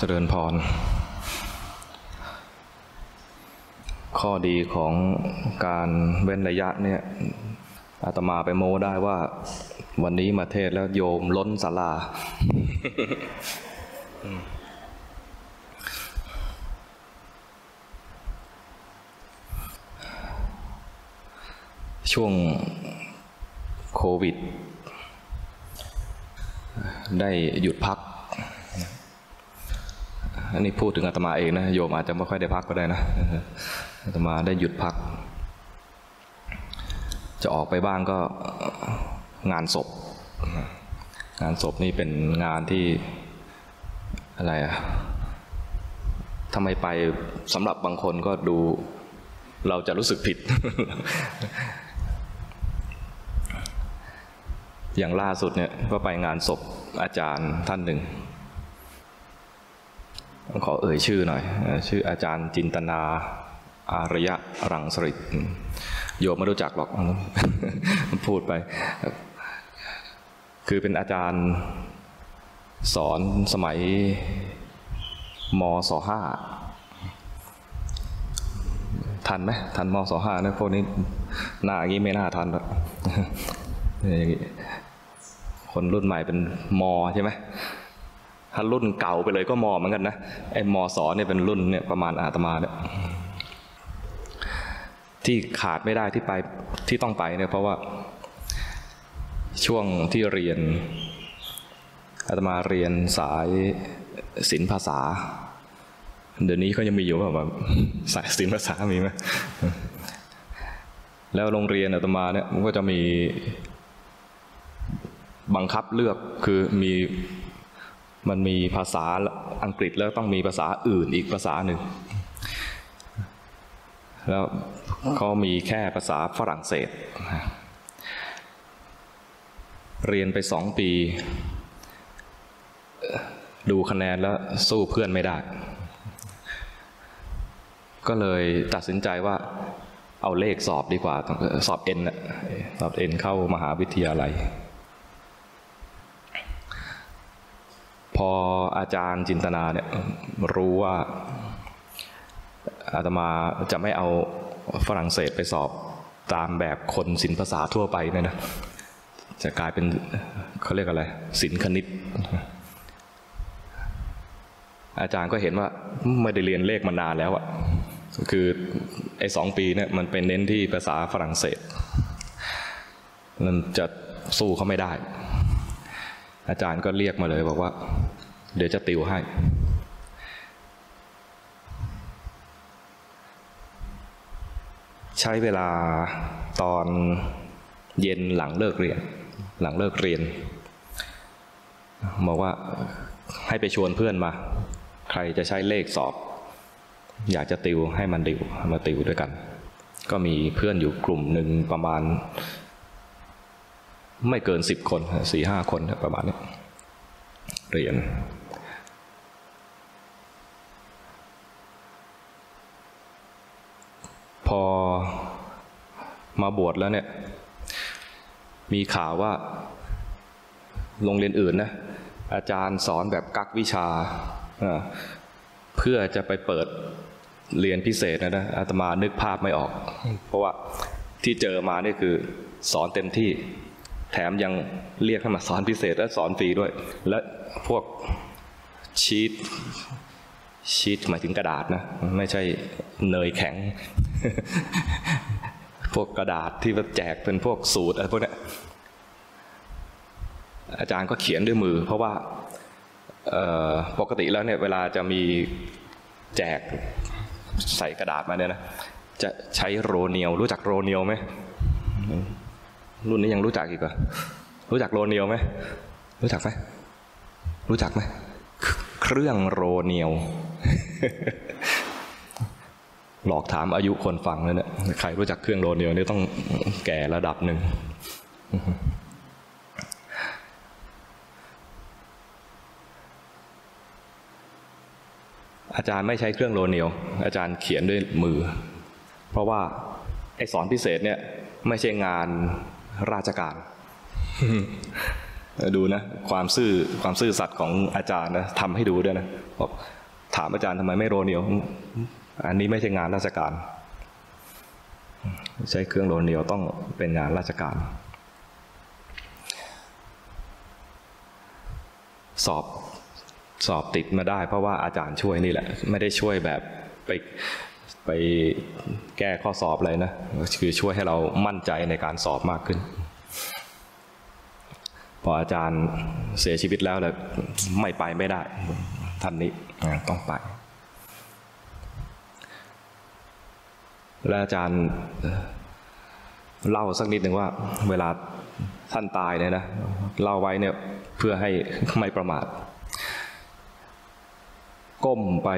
เจริญพร ข้อดีของการเว้นระยะเนี่ยอาตมาไปโม้ได้ว่า วันนี้มาเทศแล้วโยมล้นศาลา ช่วงโควิด ได้หยุดพัก อันนี้พูดถึงอาตมาเองนะโยมอาจจะไม่ค่อยได้พักก็ได้นะอาตมาได้หยุดพัก จะออกไปบ้างก็งานศพ งานศพนี่เป็นงานที่อะไรอะทำไมไปสำหรับบางคนก็ดูเราจะรู้สึกผิด อย่างล่าสุดเนี่ยก็ไปงานศพอาจารย์ท่านหนึ่ง ขอเอ่ยชื่อหน่อย ชื่ออาจารย์จินตนาอารยะรังสริตโยมไม่รู้จักหรอกพูดไป คือเป็นอาจารย์สอนสมัยมศห้าทันไหมทันมศห้านะพวกนี้หน้าอย่างนี้ไม่น่าทันหรอกอย่างนี้คนรุ่นใหม่เป็นมใช่ไหม ถ้ารุ่นเก่าไปเลยก็มอเหมือนกันนะไอ้มอสเนี่ยเป็นรุ่นเนี่ยประมาณอาตมาเนี่ยที่ขาดไม่ได้ที่ไปที่ต้องไปเนี่ยเพราะว่า ช่วงที่เรียนอาตมาเรียนสายศิลปภาษา เดี๋ยวนี้ก็ยังมีอยู่แบบสายศิลปภาษามีไหมแล้วโรงเรียนอาตมาเนี่ยมันก็จะมีบังคับเลือกคือมี มันมีภาษาอังกฤษแล้วต้องมีภาษาอื่นอีกภาษาหนึ่ง แล้วเขามีแค่ภาษาฝรั่งเศส เรียนไปสองปี ดูคะแนนแล้วสู้เพื่อนไม่ได้ ก็เลยตัดสินใจว่าเอาเลขสอบดีกว่า สอบเอ็นสอบเอ็นเข้ามหาวิทยาลัย พออาจารย์จินตนาเนี่ยรู้ว่าอาตมาจะไม่เอาฝรั่งเศสไปสอบตามแบบคนศิลปภาษาทั่วไปเนี่ยนะจะกลายเป็นเขาเรียกอะไรศิลคณิต อาจารย์ก็เห็นว่าไม่ได้เรียนเลขมานานแล้วอะคือไอ้สองปีเนี่ยมันเป็นเน้นที่ภาษาฝรั่งเศสมันจะสู้เขาไม่ได้ อาจารย์ก็เรียกมาเลยบอกว่า เดี๋ยวจะติวให้ ใช้เวลาตอนเย็นหลังเลิกเรียน หลังเลิกเรียนบอกว่าให้ไปชวนเพื่อนมา ใครจะใช้เลขสอบ อยากจะติวให้มันติวมาติวด้วยกัน ก็มีเพื่อนอยู่กลุ่มหนึ่งประมาณ ไม่เกินสิบคนสี่ห้าคนประมาณนี้เรียน พอมาบวชแล้วเนี่ย มีข่าวว่าโรงเรียนอื่นนะ อาจารย์สอนแบบกักวิชา เพื่อจะไปเปิดเรียนพิเศษนะนะอาตมานึกภาพไม่ออก เพราะว่าที่เจอมานี่คือสอนเต็มที่ แถมยังเรียกให้มาสอนพิเศษและสอนฟรีด้วย และพวกชีตชีตหมายถึงกระดาษนะ ไม่ใช่เนยแข็ง พวกกระดาษที่แจกเป็นพวกสูตรอะไรพวกนี้อาจารย์ก็เขียนด้วยมือ เพราะว่าปกติแล้วเนี่ยเวลาจะมีแจกใส่กระดาษมาเนี่ยนะจะใช้โรเนียวรู้จักโรเนียวไหม รุ่นนี้ยังรู้จักอีกเหรอรู้จักโรเนียวไหมรู้จักไหมรู้จักไหมเครื่องโรเนียว หลอกถามอายุคนฟังเลยเนี่ยใครรู้จักเครื่องโรเนียวนี่ต้องแก่ระดับหนึ่งอาจารย์ไม่ใช้เครื่องโรเนียว อาจารย์เขียนด้วยมือ เพราะว่าไอสอนพิเศษเนี่ยไม่ใช่งาน ราชการ ดูนะ ความซื่อความซื่อสัตย์ของอาจารย์นะทำให้ดูด้วยนะบอกถามอาจารย์ทำไมไม่โรเนียว อันนี้ไม่ใช่งานราชการ ใช้เครื่องโรเนียวต้องเป็นงานราชการ สอบสอบติดมาได้เพราะว่าอาจารย์ช่วยนี่แหละ ไม่ได้ช่วยแบบไป ไปแก้ข้อสอบอะไรนะคือช่วยให้เรามั่นใจในการสอบมากขึ้น พออาจารย์เสียชีวิตแล้วเลยไม่ไปไม่ได้ ท่านนี้ต้องไป แล้วอาจารย์เล่าสักนิดหนึ่งว่า เวลาท่านตายเนี่ยนะเล่าไว้เนี่ยเพื่อให้ไม่ประมาท ก้มไป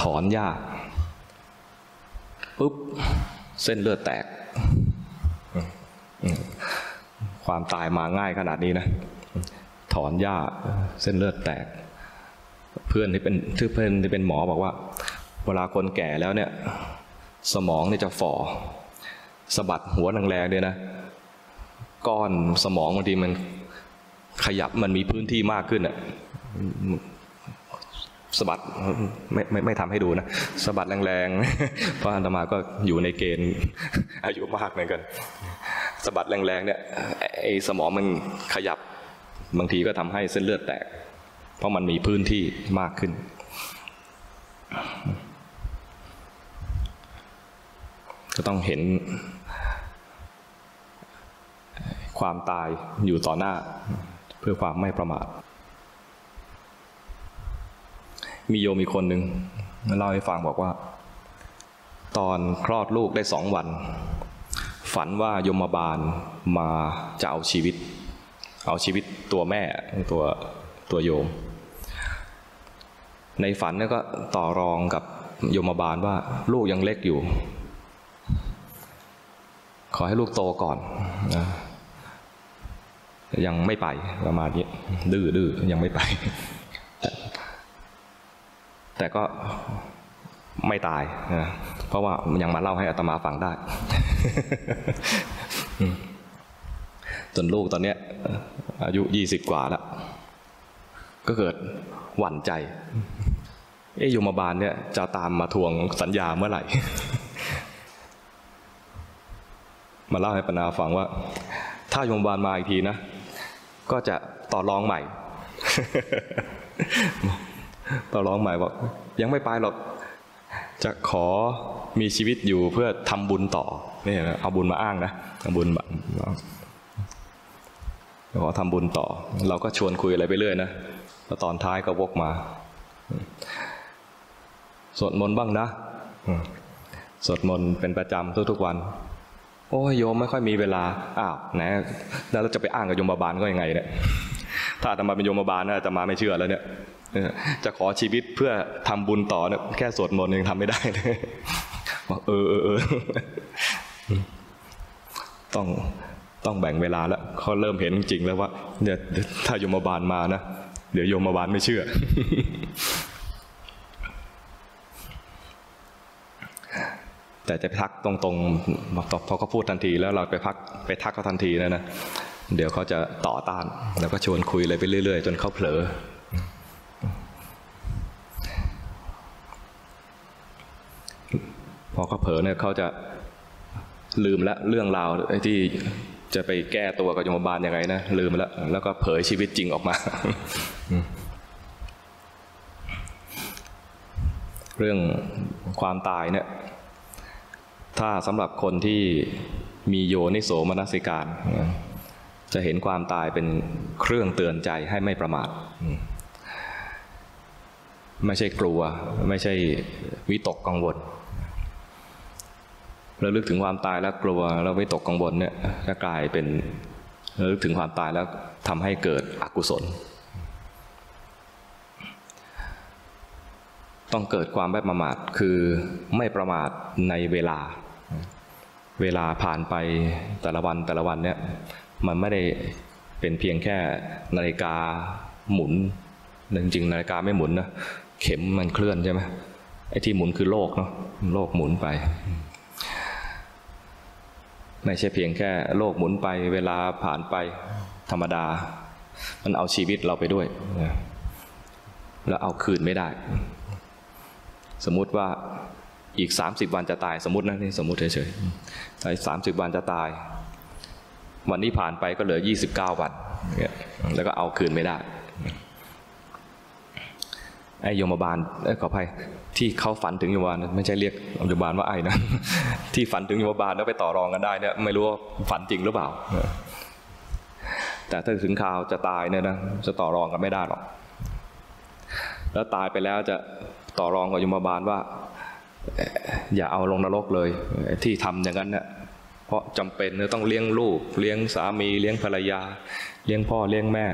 ถอนหญ้า ปุ๊บเส้นเลือดแตก ความตายมาง่ายขนาดนี้นะ ถอนหญ้าเส้นเลือดแตก เพื่อนที่เป็นที่เพื่อนที่เป็นหมอบอกว่า เวลาคนแก่แล้วเนี่ย สมองเนี่ยจะฝ่อสะบัดหัวแรงๆเนี่ยนะ ก้อนสมองบางทีมันขยับมันมีพื้นที่มากขึ้นอะ สะบัดไม่ไม่ไม่ทำให้ดูนะสะบัดแรงๆเพราะอาตมาก็อยู่ในเกณฑ์อายุมากเหมือนกันสะบัดแรงๆเนี่ยไอ้สมองมันขยับบางทีก็ทำให้เส้นเลือดแตก เพราะมันมีพื้นที่มากขึ้น ก็ต้องเห็น ความตายอยู่ต่อหน้า เพื่อความไม่ประมาท มีโยมอีกคนหนึ่งเล่าให้ฟังบอกว่า ตอนคลอดลูกได้สองวัน ฝันว่ายมบาลมาจะเอาชีวิต เอาชีวิตตัวแม่ตัวตัวโยม ในฝันนี่ก็ต่อรองกับโยมบาลว่าลูกยังเล็กอยู่ ขอให้ลูกโตก่อนนะยังไม่ไปประมาณนี้ดื้อดื้อยังไม่ไป แต่ก็ไม่ตายนะเพราะว่ายังมาเล่าให้อาตมาฟังได้ จนลูกตอนเนี้ยอายุยี่สิบกว่าแล้ว ก็เกิดหวั่นใจ เอ๊ยมบาลเนี่ยจะตามมาทวงสัญญาเมื่อไหร่ มาเล่าให้ปนาฟังว่า ถ้ายมบาลมาอีกทีนะ ก็จะต่อรองใหม่ ต่อรองหม่บอกยังไม่ไปหรอกจะขอมีชีวิตอยู่เพื่อทำบุญต่อนี่เอาบุญมาอ้างนะเอาบุญมาขอทำบุญต่อ เราก็ชวนคุยอะไรไปเรื่อยนะแล้วตอนท้ายก็วกมาสวดมนต์บ้างนะสวดมนต์เป็นประจำทุกๆวัน โอ้ยโยมไม่ค่อยมีเวลาอ้าวไหนแล้วจะไปอ้างกับโยมบาลก็ยังไงเนี่ยถ้าอาตมาเป็นโยมบาลนะอาตมาไม่เชื่อแล้วเนี่ย จะขอชีวิตเพื่อทำบุญต่อเนี่ยแค่สวดมนต์ยังทำไม่ได้เลยบอกเออเออเออต้องต้องแบ่งเวลาแล้วเขาเริ่มเห็นจริงแล้วว่าเนี่ยถ้าโยมบาลมานะเดี๋ยวโยมบาลไม่เชื่อ แต่จะทักตรงๆพอเขาพูดทันทีแล้วเราไปพักไปทักเขาทันทีนะนะเดี๋ยวเขาจะต่อต้าน แล้วก็ชวนคุยอะไรไปเรื่อยๆ จนเขาเผลอ อเขาเผลอเนี่ยเขาจะลืมละเรื่องราวที่จะไปแก้ตัวกับยมบาลยังไงนะลืมแล้วแล้วก็เผยชีวิตจริงออกมา เรื่องความตายเนี่ย ถ้าสำหรับคนที่มีโยนิโสมนสิการ จะเห็นความตายเป็นเครื่องเตือนใจให้ไม่ประมาทไม่ใช่กลัว ไม่ใช่วิตกกังวล ระลึกถึงความตายแล้วกลัวแล้ววิตกกังวลเนี่ยจะกลายเป็นระลึกถึงความตายแล้วทำให้เกิดอกุศล ต้องเกิดความไม่ประมาทคือไม่ประมาทในเวลา เวลาผ่านไปแต่ละวันแต่ละวันเนี่ยมันไม่ได้เป็นเพียงแค่นาฬิกาหมุนจริงๆนาฬิกาไม่หมุนนะเข็มมันเคลื่อนใช่ไหมไอ้ที่หมุนคือโลกเนาะโลกหมุนไป ไม่ใช่เพียงแค่โลกหมุนไปเวลาผ่านไปธรรมดา มันเอาชีวิตเราไปด้วย แล้วเอาคืนไม่ได้ สมมุติว่าอีก30วันจะตายสมมตินะนี่สมมติเฉยๆอีกสามสิบวันจะตาย วันนี้ผ่านไปก็เหลือ29วันแล้วก็เอาคืนไม่ได้ไอ้ยมบาลขออภัย ที่เขาฝันถึงยมบาลไม่ใช่เรียกยมบาลว่าไอ้นะที่ฝันถึงยมบาลแล้วไปต่อรองกันได้เนี่ยไม่รู้ว่าฝันจริงหรือเปล่า แต่ถ้าถึงข่าวจะตายเนี่ยนะจะต่อรองกันไม่ได้หรอก แล้วตายไปแล้วจะต่อรองกับยมบาลว่า อย่าเอาลงนรกเลย ที่ทำอย่างนั้นเนี่ยเพราะจำเป็นต้องเลี้ยงลูก เลี้ยงสามี เลี้ยงภรรยา เลี้ยงพ่อเลี้ยงแม่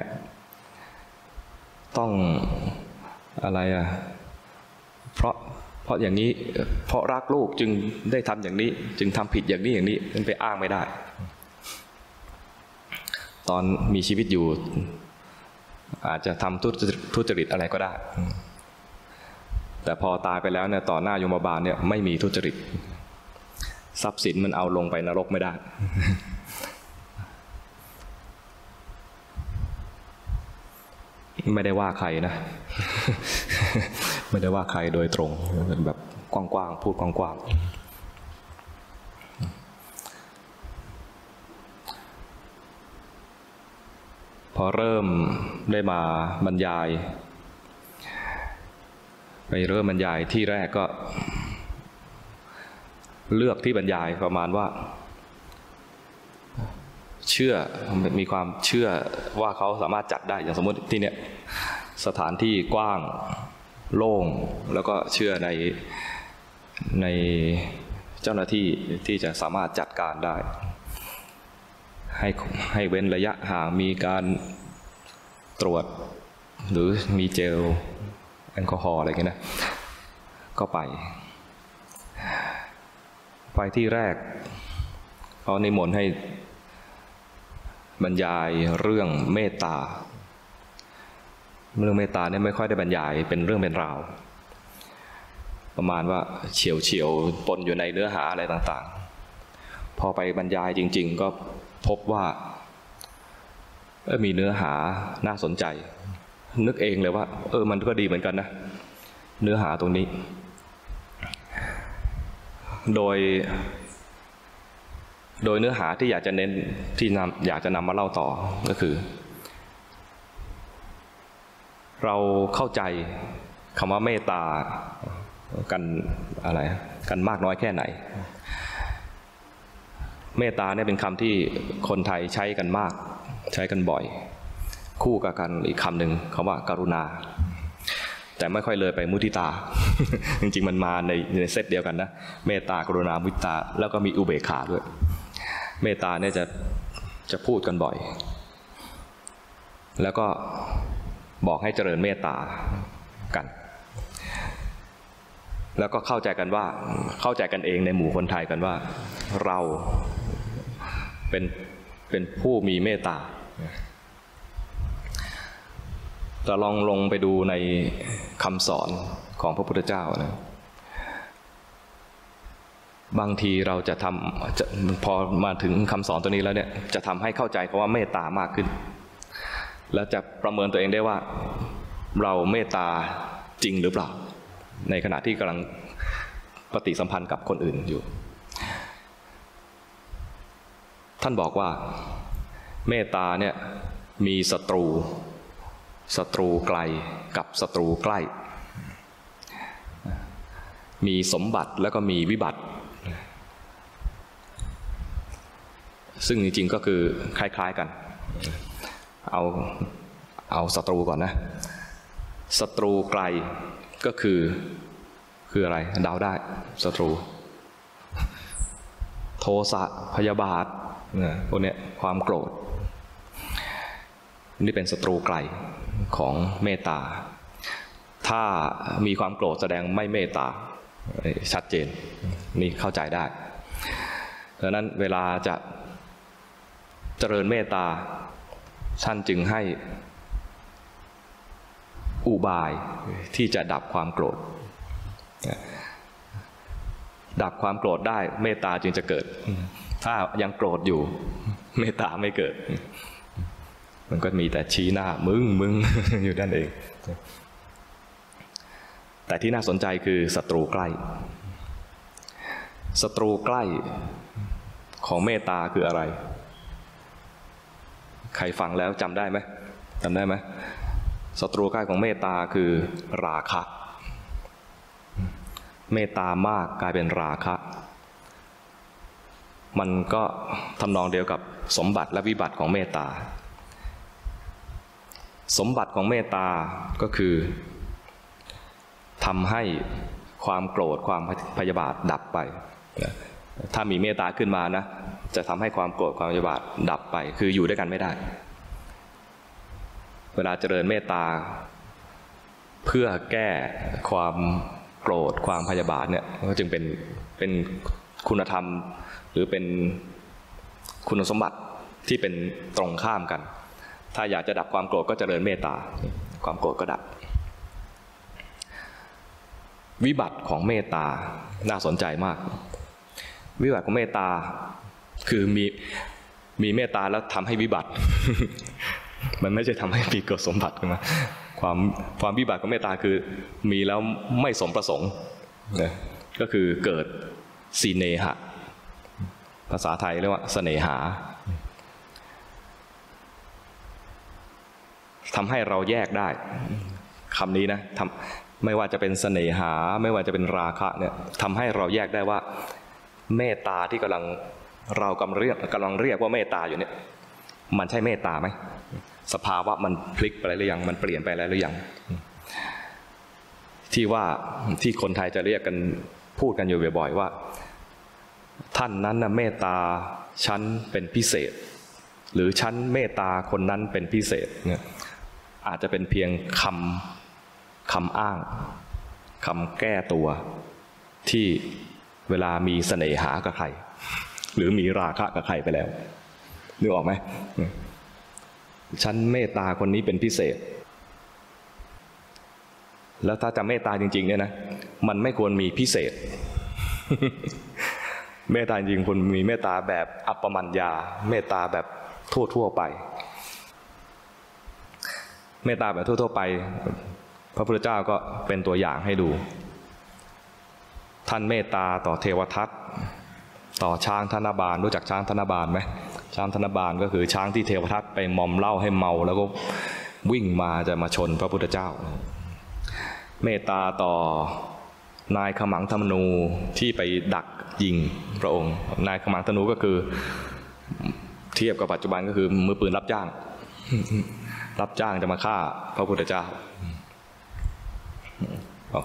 ต้องอะไรอะ เพราะเพราะอย่างนี้เพราะรักลูกจึงได้ทำอย่างนี้ จึงทำผิดอย่างนี้อย่างนี้มันไปอ้างไม่ได้ ตอนมีชีวิตอยู่ อาจจะทำทุจริตอะไรก็ได้ แต่พอตายไปแล้วเนี่ยต่อหน้ายมบาลเนี่ยไม่มีทุจริต ทรัพย์สินมันเอาลงไปนรกไม่ได้ไม่ได้ว่าใครนะ ไม่ได้ว่าใครโดยตรงเป็นแบบกว้างๆพูดกว้างๆพอเริ่มได้มาบรรยาย ไปเริ่มบรรยายที่แรกก็ เลือกที่บรรยายประมาณว่าเชื่อมีความเชื่อว่าเขาสามารถจัดได้อย่างสมมติที่เนี้ยสถานที่กว้าง โล่งแล้วก็เชื่อในในเจ้าหน้าที่ที่จะสามารถจัดการได้ ให้ให้เว้นระยะห่างมีการตรวจ หรือมีเจลแอลกอฮอล์อะไรเงี้ยนะ ก็ไป ไปที่แรกเขาในมนให้บรรยายเรื่องเมตตา เรื่องเมตตาเนี่ยไม่ค่อยได้บรรยายเป็นเรื่องเป็นราว ประมาณว่าเฉียวเฉียวปนอยู่ในเนื้อหาอะไรต่างๆ พอไปบรรยายจริง ๆ ก็พบว่ามีเนื้อหาน่าสนใจ นึกเองเลยว่า เออมันก็ดีเหมือนกันนะ เนื้อหาตรงนี้ โดย โดยเนื้อหาที่อยากจะเน้นที่นำอยากจะนำมาเล่าต่อก็คือ เราเข้าใจคำว่าเมตตากันอะไรกันมากน้อยแค่ไหน เมตตาเนี่ยเป็นคำที่คนไทยใช้กันมาก ใช้กันบ่อย คู่กับกันอีกคำหนึ่งคำว่าการุณา แต่ไม่ค่อยเลยไปมุทิตา จริงๆมันมาในในเซตเดียวกันนะ เมตตากรุณามุทิตา แล้วก็มีอุเบกขาด้วย เมตตาเนี่ยจะจะพูดกันบ่อย แล้วก็ บอกให้เจริญเมตตากัน แล้วก็เข้าใจกันว่าเข้าใจกันเองในหมู่คนไทยกันว่า เราเป็นเป็นผู้มีเมตตาแต่ลองลงไปดูในคำสอนของพระพุทธเจ้านะบางทีเราจะทำจะพอมาถึงคำสอนตัวนี้แล้วเนี่ยจะทำให้เข้าใจคาว่าเมตตามากขึ้น แล้วจะประเมินตัวเองได้ว่า เราเมตตาจริงหรือเปล่า ในขณะที่กำลังปฏิสัมพันธ์กับคนอื่นอยู่ ท่านบอกว่าเมตตาเนี่ยมีศัตรูศัตรูไกลกับศัตรูใกล้ มีสมบัติแล้วก็มีวิบัติ ซึ่งจริงๆก็คือคล้ายๆกัน เอาเอาศัตรูก่อนนะศัตรูไกลก็คือคืออะไรเดาได้ศัตรู โทสะพยาบาทพวกนี้ความโกรธ นี่เป็นศัตรูไกลของเมตตา ถ้ามีความโกรธแสดงไม่เมตตาชัดเจน นี่เข้าใจได้ดังนั้นเวลาจะเจริญเมตตา ท่านจึงให้อุบายที่จะดับความโกรธ ดับความโกรธได้เมตตาจึงจะเกิด ถ้ายังโกรธอยู่ เมตตาไม่เกิด มันก็มีแต่ชี้หน้ามึงมึงอยู่นั่นเอง แต่ที่น่าสนใจคือศัตรูใกล้ศัตรูใกล้ของเมตตาคืออะไร ใครฟังแล้วจำได้ไหมจำได้ไหมศัตรูใกล้ของเมตตาคือราคะ เมตตามากกลายเป็นราคะ มันก็ทำนองเดียวกับสมบัติและวิบัติของเมตตา สมบัติของเมตตาก็คือทำให้ความโกรธความพยาบาทดับไป ถ้ามีเมตตาขึ้นมานะ จะทำให้ความโกรธความพยาบาทดับไป คืออยู่ด้วยกันไม่ได้ เวลาเจริญเมตตา เพื่อแก้ความโกรธความพยาบาทเนี่ยก็จึงเป็นเป็นคุณธรรม หรือเป็นคุณสมบัติที่เป็นตรงข้ามกัน ถ้าอยากจะดับความโกรธก็เจริญเมตตา ความโกรธก็ดับ วิบัติของเมตตาน่าสนใจมาก วิบัติของเมตตา คือมีมีเมตตาแล้วทำให้วิบัติ มันไม่ใช่ทำให้มีเกิดสมบัติขึ้นมาความความวิบัติของเมตตาคือมีแล้วไม่สมประสงค์นะก็คือเกิดสีเนหะ ภาษาไทยเรียกว่าเสน่หาทำให้เราแยกได้คำนี้นะทำไม่ว่าจะเป็นเสน่หา ไม่ว่าจะเป็นราคะเนี่ยทำให้เราแยกได้ว่า เมตตาที่กำลัง เรากำลังเรียกกำลังเรียกว่าเมตตาอยู่เนี่ย มันใช่เมตตาไหมสภาวะมันพลิกไปแล้วหรือยัง มันเปลี่ยนไปแล้วหรือยัง ที่ว่าที่คนไทยจะเรียกกันพูดกันอยู่บ่อยๆว่า ท่านนั้นนะเมตตาฉันเป็นพิเศษ หรือฉันเมตตาคนนั้นเป็นพิเศษเนี่ยอาจจะเป็นเพียงคำคำอ้างคำแก้ตัวที่เวลามีเสน่หากับใคร หรือมีราคะกับใครไปแล้วนึกออกไหมฉันเมตตาคนนี้เป็นพิเศษ แล้วถ้าจะเมตตาจริง ๆ เนี่ยนะมันไม่ควรมีพิเศษ เมตตาจริงควรมีเมตตาแบบอัปปมัญญา เมตตาแบบทั่วๆไป เมตตาแบบทั่วๆไป พระพุทธเจ้าก็เป็นตัวอย่างให้ดู ท่านเมตตาต่อเทวทัต ต่อช้างธนบาลรู้จักช้างธนบาลไหมช้างธนบาลก็คือช้างที่เทวทัตไปมอมเหล้าให้เมา แล้วก็วิ่งมาจะมาชนพระพุทธเจ้า เมตตาต่อนายขมังธมนูที่ไปดักยิงพระองค์ นายขมังธนูก็คือเทียบกับปัจจุบันก็คือมือปืนรับจ้าง รับจ้างจะมาฆ่าพระพุทธเจ้า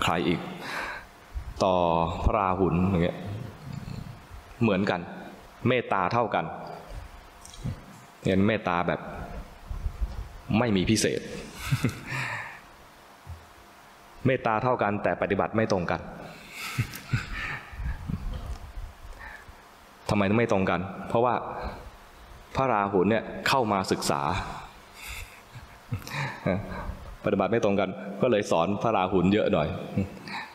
ใครอีก ต่อพระราหุลอย่างเงี้ย เหมือนกัน เมตตาเท่ากันเห็นเมตตาแบบไม่มีพิเศษ เมตตาเท่ากันแต่ปฏิบัติไม่ตรงกันทำไมไม่ตรงกัน เพราะว่าพระราหุลเนี่ยเข้ามาศึกษา ปฏิบัติไม่ตรงกัน ก็เลยสอนพระราหุลเยอะหน่อย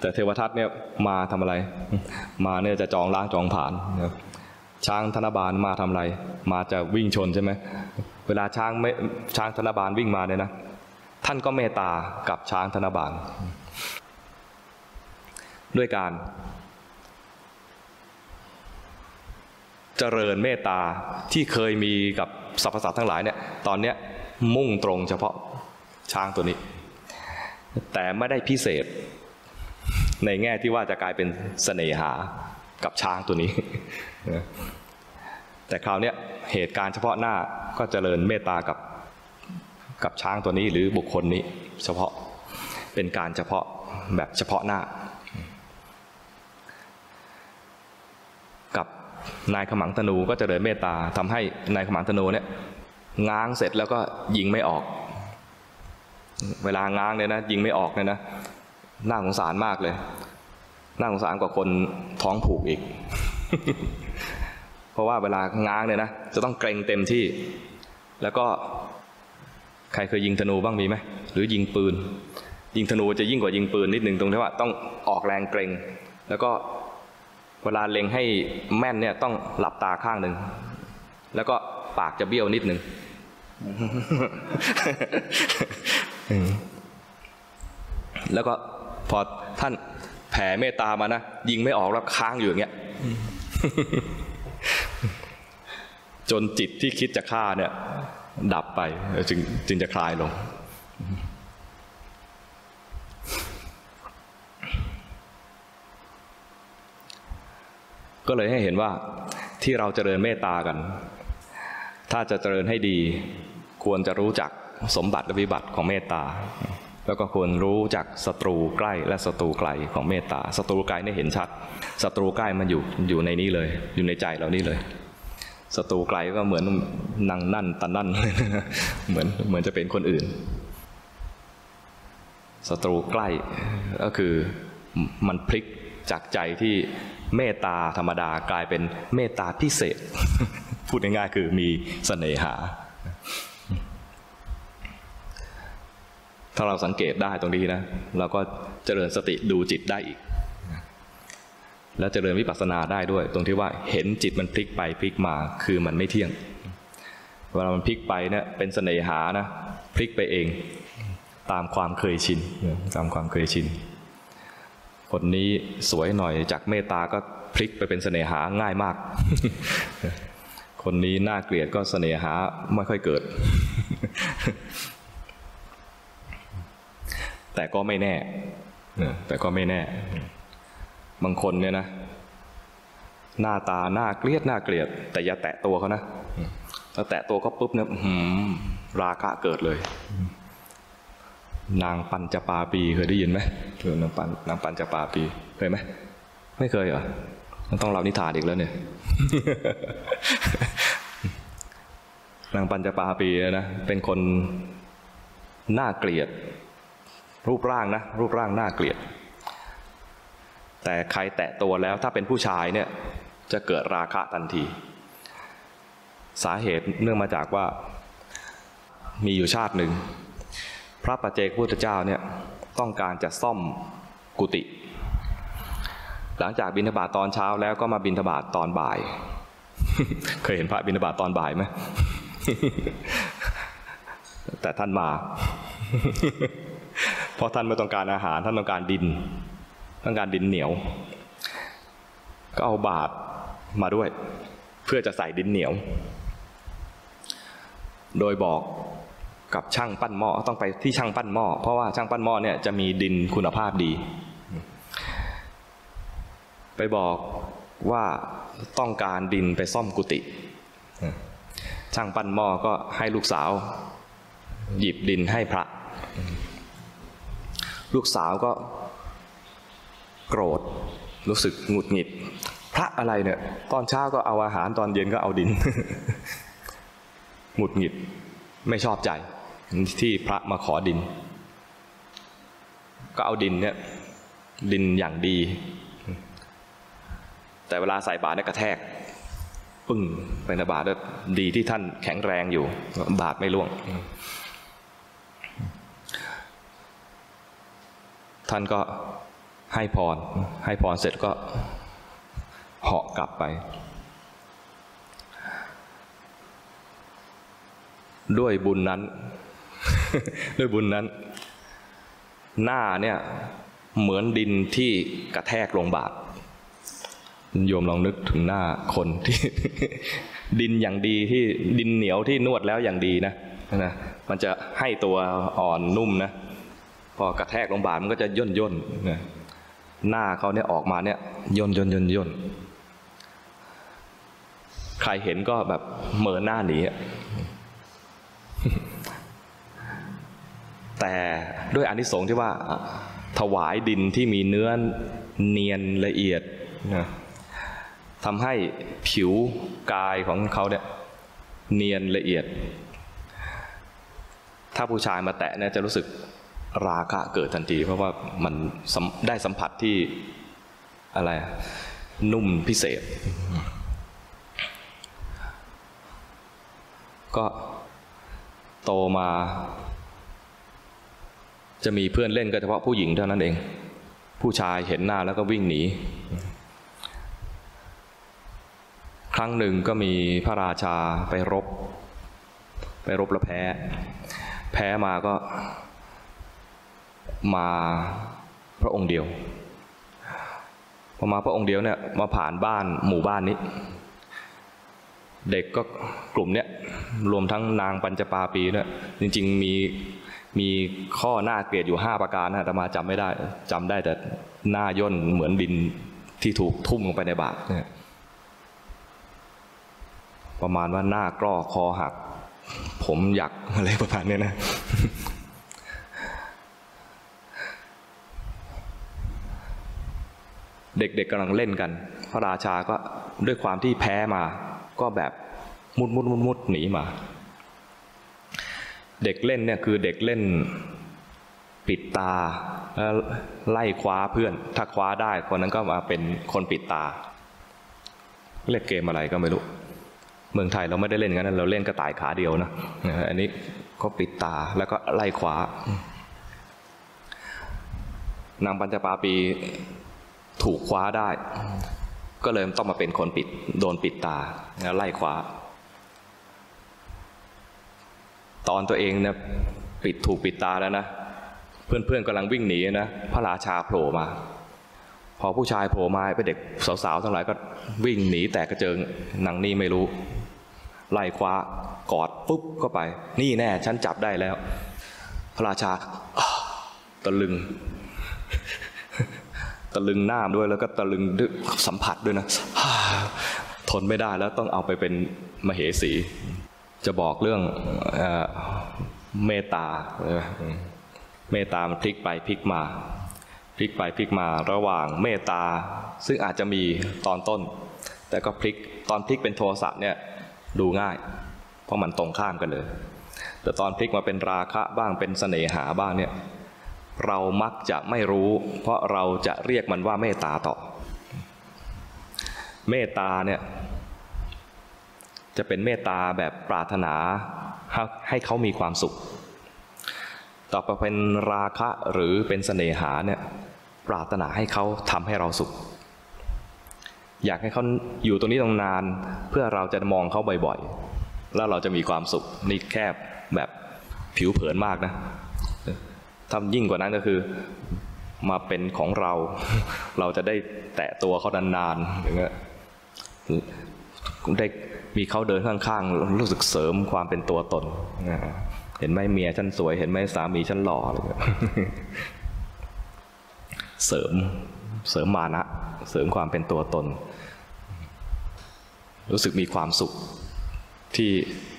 แต่เทวทัตเนี่ยมาทำอะไร มาเนี่ยจะจองล้างจองผ่านช้างธนบาลมาทำอะไร มาจะวิ่งชนใช่ไหมเวลาช้างไม่ช้างธนบาลวิ่งมาเนี่ยนะท่านก็เมตตากับช้างธนบาล ด้วยการ เจริญเมตตาที่เคยมีกับสรรพสัตว์ทั้งหลายเนี่ยตอนเนี้ยมุ่งตรงเฉพาะช้างตัวนี้ แต่ไม่ได้พิเศษ ในแง่ที่ว่าจะกลายเป็นเสน่หากับช้างตัวนี้ แต่คราวนี้เหตุการณ์เฉพาะหน้าก็เจริญเมตตากับกับช้างตัวนี้หรือบุคคลนี้เฉพาะเป็นการเฉพาะแบบเฉพาะหน้า กับนายขมังธนูก็เจริญเมตตาทำให้นายขมังธนูเนี่ยง้างเสร็จแล้วก็ยิงไม่ออก เวลาง้างเนี่ยนะยิงไม่ออกเนี่ยนะ น่าสงสารมากเลย น่าสงสารกว่าคนท้องผูกอีก เพราะว่าเวลาง้างเนี่ยนะ จะต้องเกรงเต็มที่ แล้วก็ใครเคยยิงธนูบ้างมีไหม หรือยิงปืน ยิงธนูจะยิ่งกว่ายิงปืนนิดหนึ่งตรงที่ว่าต้องออกแรงเกรง แล้วก็เวลาเล็งให้แม่นเนี่ยต้องหลับตาข้างหนึ่ง แล้วก็ปากจะเบี้ยวนิดหนึ่งแล้วก็ อท่านแผ่เมตตามานะยิงไม่ออกแล้วค้างอยู่อย่างเงี้ยจนจิตที่คิดจะฆ่าเนี่ย ดับไปจึงจึงจะคลายลง ก็เลยให้เห็นว่าที่เราเจริญเมตตากัน ถ้าจะเจริญให้ดี ควรจะรู้จักสมบัติและวิบัติของเมตตา แล้วก็ควรรู้จักศัตรูใกล้และศัตรูไกลของเมตตาศัตรูไกลเนี่ยเห็นชัดศัตรูใกล้มันอยู่อยู่ในนี้เลย อยู่ในใจเรานี่เลยศัตรูไกลก็เหมือนนั่งนั่นตันนั่นเหมือนเหมือนจะเป็นคนอื่นศัตรูใกล้ก็คือมันพลิกจากใจที่เมตตาธรรมดากลายเป็นเมตตาพิเศษ พูดง่ายๆคือมีเสน่หา ถ้าเราสังเกตได้ตรงนี้นะ เราก็เจริญสติดูจิตได้อีก แล้วเจริญวิปัสสนาได้ด้วย ตรงที่ว่าเห็นจิตมันพลิกไปพลิกมาคือมันไม่เที่ยง เวลามันพลิกไปเนี่ยเป็นเสน่หานะพลิกไปเองตามความเคยชินตามความเคยชิน คนนี้สวยหน่อยจากเมตตาก็พลิกไปเป็นเสน่หาง่ายมาก คนนี้น่าเกลียดก็เสน่หาไม่ค่อยเกิด แต่ก็ไม่แน่แต่ก็ไม่แน่ บางคนเนี่ยนะ หน้าตาหน้าเกลียดหน้าเกลียด แต่อย่าแตะตัวเขานะถ้าแตะตัวเขาปุ๊บเนี่ยราคะเกิดเลย นางปัญจปาปีเคยได้ยินไหมเออนางปัญนางปัญจปาปีเคยไหมไม่เคยเหรอต้องเล่านิทานอีกแล้วเนี่ย นางปัญจปาปีนะเป็นคนน่าเกลียด รูปร่างนะ รูปร่างน่าเกลียด แต่ใครแตะตัวแล้วถ้าเป็นผู้ชายเนี่ยจะเกิดราคะทันที สาเหตุเนื่องมาจากว่ามีอยู่ชาติหนึ่ง พระปัจเจกพุทธเจ้าเนี่ยต้องการจะซ่อมกุฏิหลังจากบิณฑบาตตอนเช้าแล้วก็มาบิณฑบาตตอนบ่าย เคยเห็นพระบิณฑบาตตอนบ่ายไหมแต่ท่านมา เพราะท่านไม่ต้องการอาหารท่านต้องการดิน ต้องการดินเหนียว ก็เอาบาตรมาด้วย เพื่อจะใส่ดินเหนียว โดยบอกกับช่างปั้นหม้อต้องไปที่ช่างปั้นหม้อเพราะว่าช่างปั้นหม้อเนี่ยจะมีดินคุณภาพดี ไปบอกว่าต้องการดินไปซ่อมกุฏิช่างปั้นหม้อก็ให้ลูกสาว หยิบดินให้พระ ลูกสาวก็โกรธ รู้สึกหงุดหงิด พระอะไรเนี่ย ตอนเช้าก็เอาอาหารตอนเย็นก็เอาดิน หงุดหงิดไม่ชอบใจ ที่พระมาขอดิน ก็เอาดินเนี่ยดินอย่างดี แต่เวลาใส่บาตรเนี่ยกระแทกปึ้งไปในบาตรดีที่ท่านแข็งแรงอยู่ บาตรไม่ร่วง ท่านก็ให้พร ให้พรเสร็จก็เหาะกลับไป ด้วยบุญนั้น ด้วยบุญนั้น หน้าเนี่ยเหมือนดินที่กระแทกลงบาทโยมลองนึกถึงหน้าคนที่ ดินอย่างดีที่ดินเหนียวที่นวดแล้วอย่างดีนะนะ มันจะให้ตัวอ่อนนุ่มนะ พอกระแทกลงบาทมันก็จะย่นย่นนะหน้าเขาเนี่ยออกมาเนี่ยย่นย่นย่นย่นใครเห็นก็แบบเหมือนหน้าหนีแต่ด้วยอนิสงส์ที่ว่า ถวายดินที่มีเนื้อเนียนละเอียดนะทำให้ผิวกายของเขาเนี่ยเนียนละเอียด ถ้าผู้ชายมาแตะเนี่ยจะรู้สึก ราคะเกิดทันที เพราะว่ามันได้สัมผัสที่อะไรนุ่มพิเศษ ก็โตมา จะมีเพื่อนเล่นก็เฉพาะผู้หญิงเท่านั้นเอง ผู้ชายเห็นหน้าแล้วก็วิ่งหนี ครั้งหนึ่งก็มีพระราชาไปรบ ไปรบแล้วแพ้ แพ้มาก็ มาพระองค์เดียวพอมาพระองค์เดียวเนี่ยมาผ่านบ้านหมู่บ้านนี้ เด็กก็กลุ่มเนี้ยรวมทั้งนางปัญจปาปีเนี่ยจริง ๆมีมีข้อหน้าเกลียดอยู่ห้าประการนะแต่มาจำไม่ได้จำได้แต่หน้าย่นเหมือนดินที่ถูกทุ่มลงไปในบาตรเนี่ยประมาณว่าหน้ากล้อคอหัก ผมอยากอะไรประมาณเนี้ยนะ เด็กๆกำลังเล่นกัน พระราชาก็ด้วยความที่แพ้มา ก็แบบมุดมุดมุดมุดหนีมา เด็กเล่นเนี่ยคือเด็กเล่นปิดตาแล้วไล่คว้าเพื่อน ถ้าคว้าได้คนนั้นก็มาเป็นคนปิดตา เล่นเกมอะไรก็ไม่รู้ เมืองไทยเราไม่ได้เล่นงั้นเราเล่นกระต่ายขาเดียวนะอันนี้ก็ปิดตาแล้วก็ไล่คว้านางปัญจปาปี ถูกคว้าได้ ก็เลยต้องมาเป็นคนปิดโดนปิดตาแล้วไล่คว้า ตอนตัวเองเนี่ยปิดถูกปิดตาแล้วนะ เพื่อนๆกำลังวิ่งหนีนะพระราชาโผล่มา พอผู้ชายโผล่มาไปเด็กสาวๆทั้งหลายก็วิ่งหนีแตกกระเจิงนางนี่ไม่รู้ ไล่คว้ากอดปุ๊บก็ไป นี่แน่ฉันจับได้แล้ว พระราชาตะลึง ตะลึงหน้าด้วยแล้วก็ตะลึงสัมผัสด้วยนะทนไม่ได้แล้วต้องเอาไปเป็นมเหสี จะบอกเรื่องเอเมตตาเออเมตตามันพลิกไปพลิกมา พลิกไปพลิกมาระหว่างเมตตา ซึ่งอาจจะมีตอนต้น แต่ก็พลิกตอนพลิกเป็นโทสะเนี่ยดูง่าย เพราะมันตรงข้ามกันเลย แต่ตอนพลิกมาเป็นราคะบ้างเป็นเสน่หาบ้างเนี่ย เรามักจะไม่รู้ เพราะเราจะเรียกมันว่าเมตตาต่อ เมตตาเนี่ยจะเป็นเมตตาแบบปรารถนาให้เขามีความสุข ต่อไปเป็นราคะหรือเป็นเสน่หาเนี่ยปรารถนาให้เขาทำให้เราสุข อยากให้เขาอยู่ตรงนี้ตรงนาน เพื่อเราจะมองเขาบ่อยๆ แล้วเราจะมีความสุขนี่แคบแบบผิวเผินมากนะ ถ้ายิ่งกว่านั้นก็คือมาเป็นของเรา เราจะได้แตะตัวเขานานๆอย่างเงี้ยได้มีเขาเดินข้างๆ รู้สึกเสริมความเป็นตัวตน เห็นไหมเมียฉันสวย เห็นไหมสามีฉันหล่ออะไรเงี้ยเสริมเสริมมานะ เสริมความเป็นตัวตน รู้สึกมีความสุขที่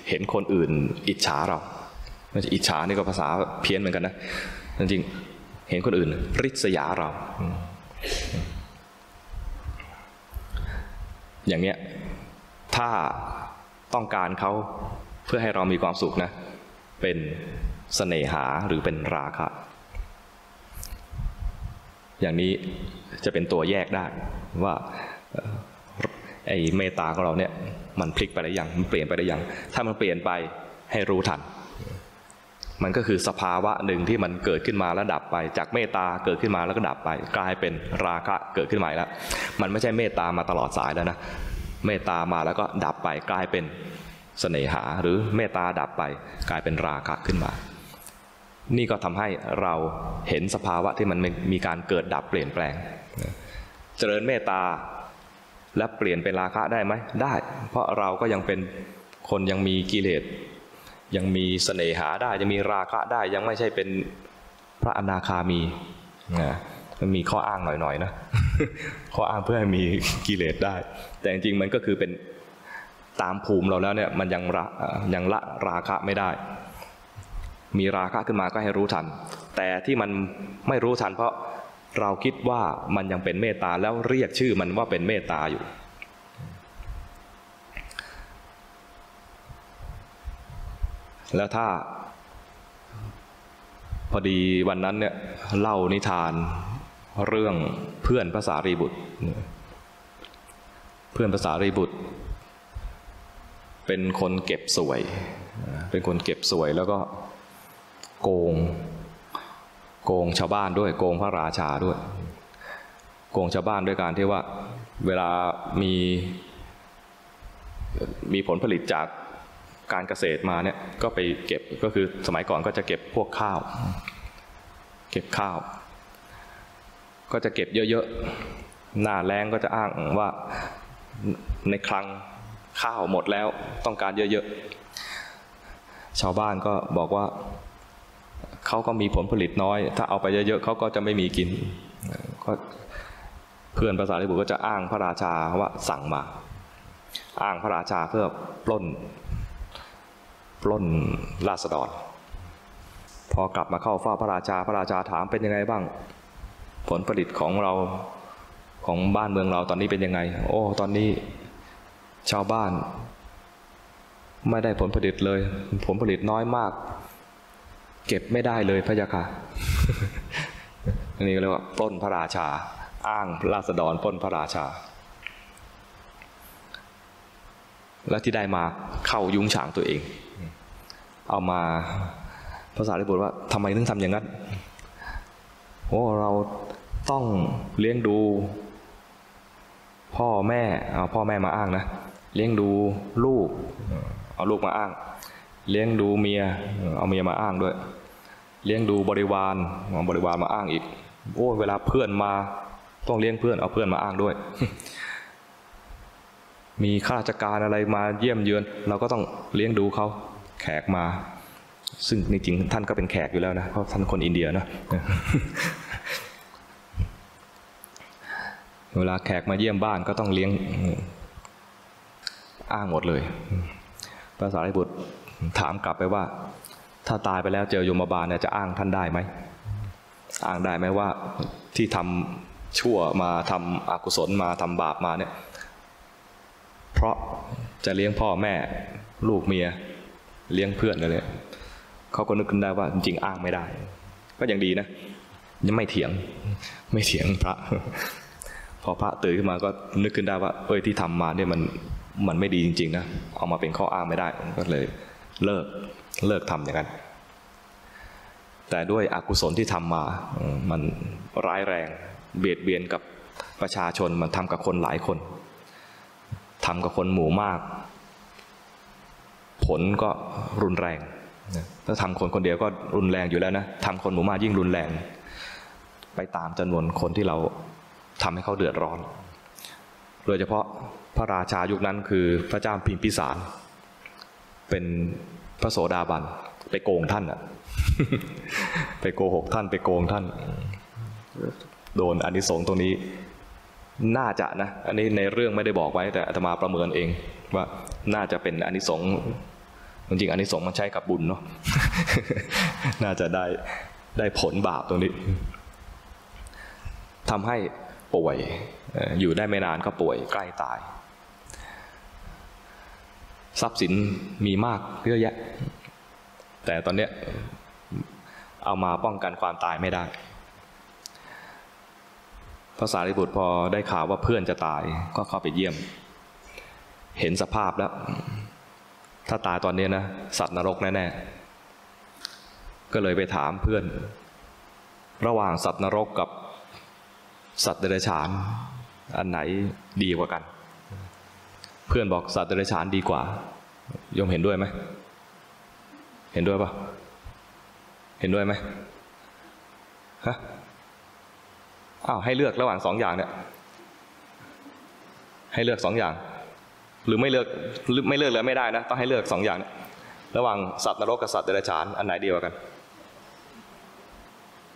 เห็นคนอื่น อิจฉาเราไม่ใช่อิจฉานี่ก็ภาษาเพี้ยนเหมือนกันนะ จริงเห็นคนอื่น ริษยาเรา อย่างเนี้ย ถ้าต้องการเขาเพื่อให้เรามีความสุขนะ เป็นสเสน่หาหรือเป็นราคะ อย่างนี้จะเป็นตัวแยกได้ว่าไอ้เมตตาของเราเนี่ย มันพลิกไปได้ยังมันเปลี่ยนไปได้ยัง ถ้ามันเปลี่ยนไปให้รู้ทัน มันก็คือสภาวะหนึ่งที่มันเกิดขึ้นมาแล้วดับไป จากเมตตาเกิดขึ้นมาแล้วก็ดับไป กลายเป็นราคะเกิดขึ้นใหม่แล้ว มันไม่ใช่เมตตามาตลอดสายแล้วนะเมตตามาแล้วก็ดับไปกลายเป็นเสน่หาหรือเมตตาดับไป กลายเป็นราคะขึ้นมา นี่ก็ทำให้เราเห็นสภาวะที่มันมีการเกิดดับเปลี่ยนแปลง เจริญเมตตาและเปลี่ยนเป็นราคะได้ไหมได้ เพราะเราก็ยังเป็นคนยังมีกิเลส ยังมีเสน่หาได้ยังมีราคะได้ยังไม่ใช่เป็นพระอนาคามีนะมันมีข้ออ้างหน่อยๆนะข้ออ้างเพื่อให้มีกิเลสได้ แต่จริงๆมันก็คือเป็นตามภูมิเราแล้วเนี่ยมันยังละยังละราคะไม่ได้ มีราคะขึ้นมาก็ให้รู้ทัน แต่ที่มันไม่รู้ทันเพราะเราคิดว่ามันยังเป็นเมตตาแล้วเรียกชื่อมันว่าเป็นเมตตาอยู่ แล้วถ้า พอดีวันนั้นเนี่ยเล่านิทานเรื่องเพื่อนภาษารีบุตร เพื่อนภาษารีบุตร เป็นคนเก็บสวย เป็นคนเก็บสวยแล้วก็โกง โกงชาวบ้านด้วย โกงพระราชาด้วย โกงชาวบ้านด้วยการที่ว่าเวลามีมีผลผลิตจาก การเกษตรมาเนี่ยก็ไปเก็บก็คือสมัยก่อนก็จะเก็บพวกข้าว เก็บข้าว ก็จะเก็บเยอะๆหน้าแรงก็จะอ้างว่าในคลังข้าวหมดแล้วต้องการเยอะๆชาวบ้านก็บอกว่าเขาก็มีผลผลิตน้อย ถ้าเอาไปเยอะๆเขาก็จะไม่มีกินก็เพื่อนภาษาลิบุตรก็จะอ้างพระราชาว่าสั่งมา อ้างพระราชาเพื่อปล้น ปล้นราษฎร พอกลับมาเข้าฝ้าพระราชาพระราชาถามเป็นยังไงบ้าง ผลผลิตของเราของบ้านเมืองเราตอนนี้เป็นยังไง โอ้ตอนนี้ชาวบ้าน ไม่ได้ผลผลิตเลย ผลผลิตน้อยมาก เก็บไม่ได้เลยพระยาค่ะนนี้เรียกว่าปล้นพระราชา อ้างราษฎรปล้นพระราชา แล้วที่ได้มาเข้ายุ้งฉางตัวเอง เอามาภาษาลิบุตรว่าทำไมถึงทำอย่างนั้นโอ้เราต้องเลี้ยงดู พ่อแม่เอาพ่อแม่มาอ้างนะเลี้ยงดูลูก เอาลูกมาอ้าง เลี้ยงดูเมียเอาเมียมาอ้างด้วย เลี้ยงดูบริวารเอาบริวารมาอ้างอีก โอ้เวลาเพื่อนมาต้องเลี้ยงเพื่อนเอาเพื่อนมาอ้างด้วย มีข้าราชการอะไรมาเยี่ยมเยือน เราก็ต้องเลี้ยงดูเขา แขกมา ซึ่งจริงๆท่านก็เป็นแขกอยู่แล้วนะเพราะท่านคนอินเดียนะเวลาแขกมาเยี่ยมบ้านก็ต้องเลี้ยงอ้างหมดเลยภาษาไริบุตรถามกลับไปว่า ถ้าตายไปแล้วเจอโยมบาลเนี่ยจะอ้างท่านได้ไหมอ้างได้ไหมว่าที่ทำชั่วมาทำอกุศลมาทำบาปมาเนี่ย เพราะจะเลี้ยงพ่อแม่ลูกเมีย เลี้ยงเพื่อนอะไรเขาก็นึกขึ้นได้ว่าจริงๆอ้างไม่ได้ ก็ยังดีนะยังไม่เถียง ไม่เถียงพระ พอพระตื่นขึ้นมาก็นึกขึ้นได้ว่า เอ้ยที่ทำมาเนี่ยมันมันไม่ดีจริง ๆ นะเอามาเป็นข้ออ้างไม่ได้ก็เลย เลิกเลิกทำอย่างนั้นแต่ด้วยอกุศลที่ทำมา มันร้ายแรงเบียดเบียนกับประชาชน มันทำกับคนหลายคนทำกับคนหมู่มาก ผลก็รุนแรงถ้าทำคนคนเดียวก็รุนแรงอยู่แล้วนะทำคนหมู่มากยิ่งรุนแรง ไปตามจำนวนคนที่เราทำให้เขาเดือดร้อน โดยเฉพาะพระราชายุคนั้นคือพระเจ้าพิมพิสาร เป็นพระโสดาบัน ไปโกงท่านอะไปโกหกท่านไปโกงท่าน โดนอนิสงส์ตรงนี้ น่าจะนะ อันนี้ในเรื่องไม่ได้บอกไว้แต่อาตมาประเมินเอง ว่าน่าจะเป็นอนิสงส์จริงๆอนิสงส์มันใช้กับบุญเนาะน่าจะได้ได้ผลบาปตรงนี้ทำให้ป่วยอยู่ได้ไม่นานก็ป่วยใกล้ตาย ทรัพย์สินมีมากเยอะแยะ แต่ตอนเนี้ยเอามาป้องกันความตายไม่ได้พระสารีบุตรพอได้ข่าวว่าเพื่อนจะตายก็เข้าไปเยี่ยม เห็นสภาพแล้ว ถ้าตายตอนนี้นะ สัตว์นรกแน่ๆ ก็เลยไปถามเพื่อน ระหว่างสัตว์นรกกับสัตว์เดรัจฉาน อันไหนดีกว่ากัน เพื่อนบอกสัตว์เดรัจฉานดีกว่า ยมเห็นด้วยไหม เห็นด้วยปะเห็นด้วยไหมฮะอ้าวให้เลือกระหว่างสองอย่างเนี่ย ให้เลือกสองอย่าง หรือไม่เลือกไม่เลือกเลยไม่ได้นะ ต้องให้เลือกสองอย่าง ระหว่างสัตว์นรกกับสัตว์เดรัจฉาน อันไหนดีกว่ากัน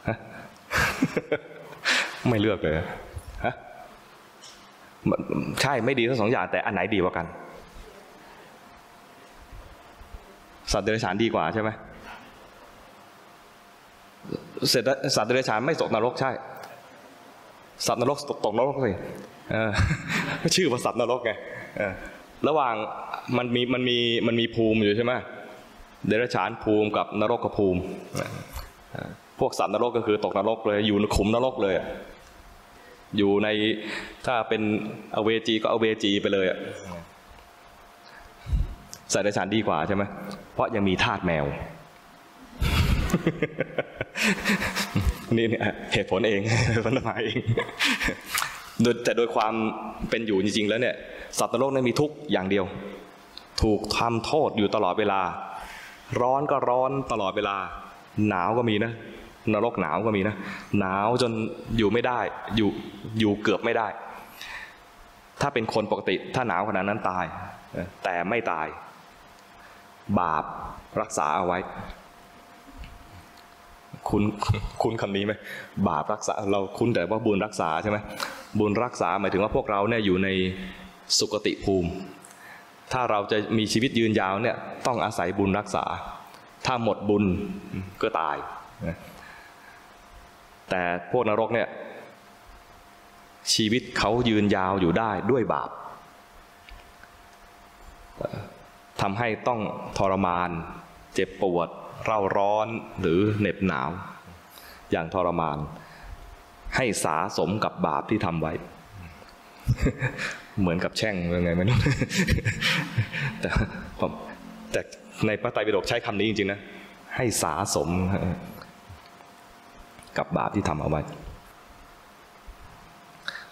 ฮะไม่เลือกเลยฮะใช่ไม่ดีทั้งสองอย่างแต่อันไหนดีกว่ากัน สัตว์เดรัจฉานดีกว่าใช่ไหมเสร็จสัตว์เดรัจฉานไม่ตกนรกใช่ สัตว์นรกตกนรกเลยชื่อว่าสัตว์นรกไง ระหว่างมันมีมันมีมันมีภูมิอยู่ใช่ไหมเดรัจฉานภูมิกับนรกกับภูมิพวกสัตว์นรกก็คือตกนรกเลย อยู่ในขุมนรกเลยอยู่ในถ้าเป็นอเวจีก็อเวจีไปเลยสัตว์เดรัจฉานดีกว่าใช่ไหมเพราะยังมีธาตุแมวนี่เนี่ยเหตุผลเองพัฒนาเอง แต่โดยความเป็นอยู่จริงๆแล้วเนี่ยสัตว์นรกนั้นมีทุกอย่างเดียว ถูกทำโทษอยู่ตลอดเวลา ร้อนก็ร้อนตลอดเวลา หนาวก็มีนะ นรกหนาวก็มีนะ หนาวจนอยู่ไม่ได้อยู่อยู่เกือบไม่ได้ ถ้าเป็นคนปกติถ้าหนาวขนาดนั้นตาย แต่ไม่ตาย บาปรักษาเอาไว้คุณคุณคำนี้ไหมบาปรักษาเราคุ้นแต่ว่าบุญรักษาใช่ไหม บุญรักษาหมายถึงว่าพวกเราเนี่ยอยู่ในสุคติภูมิ ถ้าเราจะมีชีวิตยืนยาวเนี่ยต้องอาศัยบุญรักษา ถ้าหมดบุญก็ตาย แต่พวกนรกเนี่ยชีวิตเขายืนยาวอยู่ได้ด้วยบาปทำให้ต้องทรมาน เจ็บปวด เร่าร้อนหรือเหน็บหนาว อย่างทรมาน ให้สาสมกับบาปที่ทำไว้ เหมือนกับแช่งยังไงไม่รู้แต่ผมแต่ในพระไตรปิฎกใช้คำนี้จริงๆนะให้สาสมกับบาปที่ทำเอาไว้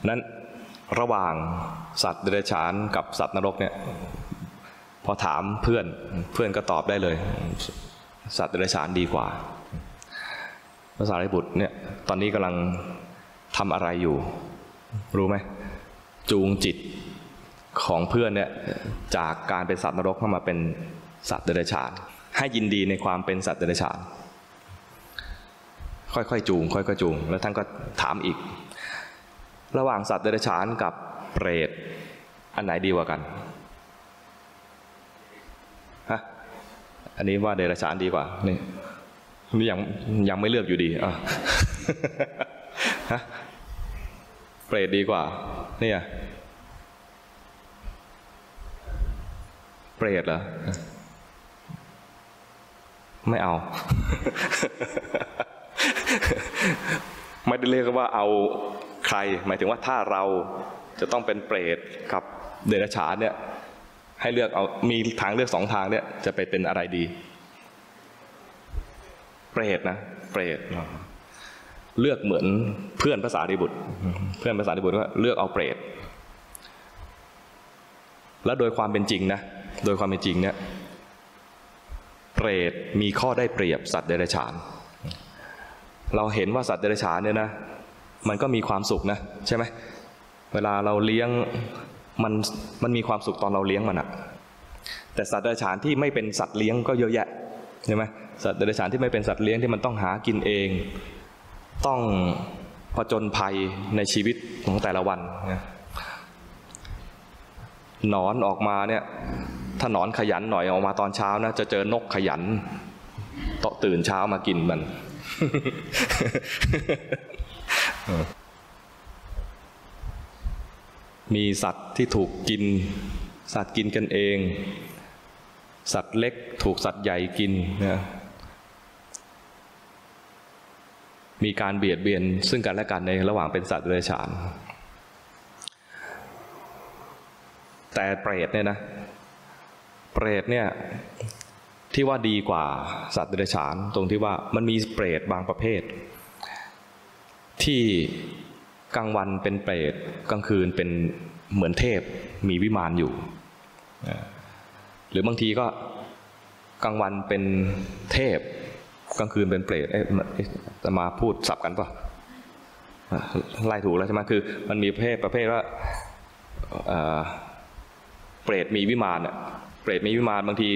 นั้นระหว่างสัตว์เดรัจฉานกับสัตว์นรกเนี่ยพอถามเพื่อนเพื่อนก็ตอบได้เลย สัตว์เดรัจฉานดีกว่า ภาษาริบุตรเนี่ยตอนนี้กำลัง ทำอะไรอยู่ รู้ไหมจูงจิตของเพื่อนเนี่ยจากการเป็นสัตว์นรกเข้ามาเป็นสัตว์เดรัจฉาน ให้ยินดีในความเป็นสัตว์เดรัจฉาน ค่อยๆจูง ค่อยๆจูง แล้วท่านก็ถามอีก ระหว่างสัตว์เดรัจฉานกับเปรตอันไหนดีกว่ากันฮะอันนี้ว่าเดรัจฉานดีกว่านี่นี่ยังยังไม่เลือกอยู่ดีอะฮะ เปรตดีกว่า เนี่ยเปรตเหรอไม่เอา ไม่ได้เรียกว่าเอาใคร หมายถึงว่าถ้าเราจะต้องเป็นเปรตกับเดรัจฉานเนี่ย ให้เลือกเอามีทางเลือกสองทางเนี่ย จะไปเป็นอะไรดี เปรตนะ เปรต เลือกเหมือนเพื่อนภาษาดิบุตร เพื่อนภาษาดิบุตรว่าเลือกเอาเปรตแล้วโดยความเป็นจริงนะ โดยความเป็นจริงเนี่ยเปรตมีข้อได้เปรียบสัตว์เดรัจฉาน เราเห็นว่าสัตว์เดรัจฉานเนี่ยนะมันก็มีความสุขนะใช่ไหมเวลาเราเลี้ยงมันมันมีความสุขตอนเราเลี้ยงมันอะแต่สัตว์เดรัจฉานที่ไม่เป็นสัตว์เลี้ยงก็เยอะแยะใช่ไหมสัตว์เดรัจฉานที่ไม่เป็นสัตว์เลี้ยงที่มันต้องหากินเอง ต้องผจญภัยในชีวิตของแต่ละวันนะหนอนออกมาเนี่ย ถ้าหนอนขยันหน่อยออกมาตอนเช้านะจะเจอนกขยันตตื่นเช้ามากินมัน มีสัตว์ที่ถูกกิน สัตว์กินกันเอง สัตว์เล็กถูกสัตว์ใหญ่กินนะ มีการเบียดเบียนซึ่งกันและกันในระหว่างเป็นสัตว์เดรัจฉาน แต่เปรตเนี่ยนะ เปรตเนี่ยที่ว่าดีกว่าสัตว์เดรัจฉาน ตรงที่ว่ามันมีเปรตบางประเภท ที่กลางวันเป็นเปรตกลางคืนเป็นเหมือนเทพมีวิมานอยู่ หรือบางทีก็กลางวันเป็นเทพ กลางคืนเป็นเปรตเอ๊ะจะมาพูดสับกันปะไล่ถูกแล้วใช่ไหมคือ มันมีประเภทประเภทว่าเปรตมีวิมานอะเปรตมีวิมานบางที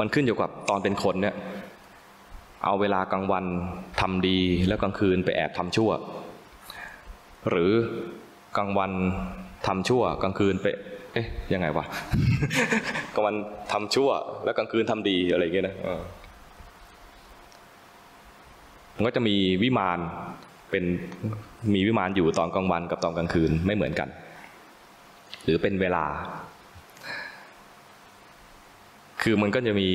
มันขึ้นอยู่กับตอนเป็นคนเนี่ย เอาเวลากลางวันทำดีแล้วกลางคืนไปแอบทำชั่ว หรือกลางวันทำชั่ว กลางคืนไป เอ๊ะยังไงวะกลางวันทำชั่ว แล้วกลางคืนทำดีอะไรอย่างเงี้ยนะ มันก็จะมีวิมานเป็นมีวิมานอยู่ตอนกลางวันกับตอนกลางคืนไม่เหมือนกัน หรือเป็นเวลา คือมันก็จะมี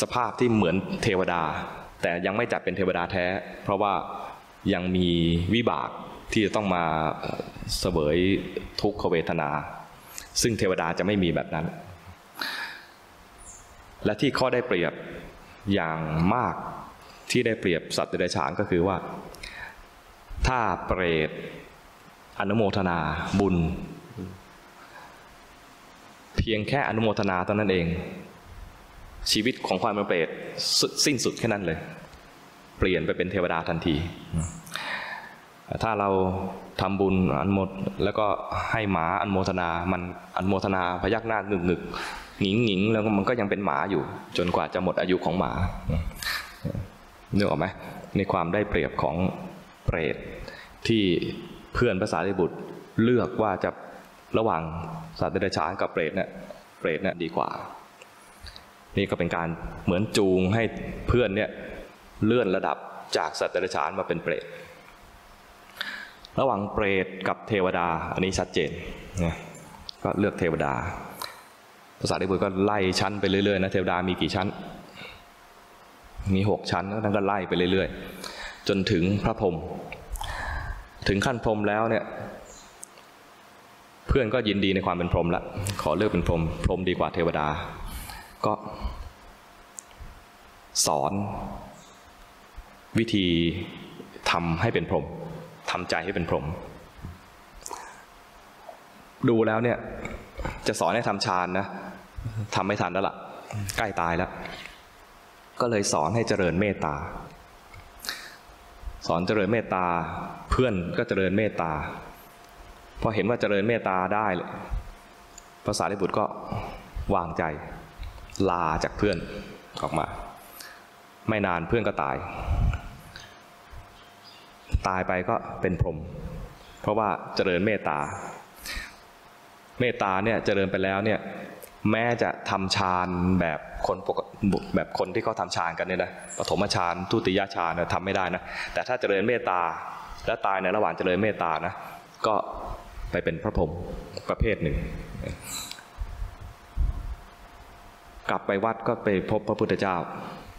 สภาพที่เหมือนเทวดา แต่ยังไม่จัดเป็นเทวดาแท้ เพราะว่ายังมีวิบากที่จะต้องมาเสวยทุกขเวทนา ซึ่งเทวดาจะไม่มีแบบนั้น และที่ข้อได้เปรียบอย่างมาก ที่ได้เปรียบสัตว์เดรัจฉานก็คือว่า ถ้าเปรตอนุโมทนาบุญ เพียงแค่อนุโมทนาตอนนั้นเอง ชีวิตของความเป็นเปรตสิ้นสุดแค่นั้นเลย เปลี่ยนไปเป็นเทวดาทันทีถ้าเราทำบุญอันโมแล้วก็ให้หมาอันโมทนา มันอันโมทนาพยักหน้างึกงึกหงิงหงิงแล้วมันก็ยังเป็นหมาอยู่ จนกว่าจะหมดอายุของหมา นึกออกไหมในความได้เปรียบของเปรตที่เพื่อนภาษาริบุตรเลือกว่าจะระหว่างสัตว์เดรัจฉานกับเปรตเนี่ยเปรตเนี่ยดีกว่า นี่ก็เป็นการเหมือนจูงให้เพื่อนเนี่ยเลื่อนระดับจากสัตว์เดรัจฉานมาเป็นเปรตระหว่างเปรตกับเทวดา อันนี้ชัดเจนนะก็เลือกเทวดา ภาษาดิบุตรก็ไล่ชั้นไปเรื่อยๆนะเทวดามีกี่ชั้น มีหกชั้นแล้วท่านก็ไล่ไปเรื่อยๆ จนถึงพระพรหมถึงขั้นพรหมแล้วเนี่ย เพื่อนก็ยินดีในความเป็นพรหมละขอเลือกเป็นพรหมพรหมดีกว่าเทวดา ก็สอนวิธีทำให้เป็นพรหมทำใจให้เป็นพรหมดูแล้วเนี่ย จะสอนให้ทำฌานนะทำไม่ทันแล้วล่ะ ใกล้ตายแล้ว ก็เลยสอนให้เจริญเมตตา สอนเจริญเมตตา เพื่อนก็เจริญเมตตาพอเห็นว่าเจริญเมตตาได้ภาษาลิบุตรก็วางใจลาจากเพื่อนออกมา ไม่นานเพื่อนก็ตาย ตายไปก็เป็นพรหมเพราะว่าเจริญเมตตา เมตตาเนี่ยเจริญไปแล้วเนี่ย แม้จะทำฌานแบบคนปกแบบคนที่เขาทำฌานกันเนี่ยนะปฐมฌานทุติยฌานเนี่ยทำไม่ได้นะ แต่ถ้าเจริญเมตตาแล้วตายในระหว่างเจริญเมตตานะ ก็ไปเป็นพระพรหมประเภทหนึ่ง กลับไปวัดก็ไปพบพระพุทธเจ้า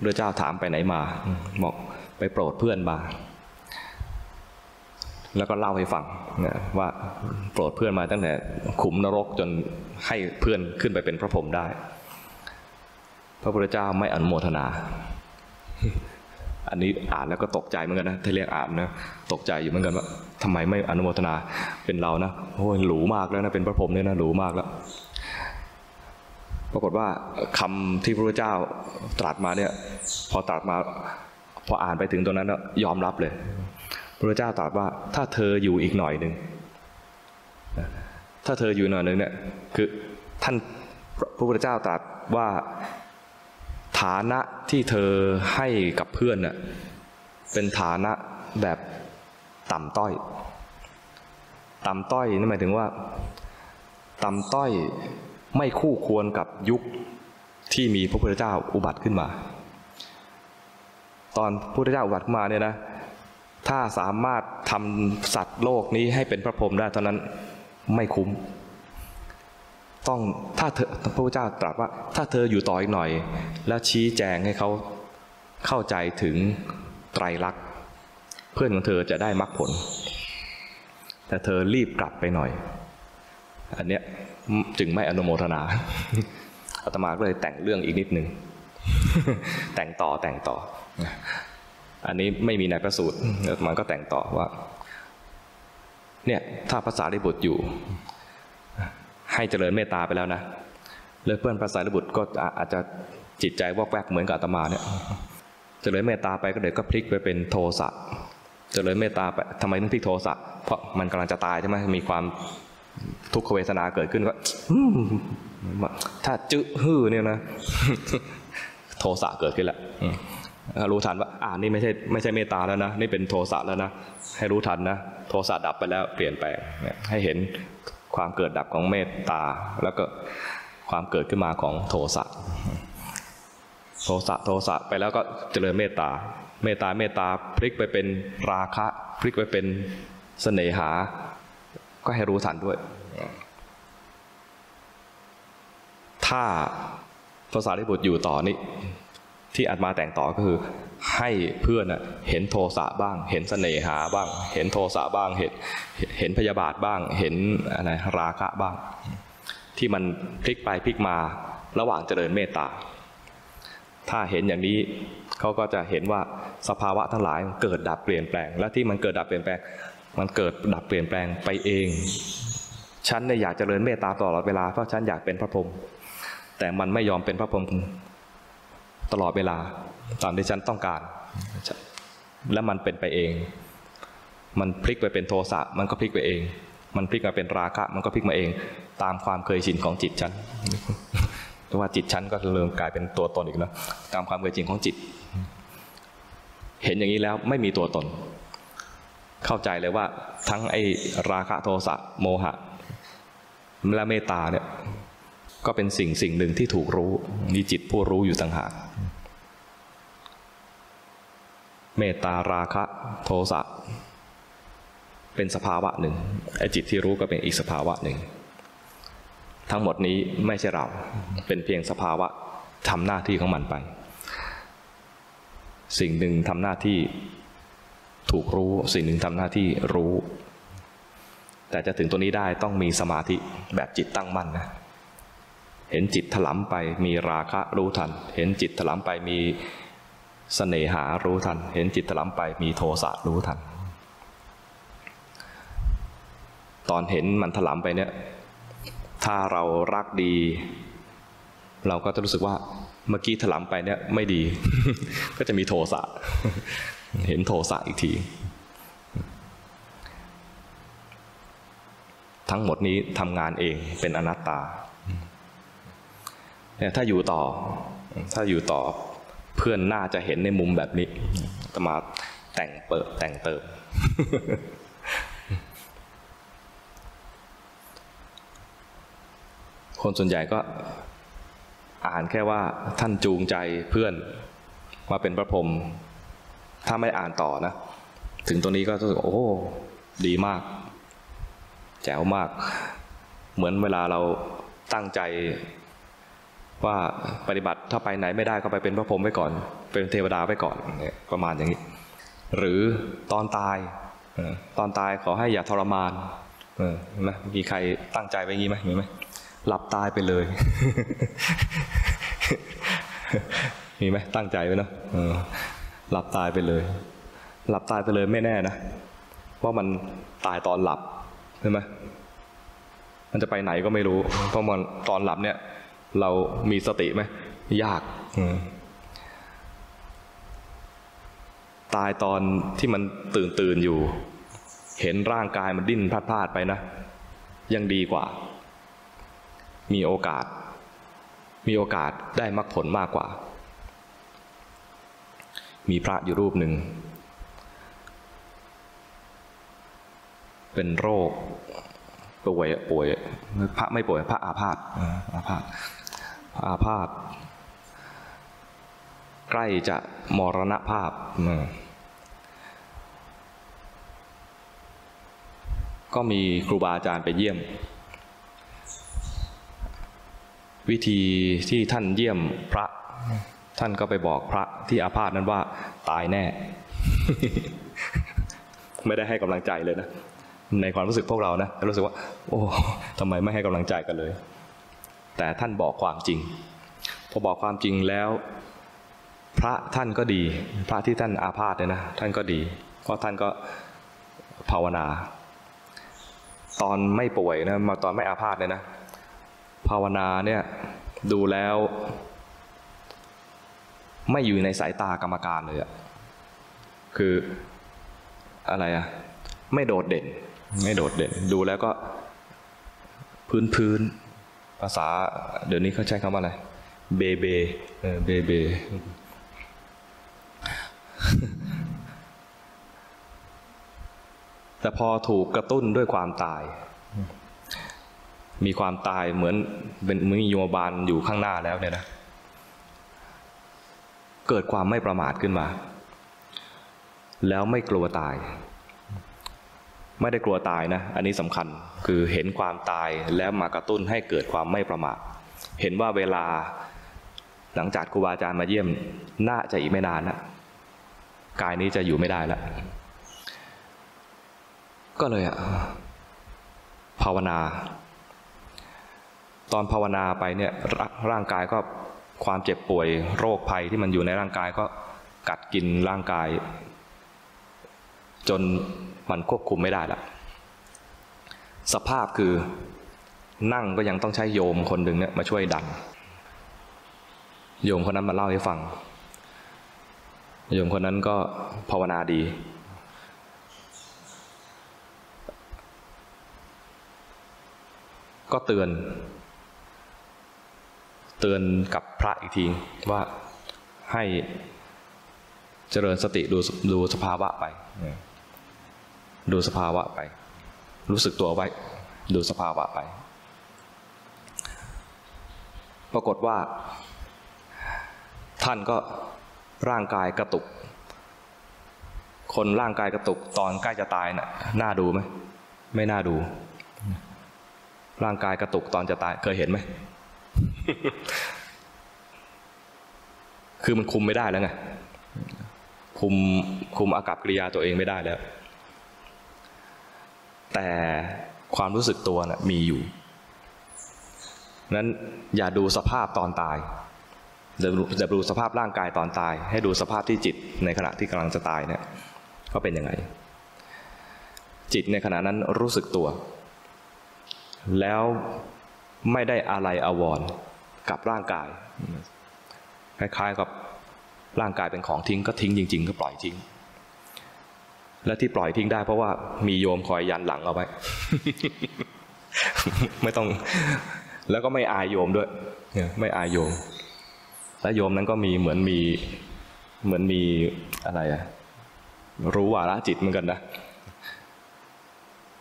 พระเจ้าถามไปไหนมาบอกไปโปรดเพื่อนมา แล้วก็เล่าให้ฟังนะว่าโปรดเพื่อนมาตั้งแต่ขุมนรกจนให้เพื่อนขึ้นไปเป็นพระพรหมได้ พระพุทธเจ้าไม่อนุโมทนา อันนี้อ่านแล้วก็ตกใจเหมือนกันนะถ้าเรียกอ่านนะตกใจอยู่เหมือนกันว่าทำไมไม่อนุโมทนาเป็นเรานะโอ้ยหรูมากแล้วนะเป็นพระพรหมเนี่ยนะหรูมากแล้ว ปรากฏว่าคำที่พระพุทธเจ้าตรัสมาเนี่ย พอตรัสมาพออ่านไปถึงตรงนั้นยอมรับเลย พระเจ้าตรัสว่า ถ้าเธออยู่อีกหน่อยหนึ่งถ้าเธออยู่หน่อยหนึ่งเนี่ยคือท่านพระพุทธเจ้าตรัสว่าฐานะที่เธอให้กับเพื่อนน่ะเป็นฐานะแบบต่ำต้อย ต่ำต้อยนี่หมายถึงว่า ต่ำต้อยไม่คู่ควรกับยุคที่มีพระพุทธเจ้าอุบัติขึ้นมา ตอนพระพุทธเจ้าอุบัติขึ้นมาเนี่ยนะ ถ้าสามารถทำสัตว์โลกนี้ให้เป็นพระพรหมได้เท่านั้นไม่คุ้ม ต้องถ้าเธอพระพุทธเจ้าตรัสว่า ถ้าเธออยู่ต่ออีกหน่อย แล้วชี้แจงให้เขาเข้าใจถึงไตรลักษณ์เพื่อนของเธอจะได้มรรคผล แต่เธอรีบกลับไปหน่อย อันเนี้ยจึงไม่อนุโมทนาอาตมาก็เลยแต่งเรื่องอีกนิดนึงแต่งต่อแต่งต่อ อันนี้ไม่มีในพระสูตรอาตมาก็แต่งต่อว่า เนี่ยถ้าภาษาลิบุตรอยู่ ให้เจริญเมตตาไปแล้วนะเลิกเพื่อนภาษาลิบุตรก็อาจจะจิตใจวอกแวกเหมือนกับอาตมาเนี่ยเจริญเมตตาไปก็เดี๋ยวก็พลิกไปเป็นโทสะเจริญเมตตาไปทำไมต้องพลิกโทสะเพราะมันกำลังจะตายใช่ไหมมีความทุกขเวทนาเกิดขึ้นก็ถ้าจื้อฮือเนี่ยนะ โทสะเกิดขึ้นแล้ว รู้ทันว่าอ่านี่ไม่ใช่ไม่ใช่เมตตาแล้วนะนี่เป็นโทสะแล้วนะให้รู้ทันนะโทสะดับไปแล้วเปลี่ยนแปลงให้เห็นความเกิดดับของเมตตา แล้วก็ความเกิดขึ้นมาของโทสะโทสะโทสะไปแล้วก็เจริญเมตตา เมตตาเมตตาพลิกไปเป็นราคะ พลิกไปเป็นเสน่หา ก็ให้รู้ทันด้วย ถ้าภาษาที่บุตรอยู่ต่อนี่ ที่อัดมาแต่งต่อก็คือ ให้เพื่อนเห็นโทสะบ้าง เห็นเสน่หาบ้าง เห็นโทสะบ้าง เห็นเห็นพยาบาทบ้าง เห็นอะไรราคะบ้าง ที่มันพลิกไปพลิกมาระหว่างเจริญเมตตา ถ้าเห็นอย่างนี้เขาก็จะเห็นว่าสภาวะทั้งหลายเกิดดับเปลี่ยนแปลง และที่มันเกิดดับเปลี่ยนแปลง มันเกิดดับเปลี่ยนแปลงไปเอง ฉันเนี่ยอยากเจริญเมตตาตลอดเวลาเพราะฉันอยากเป็นพระพรหมแต่มันไม่ยอมเป็นพระพรหม ตลอดเวลาตามที่ฉันต้องการ และมันเป็นไปเอง มันพลิกไปเป็นโทสะมันก็พลิกไปเอง มันพลิกมาเป็นราคะ มันก็พลิกมาเอง ตามความเคยชินของจิตฉันแต่ว่าจิตฉันก็เริ่มกลายเป็นตัวตนอีกแล้วตามความเคยชินของจิต เห็นอย่างนี้แล้วไม่มีตัวตน เข้าใจเลยว่าทั้งไอ้ราคะโทสะโมหะและเมตตาเนี่ย ก็เป็นสิ่งสิ่งหนึ่งที่ถูกรู้มีจิตผู้รู้อยู่ต่างหากเมตตาราคะโทสะเป็นสภาวะหนึ่งไอ้จิตที่รู้ก็เป็นอีกสภาวะหนึ่ง ทั้งหมดนี้ไม่ใช่เราเป็นเพียงสภาวะทำหน้าที่ของมันไป สิ่งหนึ่งทำหน้าที่ถูกรู้ สิ่งหนึ่งทำหน้าที่รู้ แต่จะถึงตัวนี้ได้ต้องมีสมาธิแบบจิตตั้งมั่นนะ เห็นจิตถลำไปมีราคะรู้ทัน เห็นจิตถลำไปมีเสน่หารู้ทัน เห็นจิตถลำไปมีโทสะรู้ทัน ตอนเห็นมันถลำไปเนี่ย ถ้าเรารักดี เราก็จะรู้สึกว่าเมื่อกี้ถลำไปเนี่ยไม่ดี ก็จะมีโทสะ เห็นโทสะอีกที ทั้งหมดนี้ทำงานเองเป็นอนัตตา เนี่ยถ้าอยู่ต่อ ถ้าอยู่ต่อเพื่อนน่าจะเห็นในมุมแบบนี้จะมาแต่งเปิดแต่งเติมคนส่วนใหญ่ก็อ่านแค่ว่าท่านจูงใจเพื่อนมาเป็นพระพรหมถ้าไม่อ่านต่อนะ ถึงตัวนี้ก็รู้สึกโอ้ดีมาก แจ๋วมาก เหมือนเวลาเราตั้งใจ ว่าปฏิบัติถ้าไปไหนไม่ได้ก็ไปเป็นพระพรหมไว้ก่อน เป็นเทวดาไว้ก่อนประมาณอย่างนี้ หรือตอนตายตอนตายขอให้อย่าทรมานเห็นไหมมีใครตั้งใจไว้งี้ไหมมีไหมหลับตายไปเลย มีไหมตั้งใจไว้เนาะหลับตายไปเลย หลับตายไปเลยไม่แน่นะว่ามันตายตอนหลับใช่ไหมมันจะไปไหนก็ไม่รู้เพราะมันตอนหลับเนี่ย เรามีสติไหมยากตายตอนที่มันตื่นตื่นอยู่ เห็นร่างกายมันดิ้นพลาดพลาดไปนะ ยังดีกว่า มีโอกาส มีโอกาสได้มรรคผลมากกว่า มีพระอยู่รูปหนึ่ง เป็นโรคป่วยป่วยพระไม่ป่วยพระอาพาธอาพาธ อาพาธใกล้จะมรณภาพ ก็มีครูบาอาจารย์ไปเยี่ยม วิธีที่ท่านเยี่ยมพระท่านก็ไปบอกพระที่อาพาธนั้นว่าตายแน่ ไม่ได้ให้กำลังใจเลยนะ ในความรู้สึกพวกเรานะรู้สึกว่า โอ้ทำไมไม่ให้กำลังใจกันเลย แต่ท่านบอกความจริง พอบอกความจริงแล้ว พระท่านก็ดี พระที่ท่านอาพาธเนี่ยนะท่านก็ดีเพราะท่านก็ภาวนา ตอนไม่ป่วยนะมาตอนไม่อาพาธเลยนะ ภาวนาเนี่ยดูแล้ว ไม่อยู่ในสายตากรรมการเลยอะคืออะไรอะไม่โดดเด่น ไม่โดดเด่น ดูแล้วก็พื้นพื้น ภาษา เดี๋ยวนี้เขาใช้คำว่าอะไรเบเบเบเบแต่พอถูกกระตุ้นด้วยความตาย มีความตายเหมือนเป็นมีโยบาลอยู่ข้างหน้าแล้วเนี่ยนะ เกิดความไม่ประมาทขึ้นมา แล้วไม่กลัวตาย ไม่ได้กลัวตายนะ อันนี้สำคัญคือเห็นความตายแล้วมากระตุ้นให้เกิดความไม่ประมาทเห็นว่าเวลาหลังจากครูบาอาจารย์มาเยี่ยมน่าจะอีกไม่นานนะกายนี้จะอยู่ไม่ได้แล้วก็เลยอะภาวนา ตอนภาวนาไปเนี่ยร่างกายก็ความเจ็บป่วยโรคภัยที่มันอยู่ในร่างกายก็กัดกินร่างกาย จนมันควบคุมไม่ได้ละสภาพคือนั่งก็ยังต้องใช้โยมคนหนึ่งเนี่ยมาช่วยดัน โยมคนนั้นมาเล่าให้ฟัง โยมคนนั้นก็ภาวนาดี ก็เตือน เตือนกับพระอีกทีว่าให้เจริญสติดูดูสภาวะไป ดูสภาวะไป รู้สึกตัวไว้ ดูสภาวะไป ปรากฏว่า ท่านก็ร่างกายกระตุก คนร่างกายกระตุกตอนใกล้จะตายน่ะน่าดูไหมไม่น่าดู ร่างกายกระตุกตอนจะตายเคยเห็นไหมคือมันคุมไม่ได้แล้วไงคุมคุมอากับกิริยาตัวเองไม่ได้แล้ว แต่ความรู้สึกตัวนะ่ะมีอยู่นั้นอย่าดูสภาพตอนตายอย่าดูสภาพร่างกายตอนตาย ให้ดูสภาพที่จิตในขณะที่กำลังจะตายเนี่ยก็เป็นยังไง จิตในขณะนั้นรู้สึกตัว แล้วไม่ได้อะไรอาวรกับร่างกาย คล้ายๆกับร่างกายเป็นของทิ้งก็ทิ้งจริง ๆ ก็ปล่อยทิ้ง และที่ปล่อยทิ้งได้เพราะว่ามีโยมคอยยันหลังเอาไว้ ไม่ต้อง แล้วก็ไม่อายโยมด้วยไม่อายโยม และโยมนั้นก็มีเหมือนมีเหมือนมีอะไรอะรู้วาระจิตเหมือนกันนะ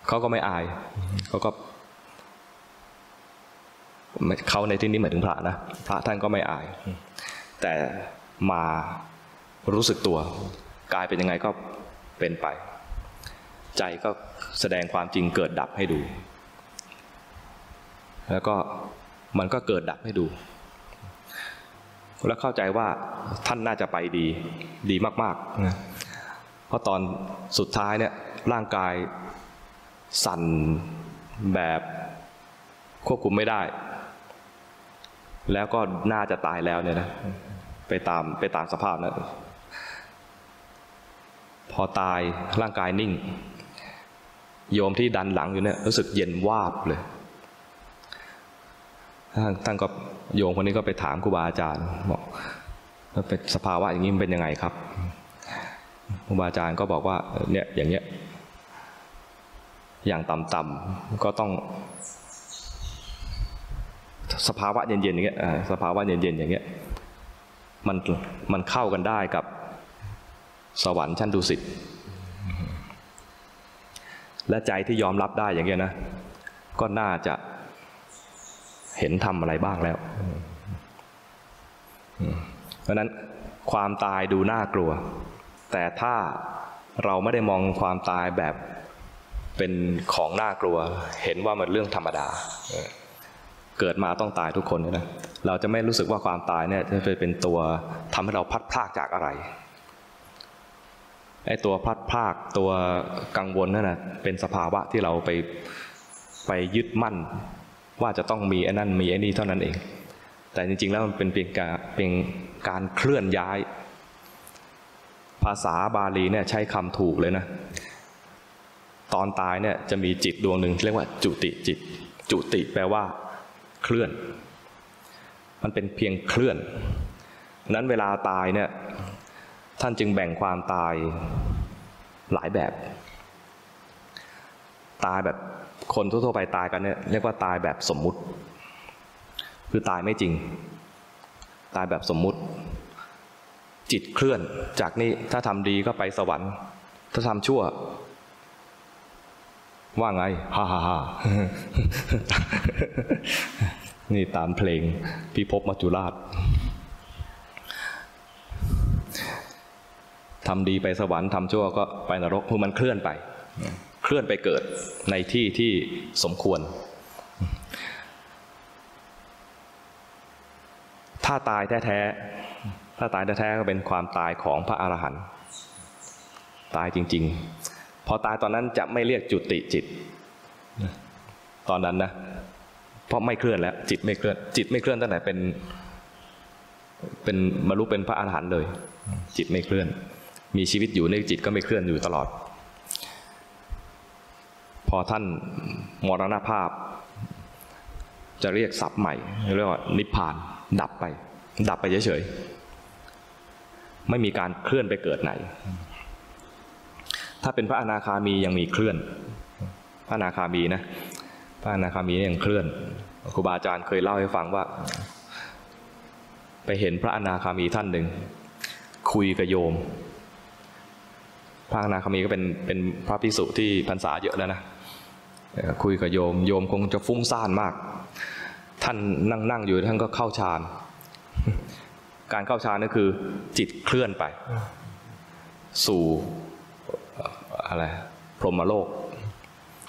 เขาก็ไม่อายเขาก็เขาในที่นี้หมายถึงพระนะพระท่านก็ไม่อาย แต่มารู้สึกตัว กายเป็นยังไงก็ เป็นไป ใจก็แสดงความจริงเกิดดับให้ดู แล้วก็มันก็เกิดดับให้ดู แล้วเข้าใจว่าท่านน่าจะไปดีดีมากๆนะเพราะตอนสุดท้ายเนี่ยร่างกายสั่นแบบควบคุมไม่ได้ แล้วก็น่าจะตายแล้วเนี่ยนะ ไปตามไปตามสภาพนะ พอตายร่างกายนิ่ง โยมที่ดันหลังอยู่เนี่ยรู้สึกเย็นวาบเลยท่านก็โยมคนนี้ก็ไปถามครูบาอาจารย์บอกว่าเป็นสภาวะอย่างนี้มันเป็นยังไงครับครูบาอาจารย์ก็บอกว่าเนี่ยอย่างเงี้ยอย่างต่ำๆก็ต้อง สภาวะเย็นๆอย่างเงี้ยสภาวะเย็นๆอย่างเงี้ยมันมันเข้ากันได้กับ สวรรค์ชั้นดุสิตและใจที่ยอมรับได้อย่างเงี้ยนะ ก็น่าจะเห็นทำอะไรบ้างแล้ว เพราะนั้นความตายดูน่ากลัว แต่ถ้าเราไม่ได้มองความตายแบบเป็นของน่ากลัว เห็นว่ามันเรื่องธรรมดา เกิดมาต้องตายทุกคนนะ เราจะไม่รู้สึกว่าความตายเนี่ยจะเป็นตัวทำให้เราพัดพลากจากอะไร ไอ้ตัวพัดพากตัวกังวลนั่นนะเป็นสภาวะที่เราไปไปยึดมั่น ว่าจะต้องมีไอ้นั่นมีไอ้นี่เท่านั้นเอง แต่จริงๆแล้วมันเป็นเพียงการเป็นการเคลื่อนย้าย ภาษาบาลีเนี่ยใช้คำถูกเลยนะ ตอนตายเนี่ยจะมีจิตดวงหนึ่งเรียกว่า จุติจิต จุติแปลว่า เคลื่อน มันเป็นเพียงเคลื่อนนั้นเวลาตายเนี่ย ท่านจึงแบ่งความตายหลายแบบ ตายแบบคนทั่วๆไปตายกันเนี่ยเรียกว่าตายแบบสมมุติ คือตายไม่จริง ตายแบบสมมุติ จิตเคลื่อนจากนี้ถ้าทำดีก็ไปสวรรค์ ถ้าทำชั่ว ว่าไงฮ่าฮ่าฮ่านี่ตามเพลงพิภพมัจจุราช ทำดีไปสวรรค์ทำชั่วก็ไปนรกเพราะมันเคลื่อนไป เคลื่อนไปเกิดในที่ที่สมควร ถ้าตายแท้ๆถ้าตายแท้ๆก็เป็นความตายของพระอรหันต์ตายจริง ๆ พอตายตอนนั้นจะไม่เรียกจุติจิต ตอนนั้นนะเพราะไม่เคลื่อนแล้ว จิตไม่เคลื่อน จิตไม่เคลื่อนตั้งแต่เป็นเป็นบรรลุเป็นพระอรหันต์เลย จิตไม่เคลื่อน มีชีวิตอยู่ในจิตก็ไม่เคลื่อนอยู่ตลอด พอท่านมรณภาพ จะเรียกศัพท์ใหม่เรียกว่านิพพาน ดับไป ดับไปเฉยๆไม่มีการเคลื่อนไปเกิดไหน ถ้าเป็นพระอนาคามียังมีเคลื่อน พระอนาคามีนะพระอนาคามียังเคลื่อนครูบาอาจารย์เคยเล่าให้ฟังว่า ไปเห็นพระอนาคามีท่านหนึ่ง คุยกับโยม พระนาคามีก็เป็นเป็นพระพิสุที่พรรษาเยอะแล้วนะคุยกับโยมโยมคงจะฟุ้งซ่านมาก ท่านนั่งนั่งอยู่ท่านก็เข้าฌานการเข้าฌานก็คือจิตเคลื่อนไป สู่อะไรพรหมโลก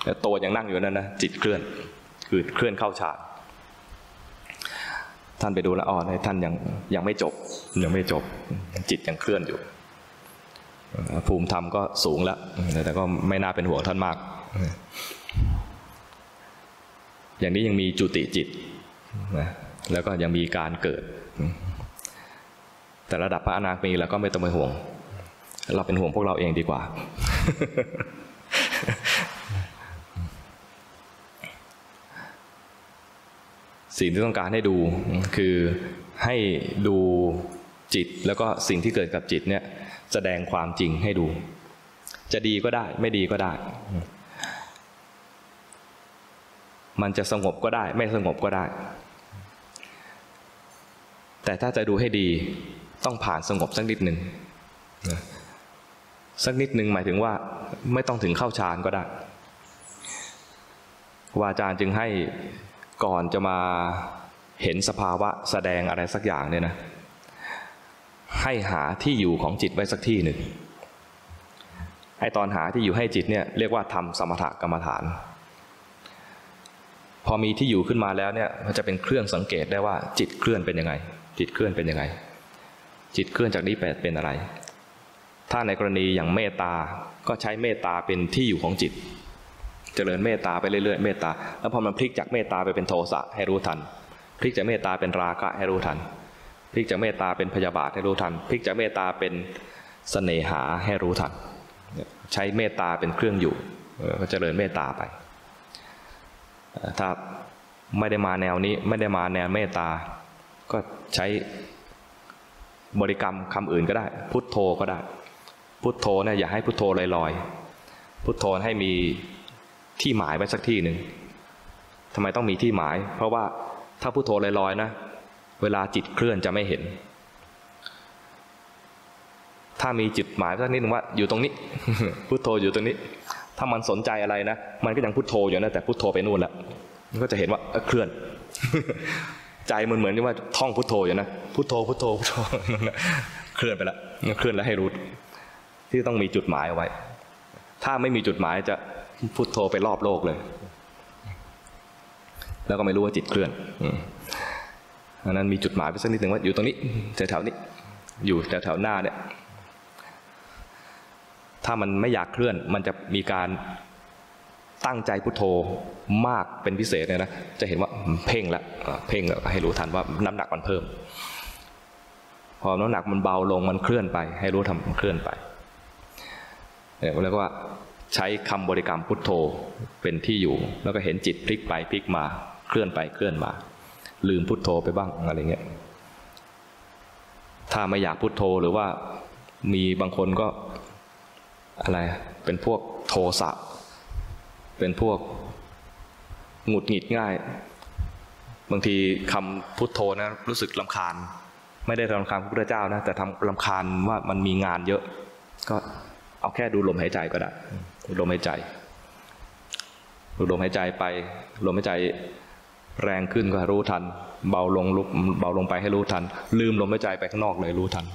แต่ตัวยังนั่งอยู่นั่นนะจิตเคลื่อนคือเคลื่อนเข้าฌานท่านไปดูล้วอ๋อนท่านยังยังไม่จบยังไม่จบจิตยังเคลื่อนอยู่ ภูมิธรรมก็สูงแล้ว แต่ก็ไม่น่าเป็นห่วงท่านมาก อย่างนี้ยังมีจุติจิตนะแล้วก็ยังมีการเกิด แต่ระดับพระอนาคามีเราก็ไม่ต้องไปห่วง เราเป็นห่วงพวกเราเองดีกว่า สิ่งที่ต้องการให้ดูคือให้ดู จิตแล้วก็สิ่งที่เกิดกับจิตเนี่ยแสดงความจริงให้ดู จะดีก็ได้ไม่ดีก็ได้ มันจะสงบก็ได้ ไม่สงบก็ได้ แต่ถ้าจะดูให้ดีต้องผ่านสงบสักนิดหนึ่งสักนิดหนึ่งหมายถึงว่าไม่ต้องถึงเข้าฌานก็ได้วาจารย์จึงให้ก่อนจะมาเห็นสภาวะแสดงอะไรสักอย่างเนี่ยนะ ให้หาที่อยู่ของจิตไว้สักที่หนึ่งไอตอนหาที่อยู่ให้จิตเนี่ยเรียกว่าทำสมถกรรมฐาน พอมีที่อยู่ขึ้นมาแล้วเนี่ยมันจะเป็นเครื่องสังเกตได้ว่าจิตเคลื่อนเป็นยังไง จิตเคลื่อนเป็นยังไง จิตเคลื่อนจากนี้ไปเป็นอะไร ถ้าในกรณีอย่างเมตตาก็ใช้เมตตาเป็นที่อยู่ของจิต เจริญเมตตาไปเรื่อยๆเมตตาแล้วพอมันพลิกจากเมตตาไปเป็นโทสะให้รู้ทัน พลิกจากเมตตาเป็นราคะให้รู้ทัน พลิกจากเมตตาเป็นพยาบาทให้รู้ทันพลิกจากเมตตาเป็นเสน่หาให้รู้ทันใช้เมตตาเป็นเครื่องอยู่ก็เจริญเมตตาไป ถ้าไม่ได้มาแนวนี้ไม่ได้มาแนวเมตตา ก็ใช้บริกรรมคำอื่นก็ได้ พุทโธก็ได้ พุทโธเนี่ยอย่าให้พุทโธลอยๆ พุทโธให้มีที่หมายไว้สักที่หนึ่งทำไมต้องมีที่หมาย เพราะว่าถ้าพุทโธลอยๆนะ เวลาจิตเคลื่อนจะไม่เห็น ถ้ามีจิตหมายสักนิดนึงว่าอยู่ตรงนี้พุโทโธอยู่ตรงนี้ ถ้ามันสนใจอะไรนะมันก็ยังพุโทโธอยู่นะแต่พุโทโธไปนู่นแล้วมันก็จะเห็นว่าเคลื่อน ใจมันเหมือนกับว่าท่องพุโทโธอยู่นะพุโทโธพุโทโธพุโทโธเคลื่อนไปแล้วเคลื่อนแล้วให้รู้ที่ต้องมีจุดหมายเอาไว้ ถ้าไม่มีจุดหมายจะพุทโธไปรอบโลกเลย แล้วก็ไม่รู้ว่าจิตเคลื่อนอั นนั้นมีจุดหมายไปสักนิดหนึ่งว่าอยู่ตรงนี้แถวๆนี้ อยู่แถวๆหน้าเนี่ย ถ้ามันไม่อยากเคลื่อน มันจะมีการตั้งใจพุทโธมากเป็นพิเศษเลยนะ จะเห็นว่าเพ่งละเพ่งล้วให้รู้ทันว่าน้ำหนักมันเพิ่ม พอน้ำหนักมันเบาลงมันเคลื่อนไป ให้รู้ทำมันเคลื่อนไปเนี่ยเรียกว่าใช้คำบริกรรมพุทโธเป็นที่อยู่ แล้วก็เห็นจิตพลิกไปพลิกมาเคลื่อนไปเคลื่อนมา ลืมพุทโธไปบ้างอะไรเงี้ย ถ้าไม่อยากพุทโธหรือว่ามีบางคนก็อะไร เป็นพวกโทสะ เป็นพวกหงุดหงิดง่าย บางทีคำพุทโธนะรู้สึกลำคาญ ไม่ได้ลำคาญพระพุทธเจ้านะ แต่ทำลำคาญว่ามันมีงานเยอะ ก็เอาแค่ดูลมหายใจก็ได้ดูลมหายใจดูลมหายใจไปลมหายใจ แรงขึ้นก็รู้ทัน เบาลงลุกเบาลงไปให้รู้ทัน ลืมลมหายใจไปข้างนอกเลยรู้ทัน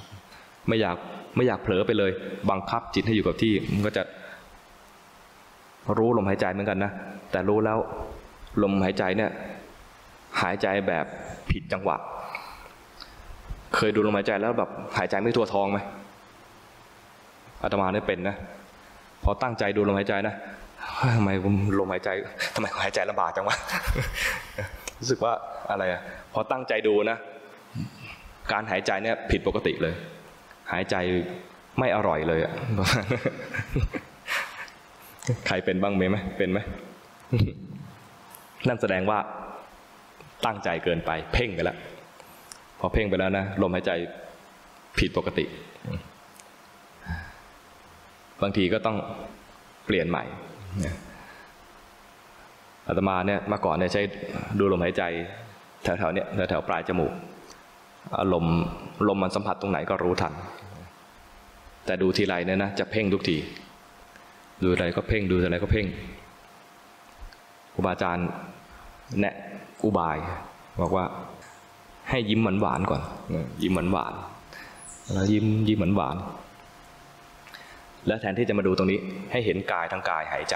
ไม่อยากไม่อยากเผลอไปเลย บังคับจิตให้อยู่กับที่มันก็จะรู้ลมหายใจเหมือนกันนะ แต่รู้แล้วลมหายใจเนี่ยหายใจแบบผิดจังหวะ เคยดูลมหายใจแล้วแบบหายใจไม่ทั่วท้องไหมอาตมาเนี่ยเป็นนะ พอตั้งใจดูลมหายใจนะ ทำไมลมหายใจทำไมหายใจลำบากจังวะรู้สึกว่าอะไรอะพอตั้งใจดูนะการหายใจเนี่ยผิดปกติเลย หายใจไม่อร่อยเลยอะใครเป็นบ้างไหมเป็นไหมนั่นแสดงว่าตั้งใจเกินไป เพ่งไปแล้วพอเพ่งไปแล้วนะลมหายใจผิดปกติ บางทีก็ต้องเปลี่ยนใหม่ อาตมาเนี่ยเมื่อก่อนเนี่ยใช้ดูลมหายใจแถวๆเนี่ยแถวๆปลายจมูกอารมณ์ลมมันสัมผัสตรงไหนก็รู้ทัน แต่ดูทีไรเนี่ยนะจะเพ่งทุกที ดูอะไรก็เพ่งดูอะไรก็เพ่งครูบาอาจารย์แนะอุบาย บอกว่าให้ยิ้มหวานหวานก่อนยิ้มหวานหวานแล้วยิ้มยิ้มหวานหวาน แล้วแทนที่จะมาดูตรงนี้ให้เห็นกายทั้งกายหายใจ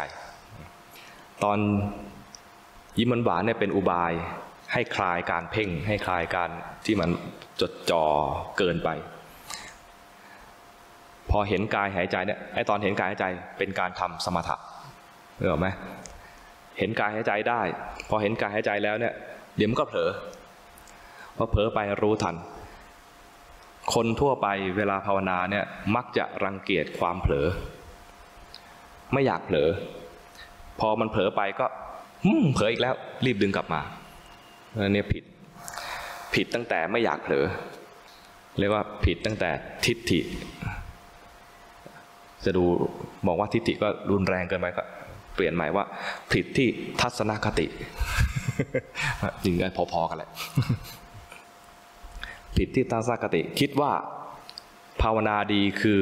ตอนยิ้มหวานหวานเนี่ยเป็นอุบายให้คลายการเพ่ง ให้คลายการที่มันจดจ่อเกินไป พอเห็นกายหายใจเนี่ยไอตอนเห็นกายหายใจเป็นการทำสมถะเห็นไหมเห็นกายหายใจได้ พอเห็นกายหายใจแล้วเนี่ยเดี๋ยวมันก็เผลอพอเผลอไปรู้ทัน คนทั่วไปเวลาภาวนาเนี่ยมักจะรังเกียจความเผลอ ไม่อยากเผลอ พอมันเผลอไปก็อืมเผลออีกแล้ว รีบดึงกลับมาอันนี้ผิดผิดตั้งแต่ไม่อยากเผลอ เรียกว่าผิดตั้งแต่ทิฏฐิ จะดูบอกว่าทิฏฐิก็รุนแรงเกินไปก็เปลี่ยนใหม่ว่า ผิดที่ทัศนคติ จริงๆพอๆกันแหละ ผิดที่ทัศนคติ คิดว่าภาวนาดีคือ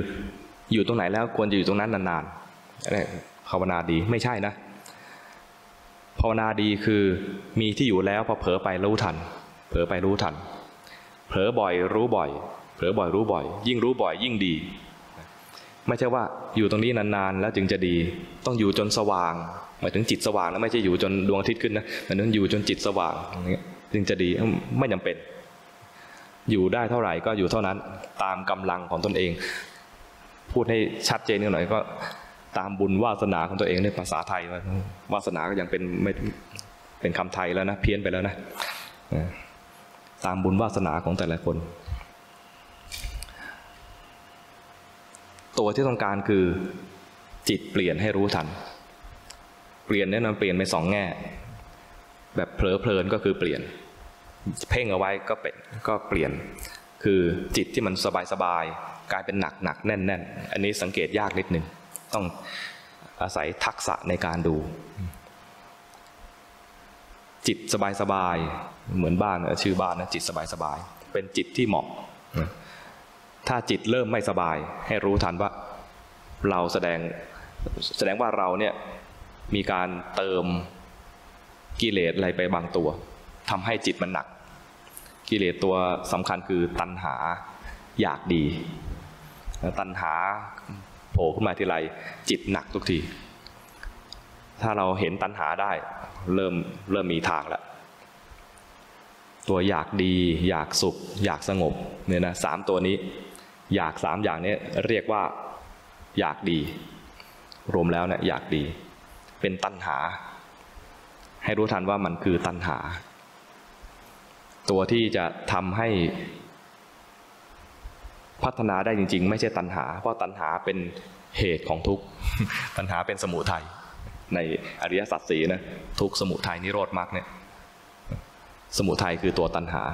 อยู่ตรงไหนแล้วควรจะอยู่ตรงนั้นนานๆนี่ภาวนาดีไม่ใช่นะ ภาวนาดีคือมีที่อยู่แล้วพอเผลอไปรู้ทัน เผลอไปรู้ทัน เผลอบ่อยรู้บ่อย เผลอบ่อยรู้บ่อย ยิ่งรู้บ่อยยิ่งดี ไม่ใช่ว่าอยู่ตรงนี้นานๆแล้วจึงจะดี ต้องอยู่จนสว่างหมายถึงจิตสว่างแล้วไม่ใช่อยู่จนดวงอาทิตย์ขึ้นนะหมายถึงอยู่จนจิตสว่างอย่างเงี้ยจึงจะดีไม่จาเป็น อยู่ได้เท่าไหร่ก็อยู่เท่านั้นตามกำลังของตนเอง พูดให้ชัดเจนหน่อยก็ตามบุญวาสนาของตัวเองในภาษาไทยวาสนาก็ยังเป็นไม่เป็นคำไทยแล้วนะเพี้ยนไปแล้วนะตามบุญวาสนาของแต่ละคน ตัวที่ต้องการคือจิตเปลี่ยนให้รู้ทัน เปลี่ยนเนี่ยมันเปลี่ยนไปสองแง่ แบบเผลอเพลินก็คือเปลี่ยน เพ่งเอาไว้ก็เป็นก็เปลี่ยน คือจิตที่มันสบายสบายกลายเป็นหนักหนักแน่นแน่นอันนี้สังเกตยากนิดหนึ่งต้องอาศัยทักษะในการดู จิตสบายสบายเหมือนบ้านชื่อบ้านนะจิตสบายสบายเป็นจิตที่เหมาะถ้าจิตเริ่มไม่สบาย ให้รู้ทันว่า เราแสดงแสดงว่าเราเนี่ยมีการเติมกิเลสอะไรไปบางตัวทำให้จิตมันหนัก กิเลสตัวสำคัญคือตัณหาอยากดี ตัณหาโผล่ขึ้นมาทีไรจิตหนักทุกที ถ้าเราเห็นตัณหาได้เริ่มเริ่มมีทางแล้วตัวอยากดีอยากสุข อยากสงบเนี่ยนะสามตัวนี้ อยากสามอย่างนี้เรียกว่าอยากดี รวมแล้วเนี่ยอยากดี เป็นตัณหา ให้รู้ทันว่ามันคือตัณหา ตัวที่จะทำให้พัฒนาได้จริง ๆ ไม่ใช่ตัณหา เพราะตัณหาเป็นเหตุของทุกข์ตัณหาเป็นสมุทัยในอริยสัจสีนะทุกสมุทัยนิโรธมรรคเนี่ยสมุทัยคือตัวตัณหา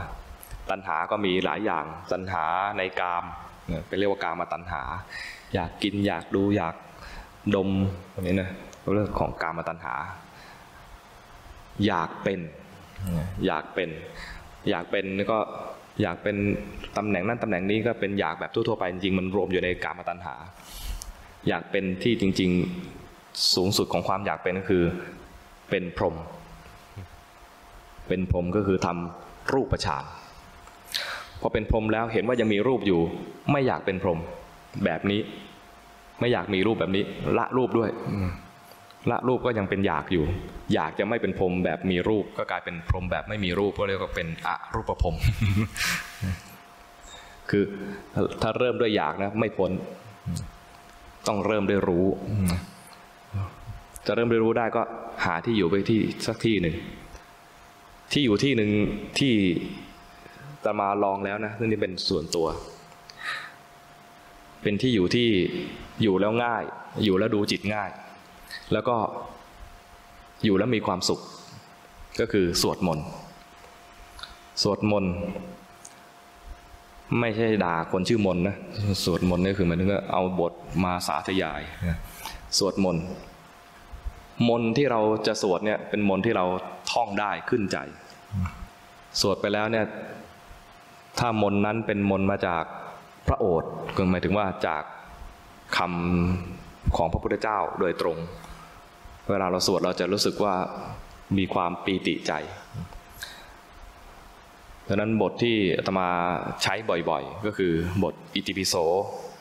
ตัณหาก็มีหลายอย่างตัณหาในกามเป็นเรียกว่ากามาตัณหา อยากกินอยากดูอยากดมตรงนี้นะเรื่องของกามาตัณหา อยากเป็นอยากเป็น อยากเป็นก็อยากเป็นตำแหน่งนั้นตำแหน่งนี้ก็เป็นอยากแบบทั่วๆไปจริงๆมันรวมอยู่ในกามาตัณหา อยากเป็นที่จริงๆสูงสุดของความอยากเป็นก็คือ เป็นพรหมเป็นพรหมก็คือทำรูปประชานพอเป็นพรหมแล้วเห็นว่ายังมีรูปอยู่ ไม่อยากเป็นพรหมแบบนี้ ไม่อยากมีรูปแบบนี้ ละรูปด้วย ละรูปก็ยังเป็นอยากอยู่ อยากจะไม่เป็นพรมแบบมีรูป ก็กลายเป็นพรมแบบไม่มีรูปก็เรียกว่าเป็นอรูปพรมคือถ้าเริ่มด้วยอยากนะ ไม่พ้น ต้องเริ่มด้วยรู้ จะเริ่มด้วยรู้ได้ก็หาที่อยู่ไปที่สักที่หนึ่ง ที่อยู่ที่หนึ่งที่จะมาลองแล้วนะนี่เป็นส่วนตัว เป็นที่อยู่ที่อยู่แล้วง่าย อยู่แล้วดูจิตง่าย แล้วก็อยู่แล้วมีความสุข ก็คือสวดมนต์สวดมนต์ไม่ใช่ด่าคนชื่อมนนะสวดมนต์นี่คือหมายถึงว่าเอาบทมาสาธยายสวดมนต์มนต์ที่เราจะสวดเนี่ย เป็นมนต์ที่เราท่องได้ขึ้นใจ สวดไปแล้วเนี่ย ถ้ามนต์นั้นเป็นมนต์มาจากพระโอษฐ์ก็หมายถึงว่าจากคำของพระพุทธเจ้าโดยตรง เวลาเราสวดเราจะรู้สึกว่ามีความปีติใจดังนั้นบทที่อาตมาใช้บ่อยๆ ก็คือบทอิติปิโส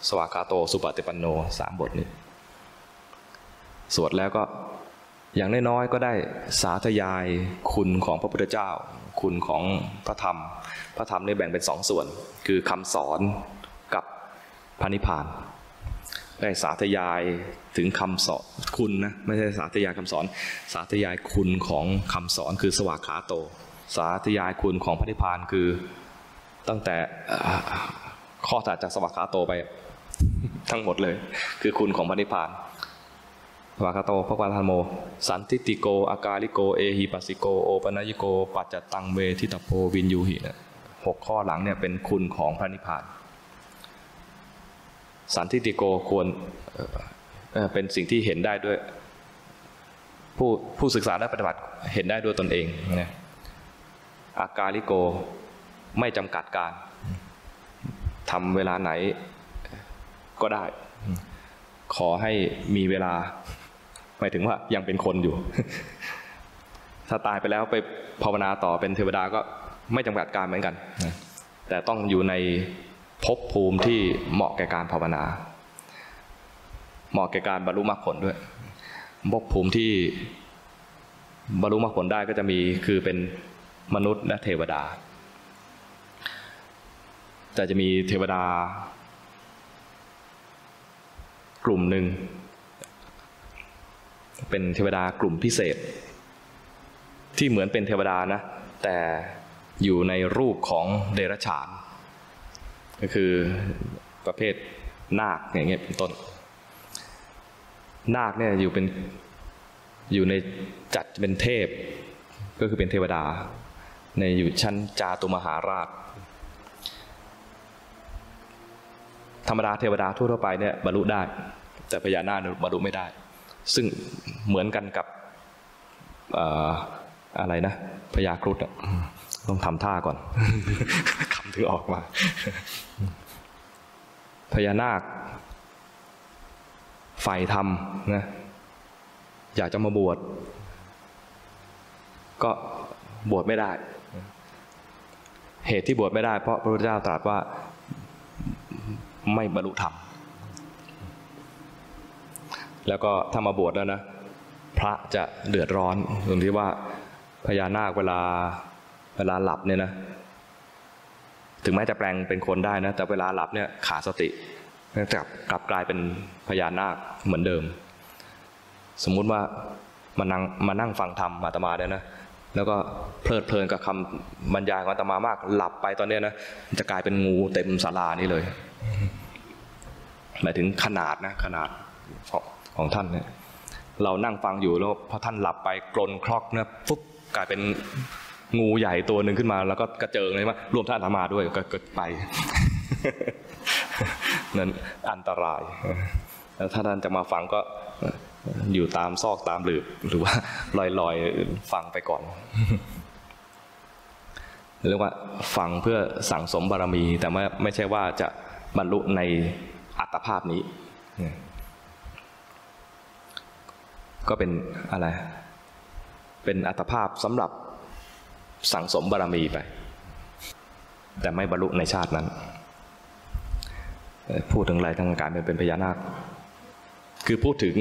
สวากาโต สุปฏิปันโนสามบทนี้ สวดแล้วก็อย่างน้อยๆก็ได้สาธยายคุณของพระพุทธเจ้า คุณของพระธรรม พระธรรมนี่แบ่งเป็นสองส่วน คือคำสอนกับพระนิพพาน ได้สาธยายถึงคำสอนคุณนะไม่ใช่สาธยายคำสอน สาธยายคุณของคำสอนคือสวากขาโต สาธยายคุณของพระนิพพานคือตั้งแต่ข้อตัดจากสวัสดิ์โตไปทั้งหมดเลย คือคุณของพระนิพพานสวัสดิ์โตพระวาทานโม สันติติโก อากาลิโก เอหิปัสสิโก โอปนัยิโก ปัจจตังเวทิตโพวินยูหินี่ยหกข้อหลังเนี่ยเป็นคุณของพระนิพพาน สันติติโกควรเป็นสิ่งที่เห็นได้ด้วย ผู้ผู้ศึกษาและปฏิบัติเห็นได้ด้วยตนเองนะอากาลิโกไม่จำกัดการทำเวลาไหนก็ได้ ขอให้มีเวลาหมายถึงว่ายังเป็นคนอยู่ ถ้าตายไปแล้วไปภาวนาต่อเป็นเทวดาก็ไม่จำกัดการเหมือนกัน แต่ต้องอยู่ใน ภพภูมิที่เหมาะแก่การภาวนา เหมาะแก่การบรรลุมรรคผลด้วยภพภูมิที่บรรลุมรรคผลได้ก็จะมีคือเป็นมนุษย์และเทวดา แต่จะมีเทวดา กลุ่มหนึ่ง เป็นเทวดากลุ่มพิเศษ ที่เหมือนเป็นเทวดานะ แต่อยู่ในรูปของเดรัจฉาน ก็คือประเภทนาคอย่างเงี้ยเป็นต้น นาคเนี่ยอยู่เป็นอยู่ในจัดเป็นเทพ ก็คือเป็นเทวดา ในอยู่ชั้นจาตุมหาราช ธรรมดาเทวดาทั่วไปเนี่ยบรรลุได้ แต่พญานาคบรรลุไม่ได้ ซึ่งเหมือนกันกับอะไรนะพญาครุฑต้องทำท่าก่อนำถึงออกมา พญานาคไฟธรรมนะอยากจะมาบวชก็บวชไม่ได้ เหตุที่บวชไม่ได้ เพราะพระพุทธเจ้าตรัสว่าไม่บรรลุธรรม แล้วก็ถ้ามาบวชแล้วนะ พระจะเดือดร้อนตรงที่ว่าพญานาคเวลาเวลาหลับเนี่ยนะ ถึงแม้จะแปลงเป็นคนได้นะ แต่เวลาหลับเนี่ยขาดสติกลับกลับกลายเป็นพญานาคเหมือนเดิม สมมุติว่ามานั่งมานั่งฟังธรรมมาตมาเนี่ยนะ แล้วก็เพลิดเพลินกับคำบรรยายของอาตมามาก หลับไปตอนเนี้ยนะจะกลายเป็นงูเต็มศาลานี้เลย หมายถึงขนาดนะขนาดของท่านเนี่ยเรานั่งฟังอยู่แล้วพอท่านหลับไปกลนคลอกเนี่ยปุ๊บกลายเป็น งูใหญ่ตัวหนึ่งขึ้นมา แล้วก็กระเจิงเลยว่ารวมท่านธรรมาด้วยก็ไปนั่นอันตรายแล้วถ้าท่านจะมาฟังก็อยู่ตามซอกตามหลืบหรือว่าลอยๆฟังไปก่อนเรียกว่าฟังเพื่อสั่งสมบารมี แต่ไม่ไม่ใช่ว่าจะบรรลุในอัตภาพนี้ ก็เป็นอะไร เป็นอัตภาพสำหรับ สั่งสมบารมีไป แต่ไม่บรรลุในชาตินั้น พูดถึงอะไรทั้งการเป็นพญานาค คือพูดถึง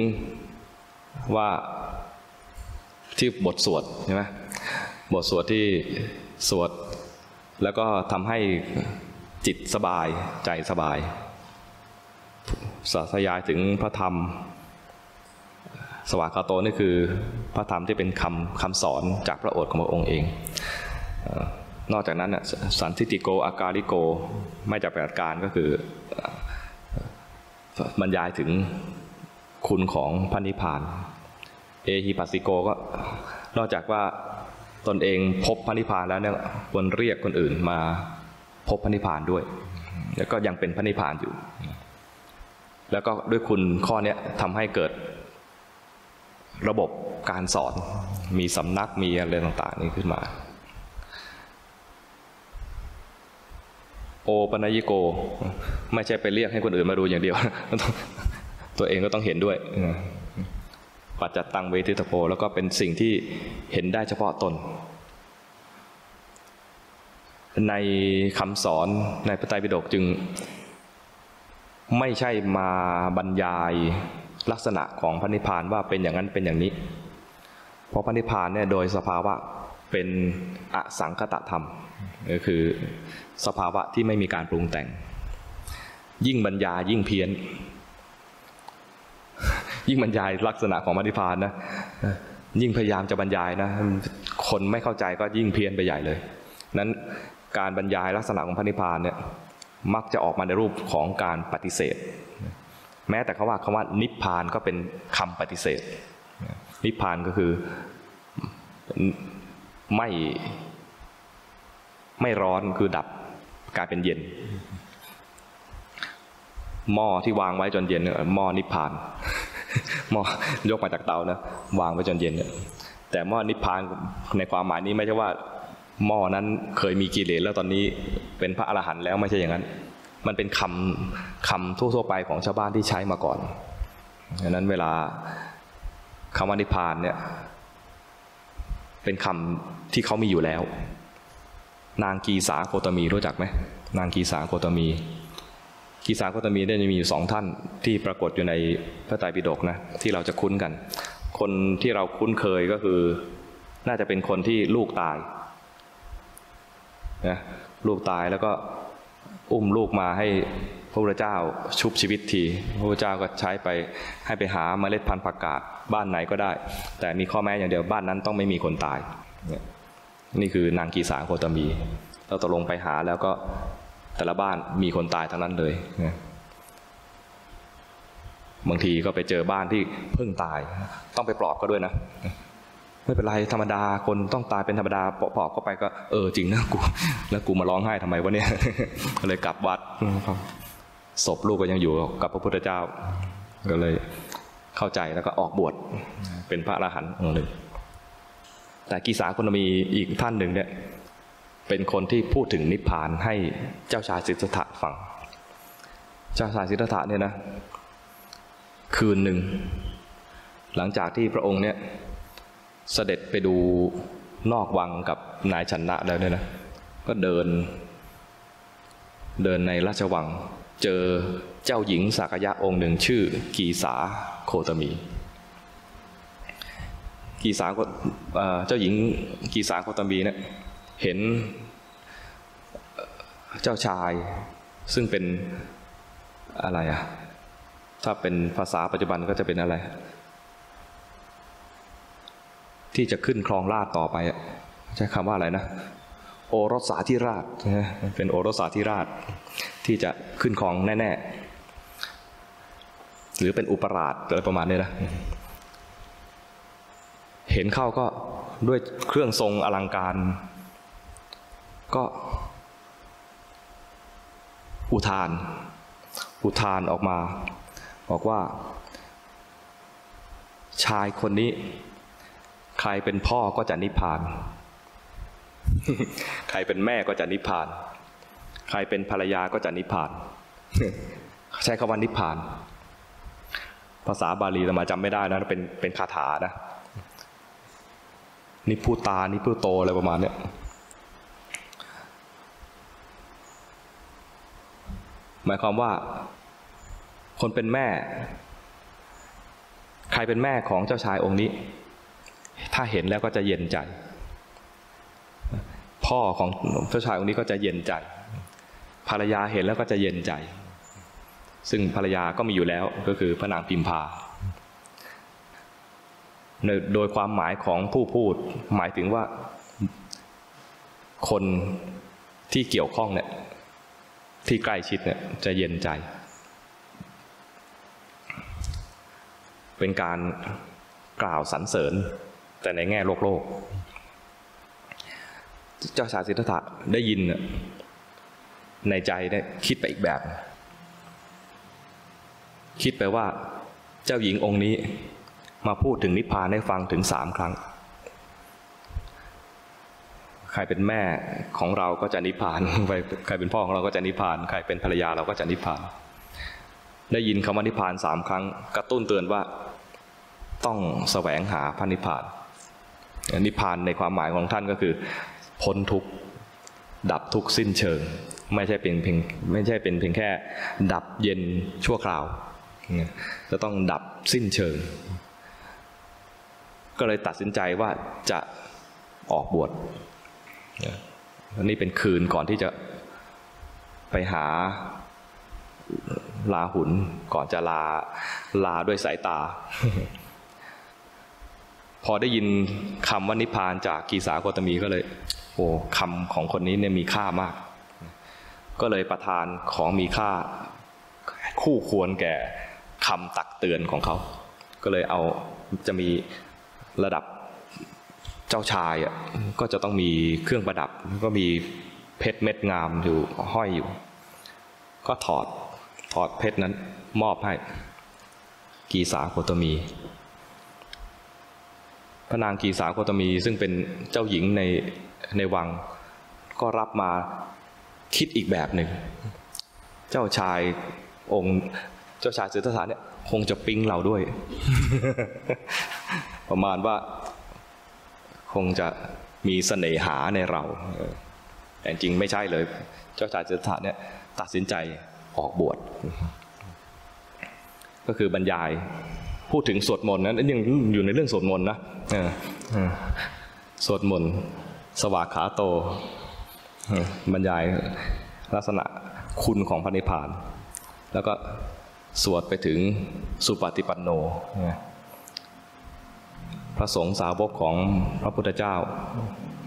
ว่าที่บทสวดใช่ไหมบทสวดที่สวด แล้วก็ทำให้จิตสบายใจสบาย สาธยายถึงพระธรรม สวากาโตนี่คือพระธรรมที่เป็นคำคำสอนจากพระโอษฐ์ของพระองค์เองนอกจากนั้นสันทิติโกอาการิโกไม่จับประการก็คือบรรยายถึงคุณของพระนิพพาน เอฮิปัสสิโกก็นอกจากว่าตนเองพบพระนิพพานแล้วเนี่ยควรเรียกคนอื่นมาพบพระนิพพานด้วย แล้วก็ยังเป็นพระนิพพานอยู่ แล้วก็ด้วยคุณข้อเนี้ยทำให้เกิด ระบบการสอนมีสำนักมีอะไรต่างๆนี้ขึ้นมา โอปนยิโก ไม่ใช่ไปเรียกให้คนอื่นมาดูอย่างเดียว ตัวเองก็ต้องเห็นด้วยปัจจัตตังเวทิตโพแล้วก็เป็นสิ่งที่เห็นได้เฉพาะตน ในคำสอนในพระไตรปิฎกจึงไม่ใช่มาบรรยาย ลักษณะของพระนิพพานว่าเป็นอย่างนั้นเป็นอย่างนี้ เพราะพระนิพพานเนี่ยโดยสภาวะเป็นอสังคตธรรมก็คือสภาวะที่ไม่มีการปรุงแต่ง ยิ่งบรรยายยิ่งเพี้ยน ยิ่งบรรยายลักษณะของพระนิพพานนะยิ่งพยายามจะบรรยายนะคนไม่เข้าใจก็ยิ่งเพี้ยนไปใหญ่เลยนั้นการบรรยายลักษณะของพระนิพพานเนี่ยมักจะออกมาในรูปของการปฏิเสธ แม้แต่คาว่าคำว่านิพพานก็เป็นคำปฏิเสธ นิพพานก็คือไม่ไม่ร้อนคือดับกลายเป็นเย็น หม้อที่วางไว้จนเย็นหม้อนิพพานหม้อยกมาจากเตานะวางไว้จนเย็นเนี่ยแต่หม้อนิพพานในความหมายนี้ไม่ใช่ว่าหม้อนั้นเคยมีกิเลสแล้วตอนนี้เป็นพระอรหันต์แล้วไม่ใช่อย่างนั้น มันเป็นคำคำทั่วๆไปของชาวบ้านที่ใช้มาก่อนดังนั้นเวลาคำว่านิพพานเนี่ยเป็นคำที่เขามีอยู่แล้ว นางกีสาโคตมีรู้จักไหมนางกีสาโคตมีกีสาโคตมีได้จะมีอยู่สองท่านที่ปรากฏอยู่ในพระไตรปิฎกนะที่เราจะคุ้นกัน คนที่เราคุ้นเคยก็คือ น่าจะเป็นคนที่ลูกตายนะลูกตายแล้วก็ อุ้มลูกมาให้พระพุทธเจ้าชุบชีวิตที พระพุทธเจ้าก็ใช้ไปให้ไปหาเมล็ดพันธุ์ผักกาดบ้านไหนก็ได้ แต่มีข้อแม้อย่างเดียวบ้านนั้นต้องไม่มีคนตาย นี่คือนางกีสาโคตมี เราตกลงไปหาแล้วก็แต่ละบ้านมีคนตายทั้งนั้นเลยบางทีก็ไปเจอบ้านที่เพิ่งตาย ต้องไปปลอบก็ด้วยนะ ไม่เป็นไรธรรมดาคนต้องตายเป็นธรรมดาปอบเข้าไปก็เออจริงนะกูแล้วกูมาร้องไห้ทำไมวะเนี่ยเลยกลับวัดศพลูกก็ยังอยู่กับพระพุทธเจ้า ก็เลยเข้าใจแล้วก็ออกบวชเป็นพระอรหันต์องค์หนึ่งแต่กีสาคนมีอีกท่านหนึ่งเนี่ย เป็นคนที่พูดถึงนิพพานให้เจ้าชายสิทธัตถะฟัง เจ้าชายสิทธัตถะเนี่ยนะ คืนหนึ่ง หลังจากที่พระองค์เนี่ย เสด็จไปดูนอกวังกับนายชนะแล้วเนี่ยนะ ก็เดิน เดินในราชวัง เจอเจ้าหญิงสักยะองค์หนึ่งชื่อกีสาโคตมี กีสาเจ้าหญิงกีสาโคตมีเนี่ยเห็นเจ้าชายซึ่งเป็นอะไรอะถ้าเป็นภาษาปัจจุบันก็จะเป็นอะไร ที่จะขึ้นครองราชต่อไป ใช้คำว่าอะไรนะ โอรสาธิราชเป็นโอรสาธิราชที่จะขึ้นครองแน่ๆ หรือเป็นอุปราชอะไรประมาณนี้นะ เห็นเข้าก็ด้วยเครื่องทรงอลังการ ก็อุทาน อุทานออกมา บอกว่า ชายคนนี้ ใครเป็นพ่อก็จะนิพพาน ใครเป็นแม่ก็จะนิพพาน ใครเป็นภรรยาก็จะนิพพาน ใช้คำว่านิพพาน ภาษาบาลีเรามาจำไม่ได้นะ เป็นเป็นคาถานะ นิพุตา นิพุโตอะไรประมาณเนี้ยหมายความว่า คนเป็นแม่ ใครเป็นแม่ของเจ้าชายองค์นี้ ถ้าเห็นแล้วก็จะเย็นใจ พ่อของเจ้ชายองค์นี้ก็จะเย็นใจ ภรรยาเห็นแล้วก็จะเย็นใจ ซึ่งภรรยาก็มีอยู่แล้วก็คือพระนางพิมพาโดยความหมายของผู้พูด หมายถึงว่าคนที่เกี่ยวข้องเนี่ยที่ใกล้ชิดเนี่ยจะเย็นใจ เป็นการกล่าวสรรเสริญ แต่ในแง่โลกโลก เจ้าชายสิทธัตถะได้ยินในใจได้คิดไปอีกแบบ คิดไปว่าเจ้าหญิงองค์นี้มาพูดถึงนิพพานให้ฟังถึงสามครั้ง ใครเป็นแม่ของเราก็จะนิพพาน ใครเป็นพ่อของเราก็จะนิพพาน ใครเป็นภรรยาเราก็จะนิพพาน ได้ยินคำว่านิพพานสามครั้ง กระตุ้นเตือนว่าต้องแสวงหาพระนิพพาน นิพพานในความหมายของท่านก็คือ พ้นทุกข์ดับทุกข์สิ้นเชิง ไม่ใช่เป็นเพียงไม่ใช่เป็นเพียงแค่ ดับเย็นชั่วคราว จะต้องดับสิ้นเชิง ก็เลยตัดสินใจว่าจะออกบวชนนี้เป็นคืนก่อนที่จะไปหาลาหุนก่อนจะลาลาด้วยสายตา พอได้ยินคำว่านิพพานจากกีสาโกตมีก็เลยโอ้คำของคนนี้เนี่ยมีค่ามาก ก็เลยประทานของมีค่าคู่ควรแก่คำตักเตือนของเขา ก็เลยเอาจะมีระดับเจ้าชายอะก็จะต้องมีเครื่องประดับก็มีเพชรเม็ดงามอยู่ห้อยอยู่ ก็ถอดถอดเพชรนั้นมอบให้กีสาโคตมี พระนางกีสาโคตมีซึ่งเป็นเจ้าหญิงในในวัง ก็รับมาคิดอีกแบบหนึ่ง เจ้าชายองค์เจ้าชายสิทธัตถะเนี่ยคงจะปิ๊งเราด้วย ประมาณว่าคงจะมีเสน่หาในเรา แต่จริงไม่ใช่เลย เจ้าชายสิทธัตถะเนี่ยตัดสินใจออกบวช ก็คือบรรยาย พูดถึงสวดมนต์นั้นยังอยู่ในเรื่องสวดมนต์นะสวดมนต์สวากขาโตบรรยายลักษณะคุณของพระนิพพาน แล้วก็สวดไปถึงสุปฏิปันโน พระสงฆ์สาวกของพระพุทธเจ้า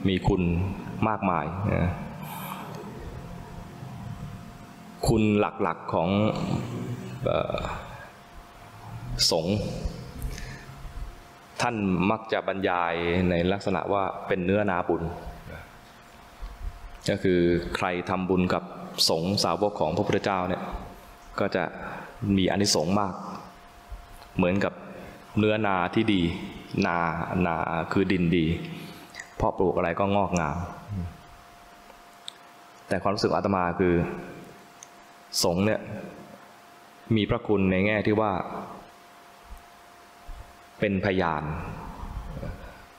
มีคุณมากมาย คุณหลักๆของ สงท่านมักจะบรรยายในลักษณะว่าเป็นเนื้อนาบุญ ก็คือใครทำบุญกับสงสาวกของพระพุทธเจ้าเนี่ยก็จะมีอนิสงส์มาก เหมือนกับเนื้อนาที่ดี นานาคือดินดีเพราะปลูกอะไรก็งอกงาม แต่ความรู้สึกอาตมาคือ สงเนี่ยมีพระคุณในแง่ที่ว่า เป็นพยาน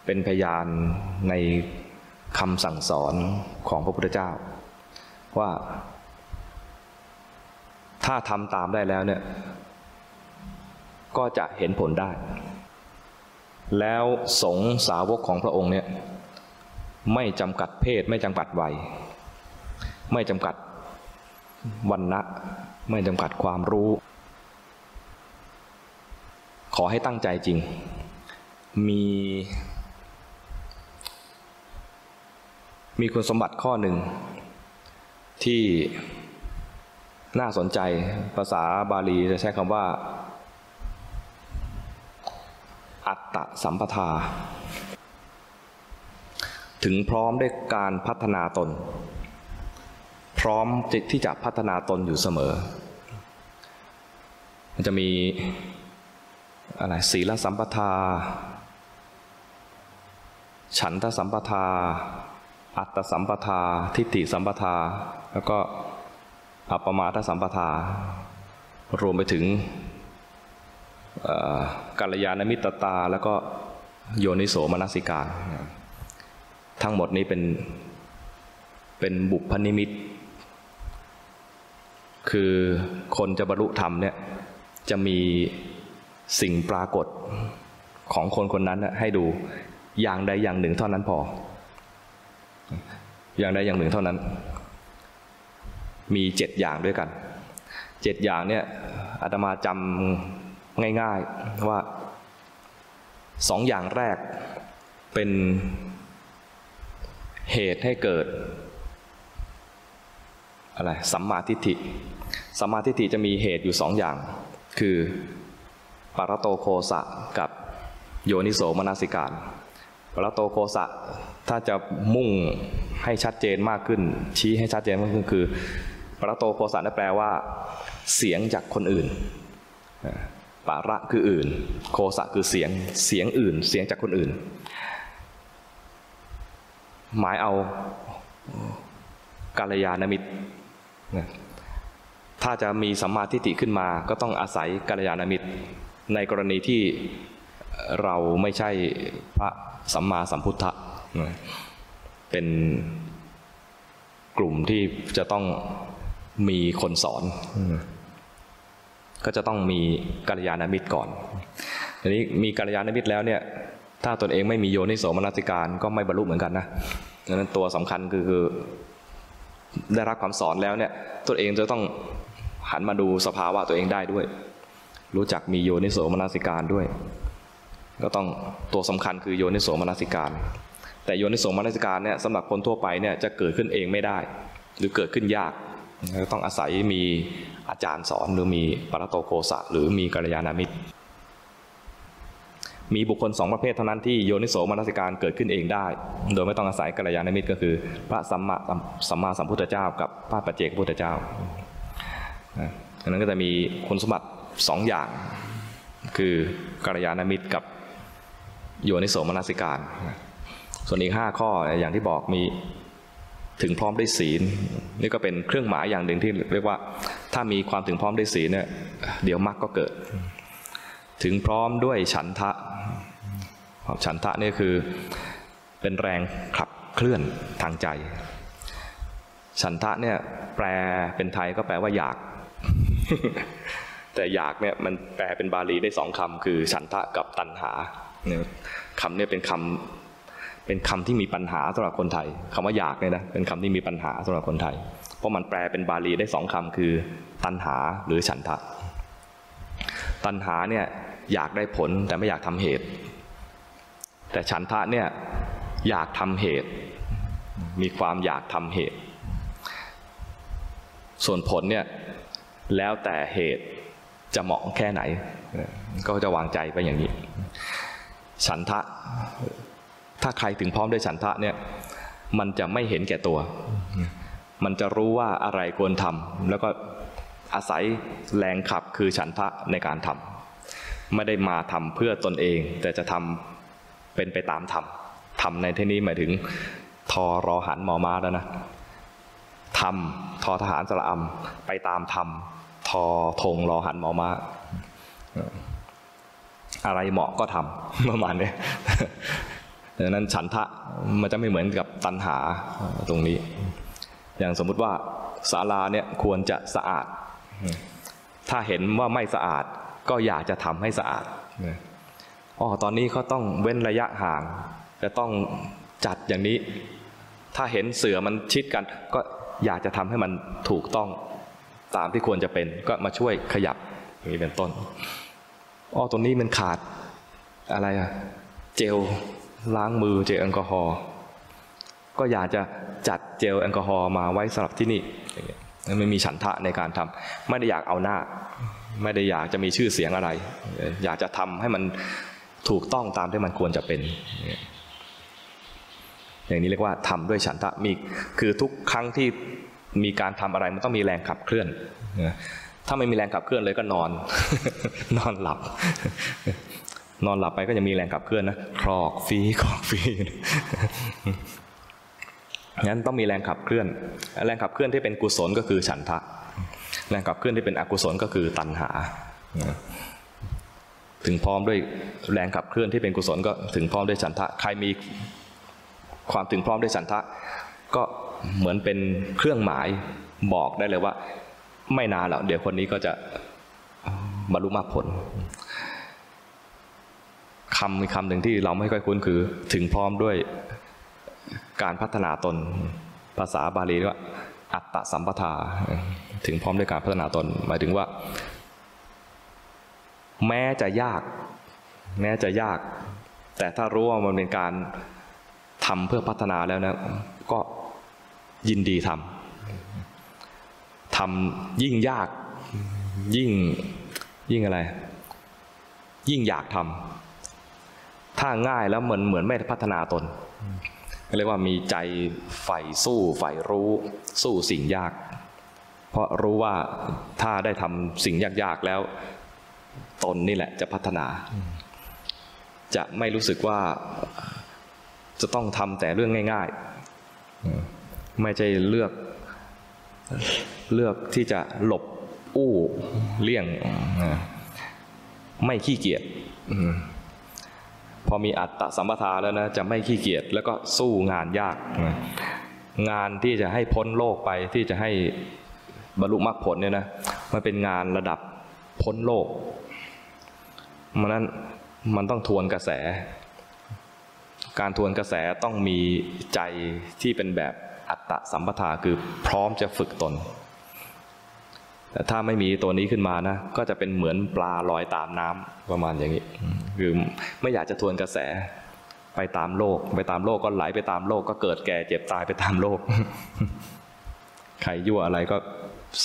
เป็นพยานในคำสั่งสอนของพระพุทธเจ้า ว่า ถ้าทำตามได้แล้วเนี่ยก็จะเห็นผลได้ แล้วสงสาวกของพระองค์เนี่ยไม่จำกัดเพศไม่จำกัดวัย ไม่จำกัดวันนะไม่จำกัดความรู้ ขอให้ตั้งใจจริง มี มีคุณสมบัติข้อหนึ่ง ที่น่าสนใจภาษาบาลีจะใช้คำว่า อัตตสัมปทา ถึงพร้อมด้วยการพัฒนาตน พร้อมที่จะพัฒนาตนอยู่เสมอ มันจะมี อะไรศีลสัมปทา ฉันทสัมปทา อัตตสัมปทา ทิฏฐิสัมปทา แล้วก็อัปปมาทสัมปทา รวมไปถึงกัลยาณมิตรตา แล้วก็โยนิโสมนสิการ ทั้งหมดนี้เป็นเป็นบุพนิมิต คือคนจะบรรลุธรรมเนี่ยจะมี สิ่งปรากฏของคนคนนั้นให้ดูอย่างใดอย่างหนึ่งเท่านั้นพอ อย่างใดอย่างหนึ่งเท่านั้น มีเจ็ดอย่างด้วยกันเจ็ดอย่างเนี่ยอาตมาจำง่ายๆว่าสองอย่างแรกเป็นเหตุให้เกิดอะไรสัมมาทิฏฐิสัมมาทิฏฐิจะมีเหตุอยู่สองอย่าง คือ ปารโตโคสะกับโยนิโสมนสิการปรโตโคสะถ้าจะมุ่งให้ชัดเจนมากขึ้น ชี้ให้ชัดเจนมากขึ้นคือปรโตโคสะนั่นแปลว่า เสียงจากคนอื่นปาระคืออื่น โคสะคือเสียงเสียงอื่น เสียงจากคนอื่น หมายเอากาลยานมิตรถ้าจะมีสัมมาทิฏฐิขึ้นมา ก็ต้องอาศัยกาลยานมิตร ในกรณีที่เราไม่ใช่พระสัมมาสัมพุทธะเป็นกลุ่มที่จะต้องมีคนสอน ก็จะต้องมีกัลยาณมิตรก่อนทีนี้มีกัลยาณมิตรแล้วเนี่ย ถ้าตนเองไม่มีโยนิโสมนสิการก็ไม่บรรลุเหมือนกันนะดังนั้นตัวสำคัญคือคือได้รับคำสอนแล้วเนี่ยตัวเองจะต้องหันมาดูสภาวะตัวเองได้ด้วย รู้จักมีโยนิโสมนสิการด้วย ก็ต้องตัวสำคัญคือโยนิโสมนสิการ แต่โยนิโสมนสิการเนี่ยสำหรับคนทั่วไปเนี่ยจะเกิดขึ้นเองไม่ได้ หรือเกิดขึ้นยากต้องอาศัยมีอาจารย์สอนหรือมีปรตโตโคสะหรือมีกัลยาณมิตร มีบุคคลสองประเภทเท่านั้นที่โยนิโสมนสิการเกิดขึ้นเองได้ โดยไม่ต้องอาศัยกัลยาณมิตรก็คือ พระสัมมาสัมมาสัมพุทธเจ้า กับพระปัจเจกพุทธเจ้าดังนั้นก็จะมีคุณสมบัติ สองอย่าง คือกัลยาณมิตรกับโยนิโสมนสิการ ส่วนอีกห้าข้ออย่างที่บอกมีถึงพร้อมด้วยศีล นี่ก็เป็นเครื่องหมายอย่างหนึ่งที่เรียกว่า ถ้ามีความถึงพร้อมด้วยศีลเนี่ยเดี๋ยวมรรคก็เกิด ถึงพร้อมด้วยฉันทะฉันทะนี่คือเป็นแรงขับเคลื่อนทางใจ ฉันทะเนี่ยแปลเป็นไทยก็แปลว่าอยาก แต่อยากเนี่ยมันแปลเป็นบาลีได้สองคำคือฉันทะกับตัณหาคำเนี่ยเป็นคำเป็นคำที่มีปัญหาสำหรับคนไทยคำว่าอยากเนี่ยนะเป็นคำที่มีปัญหาสำหรับคนไทย เพราะมันแปลเป็นบาลีได้สองคำคือ ตัณหาหรือฉันทะ ตัณหาเนี่ยอยากได้ผลแต่ไม่อยากทำเหตุ แต่ฉันทะเนี่ยอยากทำเหตุ มีความอยากทำเหตุ ส่วนผลเนี่ยแล้วแต่เหตุ จะเหมาะแค่ไหน ก็จะวางใจไปอย่างนี้ ฉันทะ ถ้าใครถึงพร้อมด้วยฉันทะเนี่ย มันจะไม่เห็นแก่ตัว มันจะรู้ว่าอะไรควรทำแล้วก็อาศัยแรงขับคือฉันทะในการทำไม่ได้มาทำเพื่อตนเอง แต่จะทำเป็นไปตามธรรมทำในที่นี้หมายถึงทอรอหันมอมาแล้วนะทำทอทหารสระอำไปตามธรรม ทอธงรอหันมอมาอะไรเหมาะก็ทำประมาณนี้ดังนั้นฉันทะมันจะไม่เหมือนกับตัณหาตรงนี้ อย่างสมมุติว่าศาลาเนี่ยควรจะสะอาด ถ้าเห็นว่าไม่สะอาดก็อยากจะทำให้สะอาดอ๋อตอนนี้เขาต้องเว้นระยะห่าง จะต้องจัดอย่างนี้ ถ้าเห็นเสือมันชิดกัน ก็อยากจะทำให้มันถูกต้อง ตามที่ควรจะเป็นก็มาช่วยขยับอย่างนี้เป็นต้นอ๋อตรงนี้มันขาดอะไรอะเจลล้างมือเจลแอลกอฮอล์ก็อยากจะจัดเจลแอลกอฮอล์มาไว้สำหรับที่นี่ไม่มีฉันทะในการทำไม่ได้อยากเอาหน้า ไม่ได้อยากจะมีชื่อเสียงอะไร อยากจะทำให้มันถูกต้องตามที่มันควรจะเป็น อย่างนี้เรียกว่าทำด้วยฉันทะมีคือทุกครั้งที่ มีการทำอะไรมันต้องมีแรงขับเคลื่อนถ้าไม่มีแรงขับเคลื่อนเลยก็นอน นอนหลับ นอนหลับไปก็จะมีแรงขับเคลื่อนนะคลอกฟีคลอกฟีงั้นต้องมีแรงขับเคลื่อน แรงขับเคลื่อนที่เป็นกุศลก็คือฉันทะ แรงขับเคลื่อนที่เป็นอกุศลก็คือตัณหา ถึงพร้อมด้วยแรงขับเคลื่อนที่เป็นกุศลก็ถึงพร้อมด้วยฉันทะ ใครมีความถึงพร้อมด้วยฉันทะ ก็ เหมือนเป็นเครื่องหมายบอกได้เลยว่า ไม่นานแล้วเดี๋ยวคนนี้ก็จะบรรลุมรรคผลคำมีคำหนึ่งที่เราไม่ค่อยคุ้นคือ ถึงพร้อมด้วยการพัฒนาตนภาษาบาลีว่า อัตตสัมปทา ถึงพร้อมด้วยการพัฒนาตน หมายถึงว่า แม้จะยาก แม้จะยาก แต่ถ้ารู้ว่ามันเป็นการทำเพื่อพัฒนาแล้วนะ ก็ ยินดีทำทำยิ่งยากยิ่งยิ่งอะไร ยิ่งอยากทำถ้าง่ายแล้วเหมือนเหมือนไม่พัฒนาตนเรียกว่ามีใจใฝ่สู้ใฝ่รู้สู้สิ่งยาก เพราะรู้ว่าถ้าได้ทำสิ่งยากๆแล้ว ตนนี่แหละจะพัฒนา จะไม่รู้สึกว่าจะต้องทำแต่เรื่องง่าย ๆ ไม่ใช่เลือก เลือกที่จะหลบอู้เลี่ยง ไม่ขี้เกียจพอมีอัตตสัมปทาแล้วนะจะไม่ขี้เกียจแล้วก็สู้งานยาก งานที่จะให้พ้นโลกไปที่จะให้บรรลุมรรคผลเนี่ยนะมันเป็นงานระดับพ้นโลกมันนั้นมันต้องทวนกระแส การทวนกระแสต้องมีใจที่เป็นแบบ อัตตสัมปทาคือพร้อมจะฝึกตน แต่ถ้าไม่มีตัวนี้ขึ้นมานะ ก็จะเป็นเหมือนปลาลอยตามน้ำประมาณอย่างนี้ คือไม่อยากจะทวนกระแสไปตามโลก ไปตามโลกก็ไหลไปตามโลก ก็เกิดแก่เจ็บตายไปตามโลก ใครยั่วอะไรก็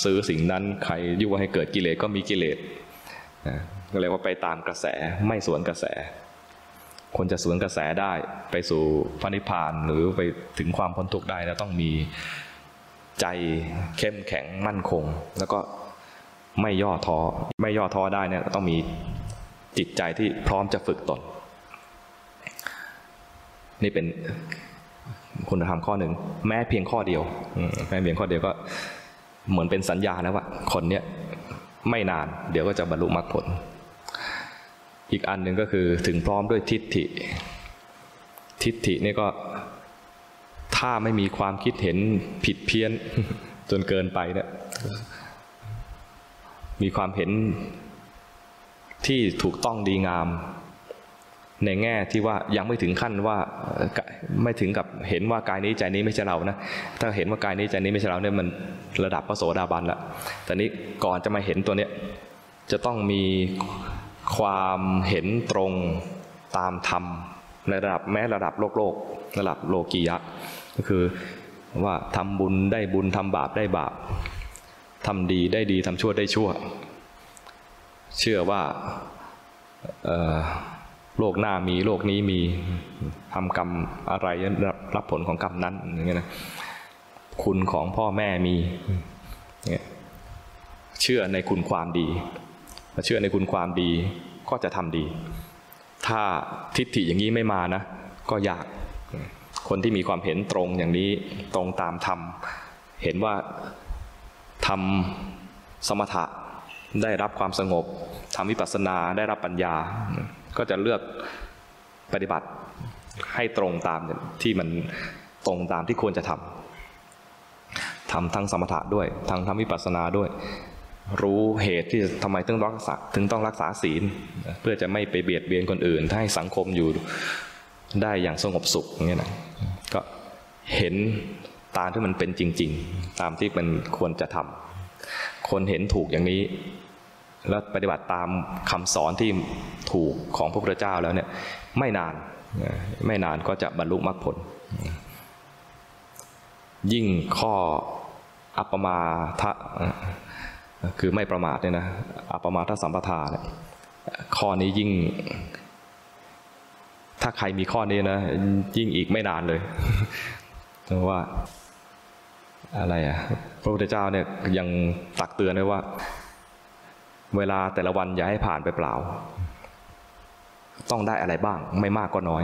ซื้อสิ่งนั้นใครยั่วให้เกิดกิเลสก็มีกิเลสก็เลยว่าไปตามกระแสไม่สวนกระแส คนจะสวนกระแสได้ไปสู่พระนิพพานหรือไปถึงความพ้นทุกข์ได้แล้วต้องมีใจเข้มแข็งมั่นคง แล้วก็ไม่ย่อท้อไม่ย่อท้อได้เนี่ยต้องมีจิตใจที่พร้อมจะฝึกตน นี่เป็นคุณธรรมข้อหนึ่ง แม้เพียงข้อเดียวแม้เพียงข้อเดียวก็เหมือนเป็นสัญญาแล้วว่าคนเนี้ยไม่นาน เดี๋ยวก็จะบรรลุมรรคผล อีกอันหนึ่งก็คือถึงพร้อมด้วยทิฏฐิ ทิฏฐินี่ก็ถ้าไม่มีความคิดเห็นผิดเพี้ยนจนเกินไปเนี่ยมีความเห็นที่ถูกต้องดีงาม ในแง่ที่ว่ายังไม่ถึงขั้นว่าไม่ถึงกับเห็นว่ากายนี้ใจนี้ไม่ใช่เรานะถ้าเห็นว่ากายนี้ใจนี้ไม่ใช่เราเนี่ยมันระดับพระโสดาบันละแต่นี้ก่อนจะมาเห็นตัวเนี้ยจะต้องมี ความเห็นตรงตามธรรมในระดับแม้ระดับโลกโลก ระดับโลกียะ ก็คือว่าทำบุญได้บุญทำบาปได้บาปทำดีได้ดีทำชั่วได้ชั่ว เชื่อว่าโลกหน้ามีโลกนี้มีทำกรรมอะไรรับผลของกรรมนั้นอย่างเงี้ยนะคุณของพ่อแม่มีเชื่อในคุณความดี เชื่อในคุณความดีก็จะทำดี ถ้าทิฏฐิอย่างนี้ไม่มานะ ก็ยากคนที่มีความเห็นตรงอย่างนี้ตรงตามธรรมเห็นว่าทำสมถะได้รับความสงบทำวิปัสสนาได้รับปัญญา ก็จะเลือกปฏิบัติให้ตรงตามที่มันตรงตามที่ควรจะทำทำทั้งสมถะด้วยทั้งทำวิปัสสนาด้วย รู้เหตุที่ทำไมต้องรักษาถึงต้องรักษาศีล เพื่อจะไม่ไปเบียดเบียนคนอื่นถ้าให้สังคมอยู่ได้อย่างสงบสุขอย่างเงี้ยนะก็เห็นตามที่มันเป็นจริง ๆ ตามที่มันควรจะทำคนเห็นถูกอย่างนี้ แล้วปฏิบัติตามคำสอนที่ถูกของพระพุทธเจ้าแล้วเนี่ยไม่นานไม่นานก็จะบรรลุมรรคผล ยิ่งข้ออัปมาทะ คือไม่ประมาทเนี่ยนะอัปมาทสัมปทาเนี่ยข้อนี้ยิ่ง ถ้าใครมีข้อนี้นะ ยิ่งอีกไม่นานเลยเพราะว่าอะไรอะพระพุทธเจ้าเนี่ยยังตักเตือนไว้ว่า เวลาแต่ละวันอย่าให้ผ่านไปเปล่า ต้องได้อะไรบ้าง ไม่มากก็น้อย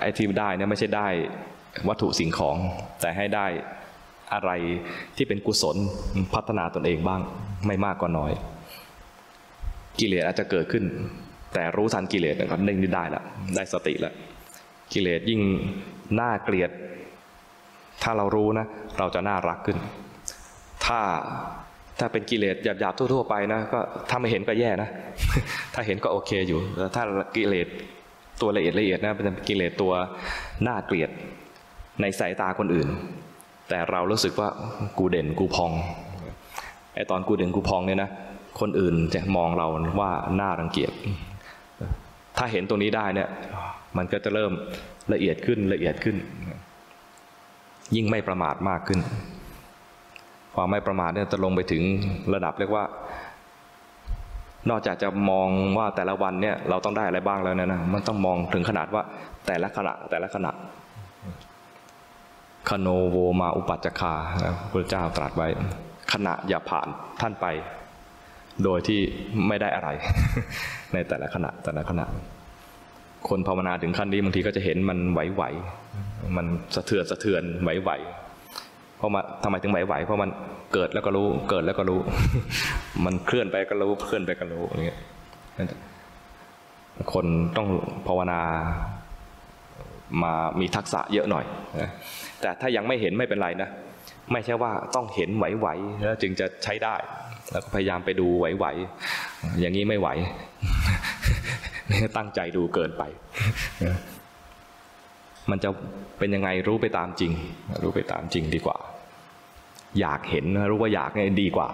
ไอ้ที่ได้เนี่ยไม่ใช่ได้วัตถุสิ่งของ แต่ให้ได้ อะไรที่เป็นกุศลพัฒนาตนเองบ้าง ไม่มากก็น้อย กิเลสอาจจะเกิดขึ้น แต่รู้ทันกิเลสก็นิ่งได้ละได้สติล้วกิเลสยิ่งน่าเกลียด ถ้าเรารู้นะ เราจะน่ารักขึ้น ถ้าถ้าเป็นกิเลสหยาบๆทั่วๆไปนะก็ถ้าไม่เห็นก็แย่นะ ถ้าเห็นก็โอเคอยู่แต่ถ้ากิเลสตัวละเอียดละเอียดนะเป็นกิเลสตัวน่าเกลียดในสายตาคนอื่น แต่เรารู้สึกว่ากูเด่นกูพองไอตอนกูเด่นกูพองเนี่ยนะคนอื่นจะมองเราว่าหน่ารังเกียจถ้าเห็นตรงนี้ได้เนี่ย มันก็จะเริ่มละเอียดขึ้นละเอียดขึ้น ยิ่งไม่ประมาทมากขึ้น ความไม่ประมาทเนี่ยจะลงไปถึงระดับเรียกว่า นอกจากจะมองว่าแต่ละวันเนี่ยเราต้องได้อะไรบ้างแล้วเนะนะมันต้องมองถึงขนาดว่าแต่ละขณะแต่ละขณะ คโนโวมาอุปัจจคาพระเจ้าตรัสไว้ ขณะอย่าผ่านท่านไป โดยที่ไม่ได้อะไร ในแต่ละขณะแต่ละขณะ คนภาวนาถึงขั้นนี้บางทีก็จะเห็นมันไหวๆมันสะเทือนสะเทือนไหวๆเพราะมาทำไมถึงไหวๆเพราะมันเกิดแล้วก็รู้ เกิดแล้วก็รู้ มันเคลื่อนไปก็รู้เคลื่อนไปก็รู้อย่างเงี้ยคนต้องภาวนา มามีทักษะเยอะหน่อยนะแต่ถ้ายังไม่เห็นไม่เป็นไรนะไม่ใช่ว่าต้องเห็นไหวๆแล้วจึงจะใช้ได้ แล้วก็พยายามไปดูไหวๆอย่างนี้ไม่ไหวตั้งใจดูเกินไป มันจะเป็นยังไงรู้ไปตามจริง รู้ไปตามจริงดีกว่า อยากเห็นรู้ว่าอยากเนี่ยดีกว่า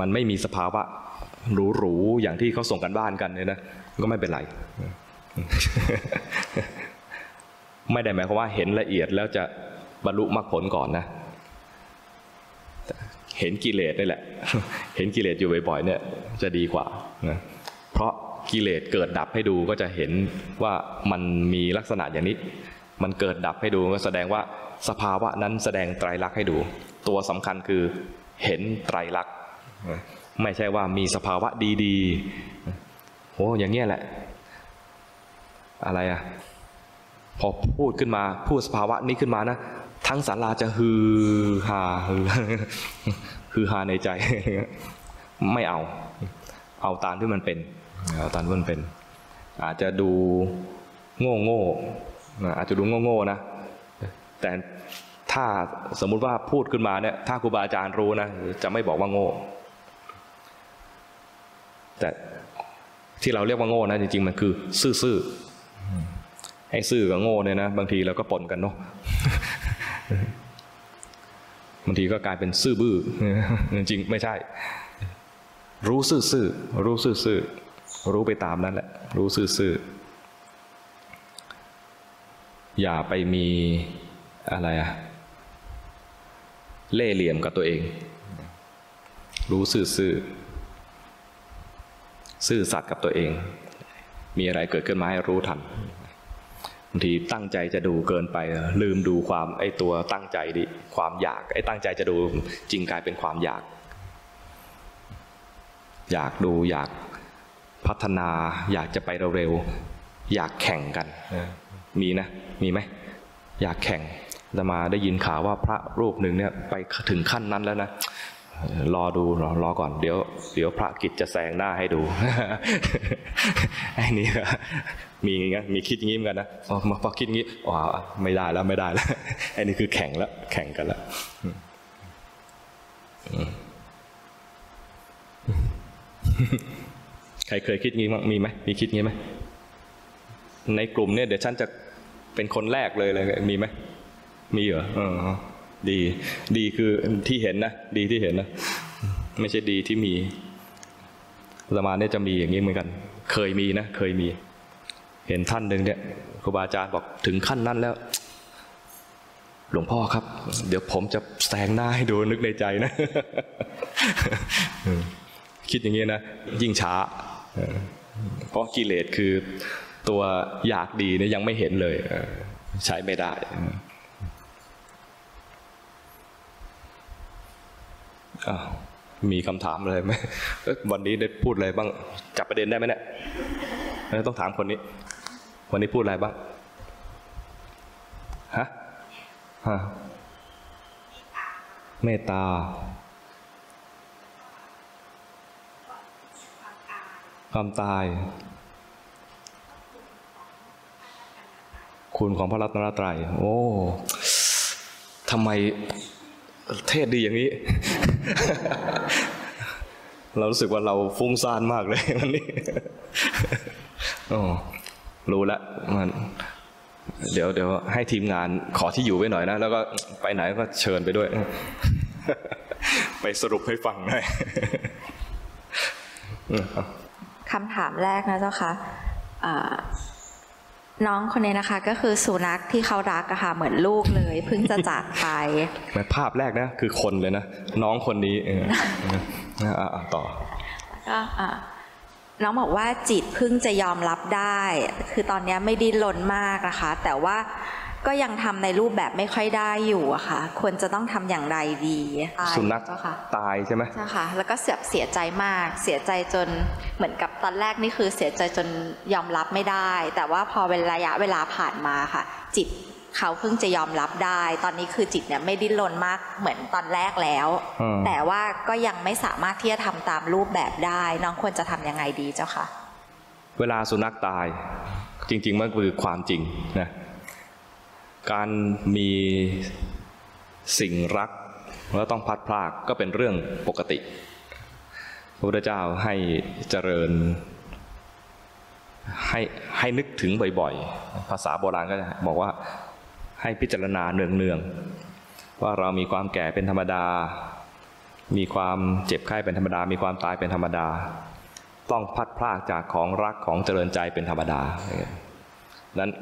มันไม่มีสภาวะหรูๆอย่างที่เขาส่งกันบ้านกันเนี่ยนะ ก็ไม่เป็นไร ไม่ได้หมายความว่าเห็นละเอียดแล้วจะบรรลุมรรคผลก่อนนะ เห็นกิเลสนี่แหละ เห็นกิเลสอยู่บ่อยๆเนี่ยจะดีกว่านะเพราะกิเลสเกิดดับให้ดูก็จะเห็นว่ามันมีลักษณะอย่างนี้ มันเกิดดับให้ดูก็แสดงว่าสภาวะนั้นแสดงไตรลักษณ์ให้ดู ตัวสำคัญคือเห็นไตรลักษณ์ไม่ใช่ว่ามีสภาวะดีๆโอ้อย่างเงี้ยแหละ อะไรอะ พอพูดขึ้นมาพูดสภาวะนี้ขึ้นมานะทั้งศาลาจะฮือฮาฮือฮือฮาในใจ ไม่เอา เอาตามที่มันเป็นเอาตามที่มันเป็น อาจจะดูโง่โง่อาจจะดูโง่โง่นะแต่ถ้าสมมุติว่าพูดขึ้นมาเนี่ย ถ้าครูบาอาจารย์รู้นะจะไม่บอกว่าโง่ แต่ที่เราเรียกว่าโง่นะจริงๆมันคือ ซื่อ ๆให้ซื่อกับโง่เนี่ยนะบางทีเราก็ปนกันเนาะบางทีก็กลายเป็นซื่อบื้อจริงไม่ใช่ รู้ซื่อๆรู้ซื่อๆรู้ไปตามนั้นแหละ รู้ซื่อๆออย่าไปมีอะไรอะเล่เหลี่ยมกับตัวเอง รู้ซื่อซื่อซื่อสัตย์กับตัวเอง มีอะไรเกิดขึ้นมาให้รู้ทันางทีตั้งใจจะดูเกินไป ลืมดูความไอ้ตัวตั้งใจดิความอยาก ไอ้ตั้งใจจะดูจริงกลายเป็นความอยาก อยากดูอยากพัฒนา อยากจะไปเร็วๆอยากแข่งกัน มีนะ มีไหมอยากแข่งจะมาได้ยินข่าวว่าพระรูปหนึ่งเนี่ยไปถึงขั้นนั้นแล้วนะรอดูรอรอก่อนเดี๋ยว เดี๋ยวพระกิจจะแซงหน้าให้ดูไอ้นี่ มีอย่างงี้มีคิดอย่างงี้เหมือนกันนะพอคิดอย่างงี้อ๋อไม่ได้แล้วไม่ได้แล้วไอ้นี่คือแข่งแล้วแข่งกันแล้วใครเคยคิดงี้มั้งมีไหมมีคิดงี้ไหมในกลุ่มเนี่ยเดี๋ยวฉันจะเป็นคนแรกเลยเลยมีไหมมีเหรออดี ดีคือที่เห็นนะดีที่เห็นนะไม่ใช่ดีที่มีสมาเนี่ยจะมีอย่างนี้เหมือนกัน เคยมีนะ เคยมี เห็นท่านหนึ่งเนี่ยครูบาอาจารย์บอกถึงขั้นนั้นแล้ว หลวงพ่อครับ เดี๋ยวผมจะแซงหน้าให้ดูนึกในใจนะ คิดอย่างนี้นะ ยิ่งช้า เพราะกิเลสคือตัวอยากดีเนี่ยยังไม่เห็นเลย ใช้ไม่ได้มีคำถามอะไรไหมวันนี้ได้พูดอะไรบ้าง จับประเด็นได้ไหมเนี่ยต้องถามคนนี้ วันนี้พูดอะไรบ้างฮะฮะเมตตาความตาย คุณของพระรัตนตรัย โอ้ทำไมเทศดีอย่างนี้ เรารู้สึกว่าเราฟุ้งซ่านมากเลยวันนี้อ๋อ รู้แล้วมันเดี๋ยวเดี๋ยวให้ทีมงานขอที่อยู่ไว้หน่อยนะ แล้วก็ไปไหนก็เชิญไปด้วย ไปสรุปให้ฟังหน่อยคำถามแรกนะเจ้าค่ะน้องคนนี้นะคะ ก็คือสุนัขที่เขารักอะค่ะเหมือนลูกเลย เพิ่งจะจากไปภาพแรกนะคือคนเลยนะ น้องคนนี้เออต่อก็อะ น้องบอกว่าจิตเพิ่งจะยอมรับได้ คือตอนเนี้ยไม่ดิ้นรนมากนะคะ แต่ว่าก็ยังทำในรูปแบบไม่ค่อยได้อยู่อะค่ะ ควรจะต้องทำอย่างไรดีใช่สุนัขเจ้าค่ะตายใช่ไหมใช่ค่ะ แล้วก็เสียเสียใจมาก เสียใจจนเหมือนกับตอนแรกนี่คือเสียใจจนยอมรับไม่ได้ แต่ว่าพอเป็นระยะเวลาผ่านมาค่ะ จิต เขาเพิ่งจะยอมรับได้ ตอนนี้คือจิตเนี่ยไม่ดิ้นรนมากเหมือนตอนแรกแล้วอืมแต่ว่าก็ยังไม่สามารถที่จะทำตามรูปแบบได้ น้องควรจะทำยังไงดีเจ้าค่ะเวลาสุนัขตายจริงๆมันคือความจริงนะการมีสิ่งรักแล้วต้องพัดพรากก็เป็นเรื่องปกติ พระพุทธเจ้าให้เจริญให้ให้นึกถึงบ่อยๆ ภาษาโบราณก็จะบอกว่า ให้พิจารณาเนืองๆว่าเรามีความแก่เป็นธรรมดา มีความเจ็บไข้เป็นธรรมดา มีความตายเป็นธรรมดา ต้องพัดพรากจากของรักของเจริญใจเป็นธรรมดานั้น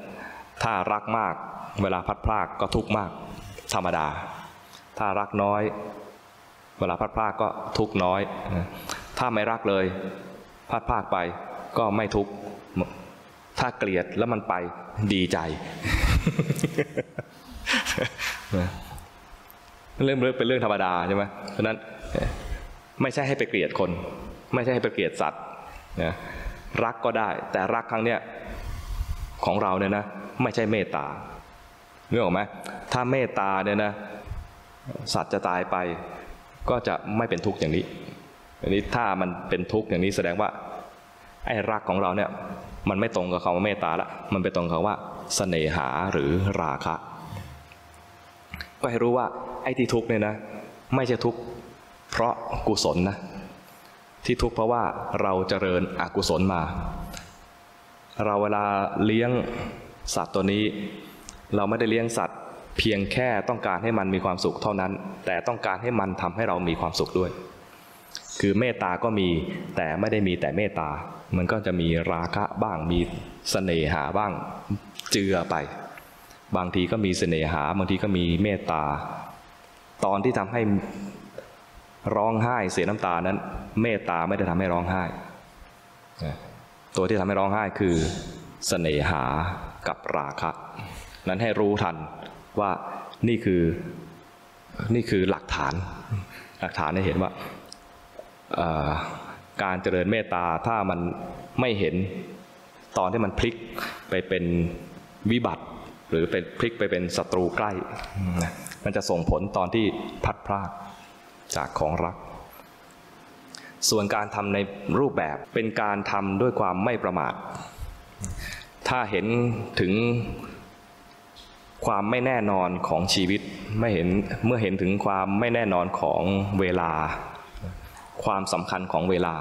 ถ้ารักมากเวลาพัดพรากก็ทุกข์มากธรรมดา ถ้ารักน้อย เวลาพัดพรากก็ทุกข์น้อย ถ้าไม่รักเลย พัดพรากไปก็ไม่ทุกข์ ถ้าเกลียดแล้วมันไปดีใจเรื่องเป็นเรื่องธรรมดาใช่ไหมเพราะนั้นไม่ใช่ให้ไปเกลียดคน ไม่ใช่ให้ไปเกลียดสัตว์นะรักก็ได้ แต่รักครั้งเนี้ยของเราเนี่ยนะไม่ใช่เมตตานึกออกไหมถ้าเมตตาเนี่ยนะสัตว์จะตายไป ก็จะไม่เป็นทุกข์อย่างนี้อันนี้ถ้ามันเป็นทุกข์อย่างนี้แสดงว่า ไอ้รักของเราเนี่ยมันไม่ตรงกับคำว่าเมตตาละมันไปตรงกับว่าเสน่หาหรือราคะ ก็ให้รู้ว่าไอ้ที่ทุกข์เนี่ยนะไม่ใช่ทุกข์เพราะกุศลนะที่ทุกข์เพราะว่าเราเจริญอกุศลมา เราเวลาเลี้ยงสัตว์ตัวนี้ เราไม่ได้เลี้ยงสัตว์ เพียงแค่ต้องการให้มันมีความสุขเท่านั้น แต่ต้องการให้มันทำให้เรามีความสุขด้วย คือเมตตาก็มีแต่ไม่ได้มีแต่เมตตา มันก็จะมีราคะบ้างมีเสน่หาบ้างเจือไป บางทีก็มีเสน่หา บางทีก็มีเมตตา ตอนที่ทำให้ร้องไห้เสียน้ำตานั้น เมตตาไม่ได้ทำให้ร้องไห้ ตัวที่ทำให้ร้องไห้คือเสน่หากับราคะ นั้นให้รู้ทันว่านี่คือนี่คือหลักฐาน หลักฐานให้เห็นว่า การเจริญเมตตาถ้ามันไม่เห็นตอนที่มันพลิกไปเป็นวิบัติ หรือเป็นพลิกไปเป็นศัตรูใกล้นะมันจะส่งผลตอนที่พัดพรากจากของรัก ส่วนการทำในรูปแบบเป็นการทำด้วยความไม่ประมาท ถ้าเห็นถึงความไม่แน่นอนของชีวิตไม่เห็นเมื่อเห็นถึงความไม่แน่นอนของเวลา ความสำคัญของเวลา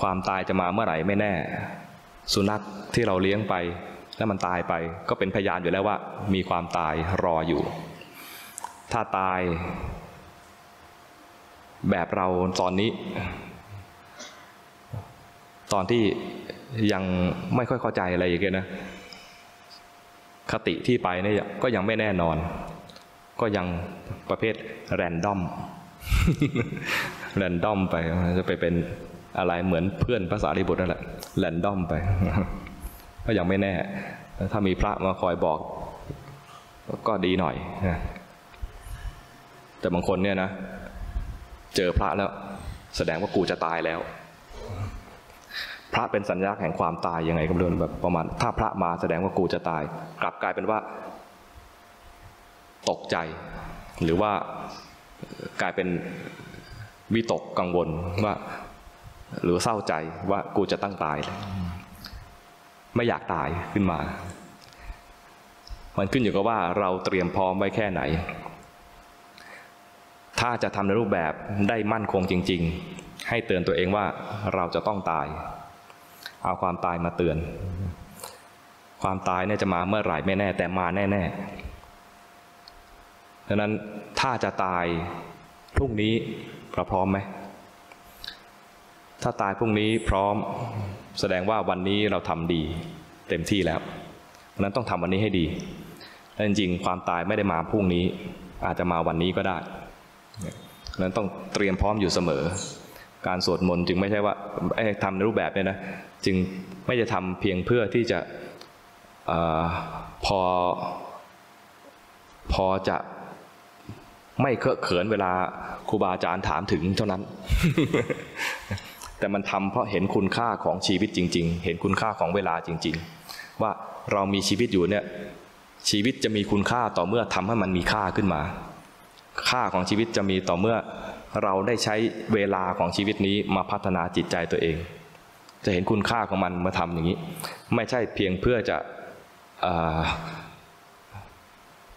ความตายจะมาเมื่อไหร่ไม่แน่ สุนัขที่เราเลี้ยงไป แล้วมันตายไป ก็เป็นพยานอยู่แล้วว่า มีความตายรออยู่ ถ้าตาย แบบเราตอนนี้ ตอนที่ยังไม่ค่อยเข้าใจอะไรอย่างเงี้ยนะคติที่ไปเนี่ยก็ยังไม่แน่นอน ก็ยังประเภทแรนดอม แรนดอมไปจะไปเป็นอะไรเหมือนเพื่อนภาษาลิบุตรนั่นแหละแรนดอมไป ก็ยังไม่แน่ ถ้ามีพระมาคอยบอก ก็ดีหน่อยนะแต่บางคนเนี่ยนะ เจอพระแล้ว แสดงว่ากูจะตายแล้ว พระเป็นสัญลักษณ์แห่งความตายยังไงก็ไม่รู้แบบประมาณ ถ้าพระมาแสดงว่ากูจะตาย กลับกลายเป็นว่า ตกใจ หรือว่ากลายเป็น วิตกกังวลว่า หรือเศร้าใจว่ากูจะตั้งตายเลยไม่อยากตายขึ้นมา มันขึ้นอยู่กับว่าเราเตรียมพร้อมไว้แค่ไหน ถ้าจะทำในรูปแบบได้มั่นคงจริง ๆ ให้เตือนตัวเองว่าเราจะต้องตาย เอาความตายมาเตือน ความตายเนี่ยจะมาเมื่อไหร่ไม่แน่ แต่มาแน่ๆดังนั้นถ้าจะตายพรุ่งนี้ เราพร้อมไหม ถ้าตายพรุ่งนี้พร้อมแสดงว่าวันนี้เราทำดี เต็มที่แล้วดังนั้นต้องทำวันนี้ให้ดีและจริงๆ ความตายไม่ได้มาพรุ่งนี้ อาจจะมาวันนี้ก็ได้ดังนั้นต้องเตรียมพร้อมอยู่เสมอ การสวดมนต์จึงไม่ใช่ว่าทำในรูปแบบเนี่ยนะ จึงไม่จะทำเพียงเพื่อที่จะอพอพอจะ ไม่เคอะเขินเวลาครูบาอาจารย์ถามถึงเท่านั้น แต่มันทำเพราะเห็นคุณค่าของชีวิตจริง ๆ เห็นคุณค่าของเวลาจริง ๆ ว่าเรามีชีวิตอยู่เนี่ยชีวิตจะมีคุณค่าต่อเมื่อทำให้มันมีค่าขึ้นมา ค่าของชีวิตจะมีต่อเมื่อเราได้ใช้เวลาของชีวิตนี้มาพัฒนาจิตใจตัวเอง จะเห็นคุณค่าของมันมาทำอย่างนี้ ไม่ใช่เพียงเพื่อจะเอ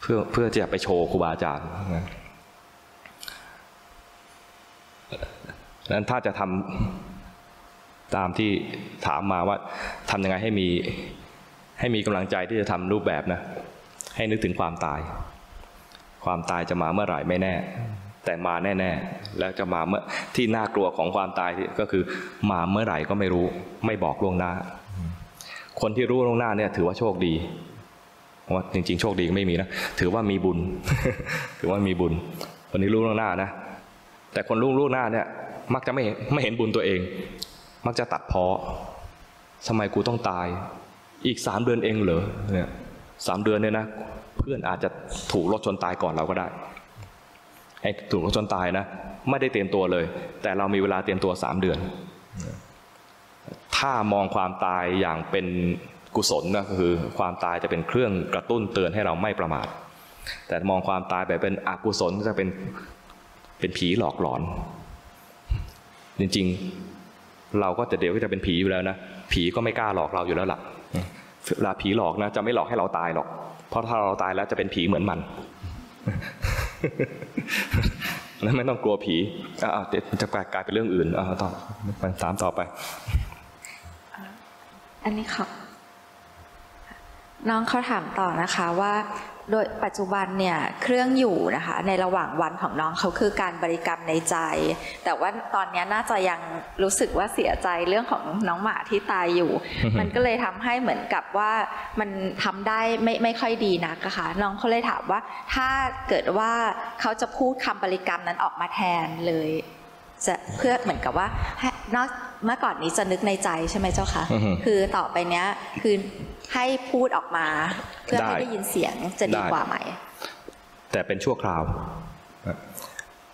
เพื่อเพื่อจะไปโชว์ครูบาอาจารย์ นะนั้นถ้าจะทำตามที่ถามมาว่าทำยังไงให้มีให้มีกำลังใจที่จะทำรูปแบบนะ ให้นึกถึงความตาย ความตายจะมาเมื่อไหร่ไม่แน่ แต่มาแน่ ๆ แล้วจะมาเมื่อที่น่ากลัวของความตายก็คือ มาเมื่อไหร่ก็ไม่รู้ ไม่บอกล่วงหน้า คนที่รู้ล่วงหน้าเนี่ย ถือว่าโชคดีเพราะว่าจริง ๆ โชคดีก็ไม่มีนะถือว่ามีบุญ ถือว่ามีบุญคนที่รู้ล่วงหน้านะแต่คนรู้ล่วงหน้าเนี่ย มักจะไม่ไม่เห็นบุญตัวเอง มักจะตัดเพ้อทำไมกูต้องตาย อีกสามเดือนเองเหรอเนี่ยสามเดือนเนี่ยนะ เพื่อนอาจจะถูกรถชนตายก่อนเราก็ได้ไอ้ถูกรถชนตายนะ ไม่ได้เตรียมตัวเลย แต่เรามีเวลาเตรียมตัวสามเดือน ถ้ามองความตายอย่างเป็นกุศลนะก็คือความตายจะเป็นเครื่องกระตุ้นเตือนให้เราไม่ประมาทแต่มองความตายแบบเป็นอกุศลจะเป็นเป็นผีหลอกหลอน จริง ๆ เราก็จะเดี๋ยวก็จะเป็นผีอยู่แล้วนะ ผีก็ไม่กล้าหลอกเราอยู่แล้วล่ะเวลาผีหลอกนะ จะไม่หลอกให้เราตายหรอก เพราะถ้าเราตายแล้วจะเป็นผีเหมือนมันแล้วไม่ต้องกลัวผีอ่าเดี๋ยวจะกลายเป็นเรื่องอื่นอ่าต่อไปตามต่อไป อันนี้ค่ะน้องเขาถามต่อนะคะว่า โดยปัจจุบันเนี่ยเครื่องอยู่นะคะในระหว่างวันของน้องเขาคือการบริกรรมในใจ แต่ว่าตอนนี้น่าจะยังรู้สึกว่าเสียใจเรื่องของน้องหมาที่ตายอยู่ มันก็เลยทำให้เหมือนกับว่ามันทำได้ไม่ไม่ค่อยดีนักอะค่ะน้องเขาเลยถามว่าถ้าเกิดว่าเขาจะพูดคำบริกรรมนั้นออกมาแทนเลย จะเพื่อเหมือนกับว่าให้นอกเมื่อก่อนนี้จะนึกในใจใช่ไหมเจ้าคะอือฮึคือต่อไปเนี้ยคือให้พูดออกมา เพื่อให้ได้ได้ยินเสียงจะดีได้กว่าไหม แต่เป็นชั่วคราว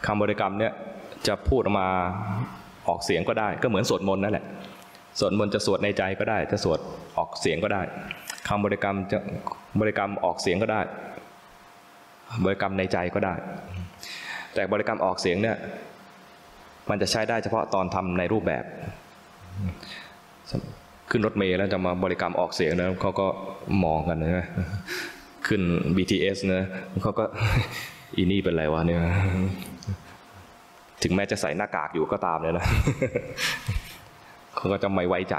คำบริกรรมเนี่ยจะพูดออกมาออกเสียงก็ได้ ก็เหมือนสวดมนต์นั่นแหละสวดมนต์จะสวดในใจก็ได้ จะสวดออกเสียงก็ได้คำบริกรรมจะบริกรรมออกเสียงก็ได้ บริกรรมในใจก็ได้ แต่บริกรรมออกเสียงเนี่ย มันจะใช้ได้เฉพาะตอนทำในรูปแบบ ขึ้นรถเมล์แล้วจะมาบริกรรมออกเสียงนะเขาก็มองกันนะขึ้น BTS นะเขาก็อีนี่เป็นไรวะเนี่ยถึงแม้จะใส่หน้ากากอยู่ก็ตามเลยนะเขาก็จะไม่ไว้ใจ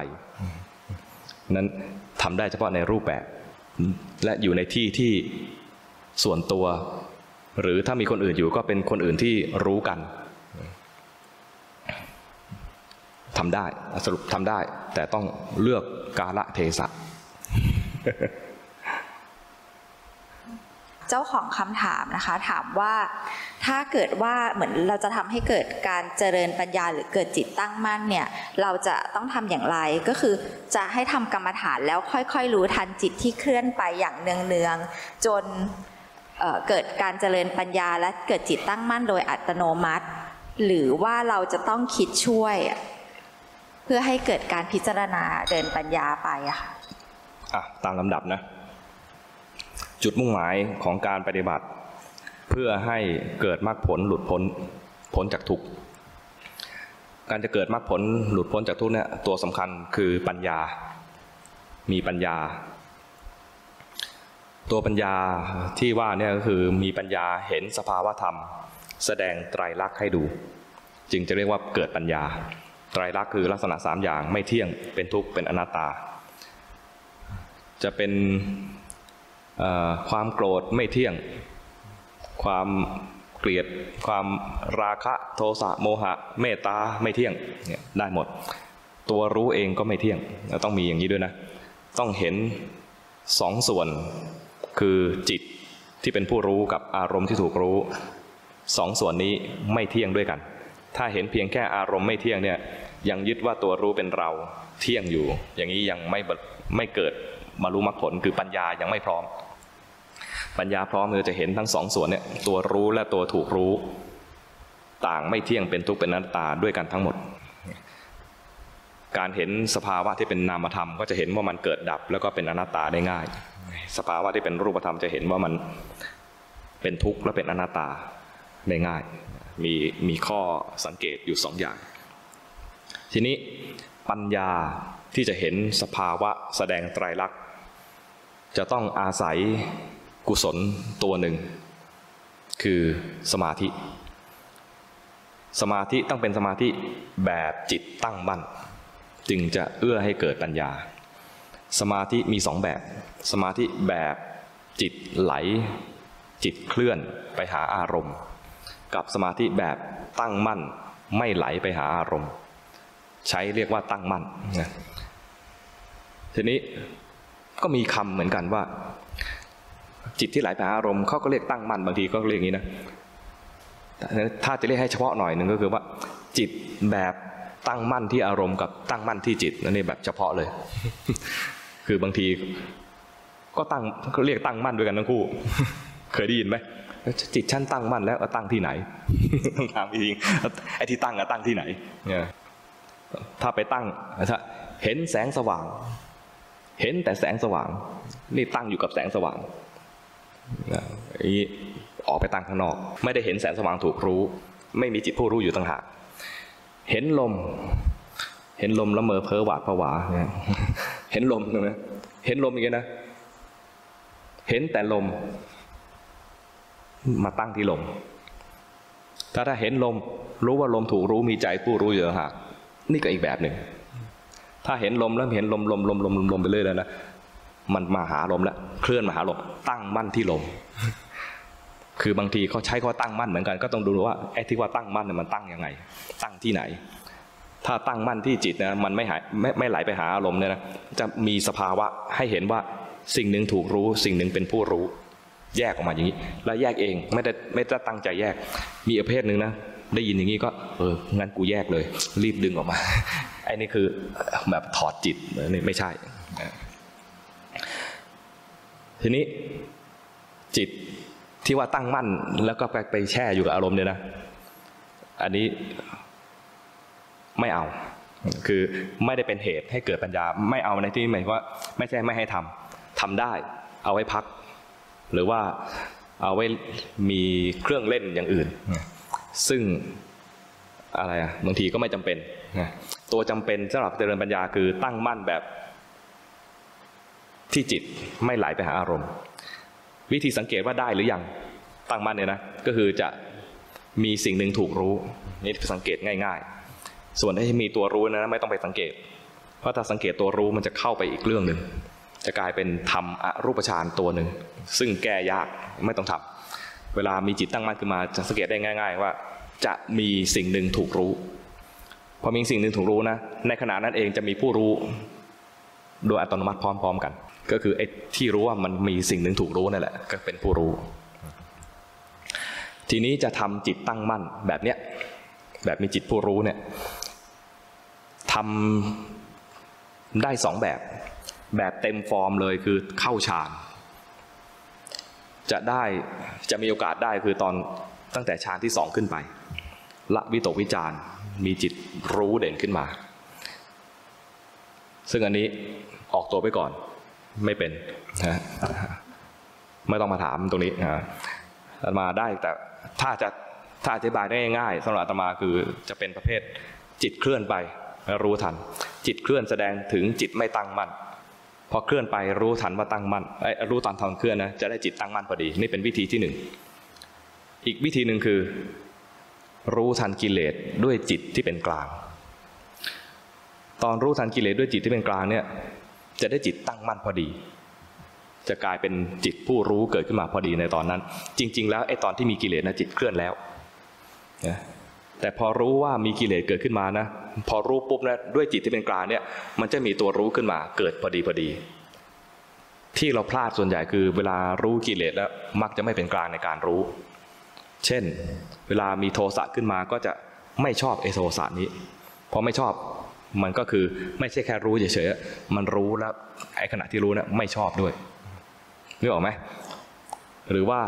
นั้นทำได้เฉพาะในรูปแบบ และอยู่ในที่ที่ส่วนตัว หรือถ้ามีคนอื่นอยู่ก็เป็นคนอื่นที่รู้กัน ทำได้สรุปทำได้ แต่ต้องเลือกกาละเทศะเจ้าของคำถามนะคะ ถามว่าถ้าเกิดว่าเหมือนเราจะทำให้เกิดการเจริญปัญญาหรือเกิดจิตตั้งมั่นเนี่ย เราจะต้องทำอย่างไรก็คือจะให้ทำกรรมฐานแล้วค่อยๆ รู้ทันจิตที่เคลื่อนไปอย่างเนืองๆจนเเกิดการเจริญปัญญาและเกิดจิตตั้งมั่นโดยอัตโนมัติ หรือว่าเราจะต้องคิดช่วย พื่อให้เกิดการพิจารณาเดินปัญญาไปอะค่ะอะตามลำดับนะ จุดมุ่งหมายของการปฏิบัติ เพื่อให้เกิดมรรคผลหลุดพ้นพ้นจากทุกข์การจะเกิดมรรคผลหลุดพ้นจากทุกข์เนี่ยตัวสำคัญคือปัญญา มีปัญญา ตัวปัญญาที่ว่าเนี่ยก็คือมีปัญญาเห็นสภาวะธรรม แสดงไตรลักษณ์ให้ดู จึงจะเรียกว่าเกิดปัญญา ไตรลักษณ์คือลักษณะสามอย่างไม่เที่ยงเป็นทุกข์เป็นอนัตตา จะเป็นความโกรธไม่เที่ยง ความเกลียด ความราคะโทสะโมหะ เมตตาไม่เที่ยงเนี่ยได้หมด ตัวรู้เองก็ไม่เที่ยงต้องมีอย่างนี้ด้วยนะ ต้องเห็นสองส่วนคือจิตที่เป็นผู้รู้กับอารมณ์ที่ถูกรู้สองส่วนนี้ไม่เที่ยงด้วยกัน ถ้าเห็นเพียงแค่อารมณ์ไม่เที่ยงเนี่ยยังยึดว่าตัวรู้เป็นเราเที่ยงอยู่ อย่างนี้ยังไม่ไม่เกิดมารู้มรรคผลคือปัญญายังไม่พร้อม ปัญญาพร้อมคือจะเห็นทั้งสองส่วนเนี่ยตัวรู้และตัวถูกรู้ ต่างไม่เที่ยงเป็นทุกข์เป็นอนัตตาด้วยกันทั้งหมด การเห็นสภาวะที่เป็นนามธรรม ก็จะเห็นว่ามันเกิดดับ แล้วก็เป็นอนัตตาได้ง่าย สภาวะที่เป็นรูปธรรมจะเห็นว่ามันเป็นทุกข์และเป็นอนัตตาได้ง่าย มีมีข้อสังเกตอยู่สองอย่าง ทีนี้ปัญญาที่จะเห็นสภาวะแสดงไตรลักษณ์จะต้องอาศัยกุศลตัวหนึ่ง คือสมาธิ สมาธิต้องเป็นสมาธิแบบจิตตั้งมั่นจึงจะเอื้อให้เกิดปัญญา สมาธิมีสองแบบ สมาธิแบบจิตไหล จิตเคลื่อนไปหาอารมณ์ กับสมาธิแบบตั้งมั่นไม่ไหลไปหาอารมณ์ ใช้เรียกว่าตั้งมั่นนะทีนี้ก็มีคำเหมือนกันว่า จิตที่ไหลไปหาอารมณ์เขาก็เรียกตั้งมั่นบางทีก็เรียกอย่างนี้นะถ้าจะเรียกให้เฉพาะหน่อยหนึ่งก็คือว่า จิตแบบตั้งมั่นที่อารมณ์กับตั้งมั่นที่จิตนั่นนี่แบบเฉพาะเลย คือบางทีก็ตั้งก็เรียกตั้งมั่นด้วยกันทั้งคู่ เคยได้ยินไหม จิตฉันตั้งมั่นแล้วตั้งที่ไหนต้องถามจริงไอ้ที่ตั้งอะตั้งที่ไหนเนี่ยถ้าไปตั้งถ้าเห็นแสงสว่าง เห็นแต่แสงสว่าง นี่ตั้งอยู่กับแสงสว่างอีออกไปตั้งข้างนอก ไม่ได้เห็นแสงสว่างถูกรู้ ไม่มีจิตผู้รู้อยู่ต่างหากเห็นลม เห็นลมละเมอเพ้อหวาดผวาเนี่ยเห็นลมใช่ไหมเห็นลมอย่างเงี้ยนะเห็นแต่ลม มาตั้งที่ลม ถ้าถ้าเห็นลม รู้ว่าลมถูกรู้มีใจผู้รู้อยู่หากนี่ก็อีกแบบหนึ่ง ถ้าเห็นลมแล้วเห็นลมลมลมลมลมลมไปเรื่อยแล้วนะมันมาหาลมแล้วเคลื่อนมาหาลมตั้งมั่นที่ลม คือบางทีเขาใช้คำว่าตั้งมั่นเหมือนกัน ก็ต้องดูว่าไอ้ที่ว่าตั้งมั่นเนี่ยมันตั้งยังไง ตั้งที่ไหน ถ้าตั้งมั่นที่จิตนะมันไม่หายไม่ไม่ไหลไปหาอารมณ์เนี่ยนะจะมีสภาวะให้เห็นว่าสิ่งหนึ่งถูกรู้ สิ่งหนึ่งเป็นผู้รู้ แยกออกมาอย่างนี้ แล้วแยกเองไม่ได้ไม่ได้ตั้งใจแยก มีประเภทหนึ่งนะได้ยินอย่างนี้ก็เอองั้นกูแยกเลย รีบดึงออกมาไอ้นี่คือแบบถอดจิตนี่ไม่ใช่ ทีนี้จิตที่ว่าตั้งมั่นแล้วก็ไปไปแช่อยู่กับอารมณ์เนี่ยนะ อันนี้ไม่เอา คือไม่ได้เป็นเหตุให้เกิดปัญญา ไม่เอาในที่หมายว่า ไม่ใช่ไม่ให้ทำทำได้ เอาไว้พัก หรือว่าเอาไว้มีเครื่องเล่นอย่างอื่น ซึ่งอะไรอะบางทีก็ไม่จำเป็นนะตัวจำเป็นสำหรับเจริญปัญญาคือตั้งมั่นแบบที่จิตไม่ไหลไปหาอารมณ์ วิธีสังเกตว่าได้หรือยังตั้งมั่นเนี่ยนะก็คือจะมีสิ่งหนึ่งถูกรู้นี่สังเกตง่าย ๆ ส่วนที่มีตัวรู้นะไม่ต้องไปสังเกต เพราะถ้าสังเกตตัวรู้มันจะเข้าไปอีกเรื่องหนึ่ง จะกลายเป็นทำอรูปฌานตัวหนึ่ง ซึ่งแก้ยากไม่ต้องทำเวลามีจิตตั้งมั่นขึ้นมาจะสังเกตได้ง่าย ๆ ว่า จะมีสิ่งหนึ่งถูกรู้ พอมีสิ่งหนึ่งถูกรู้นะ ในขณะนั้นเองจะมีผู้รู้โดยอัตโนมัติพร้อม ๆ กัน ก็คือไอ้ที่รู้ว่ามันมีสิ่งหนึ่งถูกรู้นั่นแหละ ก็เป็นผู้รู้ ทีนี้จะทำจิตตั้งมั่นแบบเนี้ยแบบมีจิตผู้รู้เนี่ยทำได้สองแบบ แบบเต็มฟอร์มเลยคือเข้าฌานจะได้จะมีโอกาสได้คือตอนตั้งแต่ฌานที่สองขึ้นไป ละวิตกวิจารมีจิตรู้เด่นขึ้นมา ซึ่งอันนี้ออกตัวไปก่อนไม่เป็นนะไม่ต้องมาถามตรงนี้นะอาตมาได้แต่ถ้าจะถ้าอธิบายได้ง่ายๆสำหรับอาตมาคือจะเป็นประเภทจิตเคลื่อนไปรู้ทัน จิตเคลื่อนแสดงถึงจิตไม่ตั้งมั่น พอเคลื่อนไปรู้ทันว่าตั้งมั่นไอ้รู้ตอนทอนเคลื่อนนะจะได้จิตตั้งมั่นพอดี นี่เป็นวิธีที่หนึ่งอีกวิธีหนึ่งคือ รู้ทันกิเลสด้วยจิตที่เป็นกลาง ตอนรู้ทันกิเลสด้วยจิตที่เป็นกลางเนี่ยจะได้จิตตั้งมั่นพอดี จะกลายเป็นจิตผู้รู้เกิดขึ้นมาพอดีในตอนนั้น จริง ๆ แล้วไอ้ตอนที่มีกิเลสนะจิตเคลื่อนแล้วนะ แต่พอรู้ว่ามีกิเลสเกิดขึ้นมานะ พอรู้ปุ๊บนะด้วยจิตที่เป็นกลางเนี่ย มันจะมีตัวรู้ขึ้นมาเกิดพอดีพอดี ที่เราพลาดส่วนใหญ่คือ เวลารู้กิเลสแล้วมักจะไม่เป็นกลางในการรู้ เช่น เวลามีโทสะขึ้นมาก็จะไม่ชอบไอโทสะนี้พอไม่ชอบมันก็คือไม่ใช่แค่รู้เฉยๆมันรู้แล้วไอ้ขณะที่รู้นะ่ะไม่ชอบด้วยนึกออกไหมหรือว่า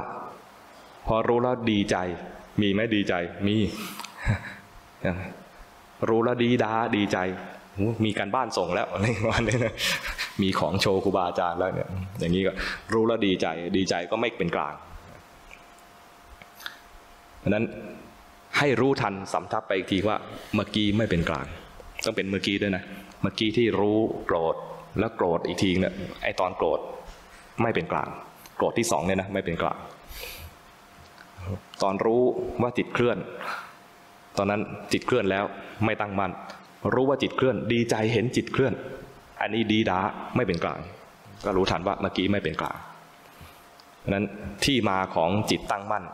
พอรู้แล้วดีใจ มีไหมดีใจมี รู้แล้วดีดาดีใจมีการบ้านส่งแล้วอะไรประมาณนี้นะมีของโชว์ครูบาอาจารย์แล้วเนี่ย อย่างนี้ก็รู้แล้วดีใจ ดีใจก็ไม่เป็นกลางเพราะนั้นให้รู้ทันสำทับไปอีกทีว่าเมื่อกี้ไม่เป็นกลาง ต้องเป็นเมื่อกี้ด้วยนะเมื่อกี้ที่รู้โกรธแล้วโกรธอีกทีเนี่ยไอตอนโกรธไม่เป็นกลาง โกรธที่สองเนี่ยนะไม่เป็นกลาง ตอนรู้ว่าจิตเคลื่อน ตอนนั้นจิตเคลื่อนแล้วไม่ตั้งมั่นรู้ว่าจิตเคลื่อน ดีใจเห็นจิตเคลื่อน อันนี้ดีดาไม่เป็นกลาง ก็รู้ทันว่าเมื่อกี้ไม่เป็นกลางเพราะนั้นที่มาของจิตตั้งมั่น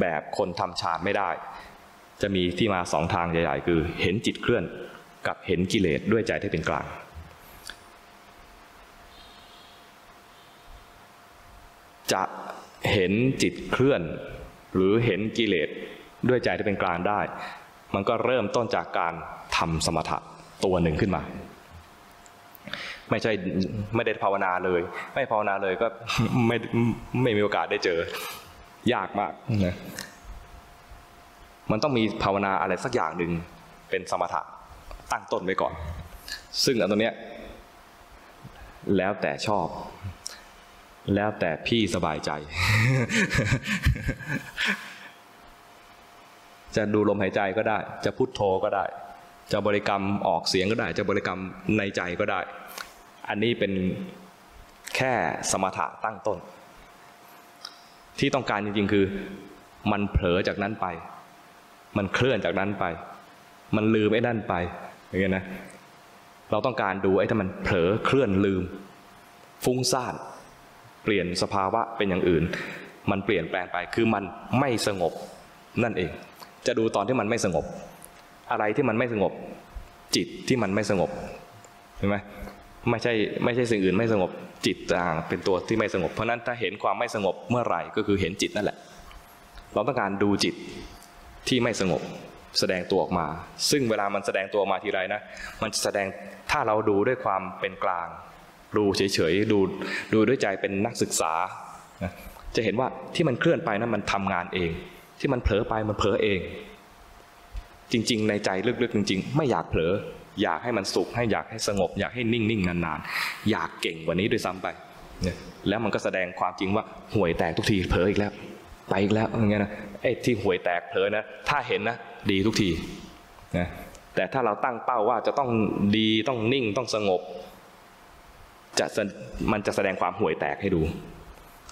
แบบคนทำฌานไม่ได้ จะมีที่มาสองทางใหญ่ ๆ คือเห็นจิตเคลื่อนกับเห็นกิเลสด้วยใจที่เป็นกลางจะเห็นจิตเคลื่อน หรือเห็นกิเลสด้วยใจที่เป็นกลางได้ มันก็เริ่มต้นจากการทำสมถะตัวหนึ่งขึ้นมา ไม่ใช่ไม่ได้ภาวนาเลย ไม่ภาวนาเลยก็ไม่ไม่มีโอกาสได้เจอ ยากมากนะมันต้องมีภาวนาอะไรสักอย่างหนึ่งเป็นสมถะตั้งต้นไว้ก่อน ซึ่งอันตัวเนี้ยแล้วแต่ชอบ แล้วแต่พี่สบายใจ จะดูลมหายใจก็ได้ จะพุทโธก็ได้ จะบริกรรมออกเสียงก็ได้ จะบริกรรมในใจก็ได้ อันนี้เป็นแค่สมถะตั้งต้น ที่ต้องการจริงๆคือ มันเผลอจากนั้นไป มันเคลื่อนจากนั้นไป มันลืมไอ้นั่นไปอย่างเงี้ยนะเราต้องการดูไอ้ถ้ามันเผลอเคลื่อนลืม ฟุ้งซ่านเปลี่ยนสภาวะเป็นอย่างอื่น มันเปลี่ยนแปลงไปคือมันไม่สงบนั่นเอง จะดูตอนที่มันไม่สงบ อะไรที่มันไม่สงบ จิตที่มันไม่สงบเห็นไหมไม่ใช่ไม่ใช่สิ่งอื่นไม่สงบจิตต่างเป็นตัวที่ไม่สงบ เพราะนั้นถ้าเห็นความไม่สงบเมื่อไหร่ก็คือเห็นจิตนั่นแหละ เราต้องการดูจิตที่ไม่สงบแสดงตัวออกมา ซึ่งเวลามันแสดงตัวออกมาทีไรนะ มันแสดงถ้าเราดูด้วยความเป็นกลาง ดูเฉยๆดูดูด้วยใจเป็นนักศึกษา จะเห็นว่าที่มันเคลื่อนไปนะมันทำงานเอง ที่มันเผลอไปมันเผลอเอง จริง ๆ ในใจลึกๆจริง ๆ ไม่อยากเผลอ อยากให้มันสุขให้อยากให้สงบ อยากให้นิ่งๆนานๆอยากเก่งกว่านี้ด้วยซ้ำไปเนี่ยแล้วมันก็แสดงความจริงว่าห่วยแตกทุกทีเผลออีกแล้ว ไปอีกแล้วอย่างเงี้ยนะไอ้ที่ห่วยแตกเผลอนะ ถ้าเห็นนะ ดีทุกทีนะแต่ถ้าเราตั้งเป้าว่าจะต้องดีต้องนิ่งต้องสงบ จะมันจะแสดงความห่วยแตกให้ดู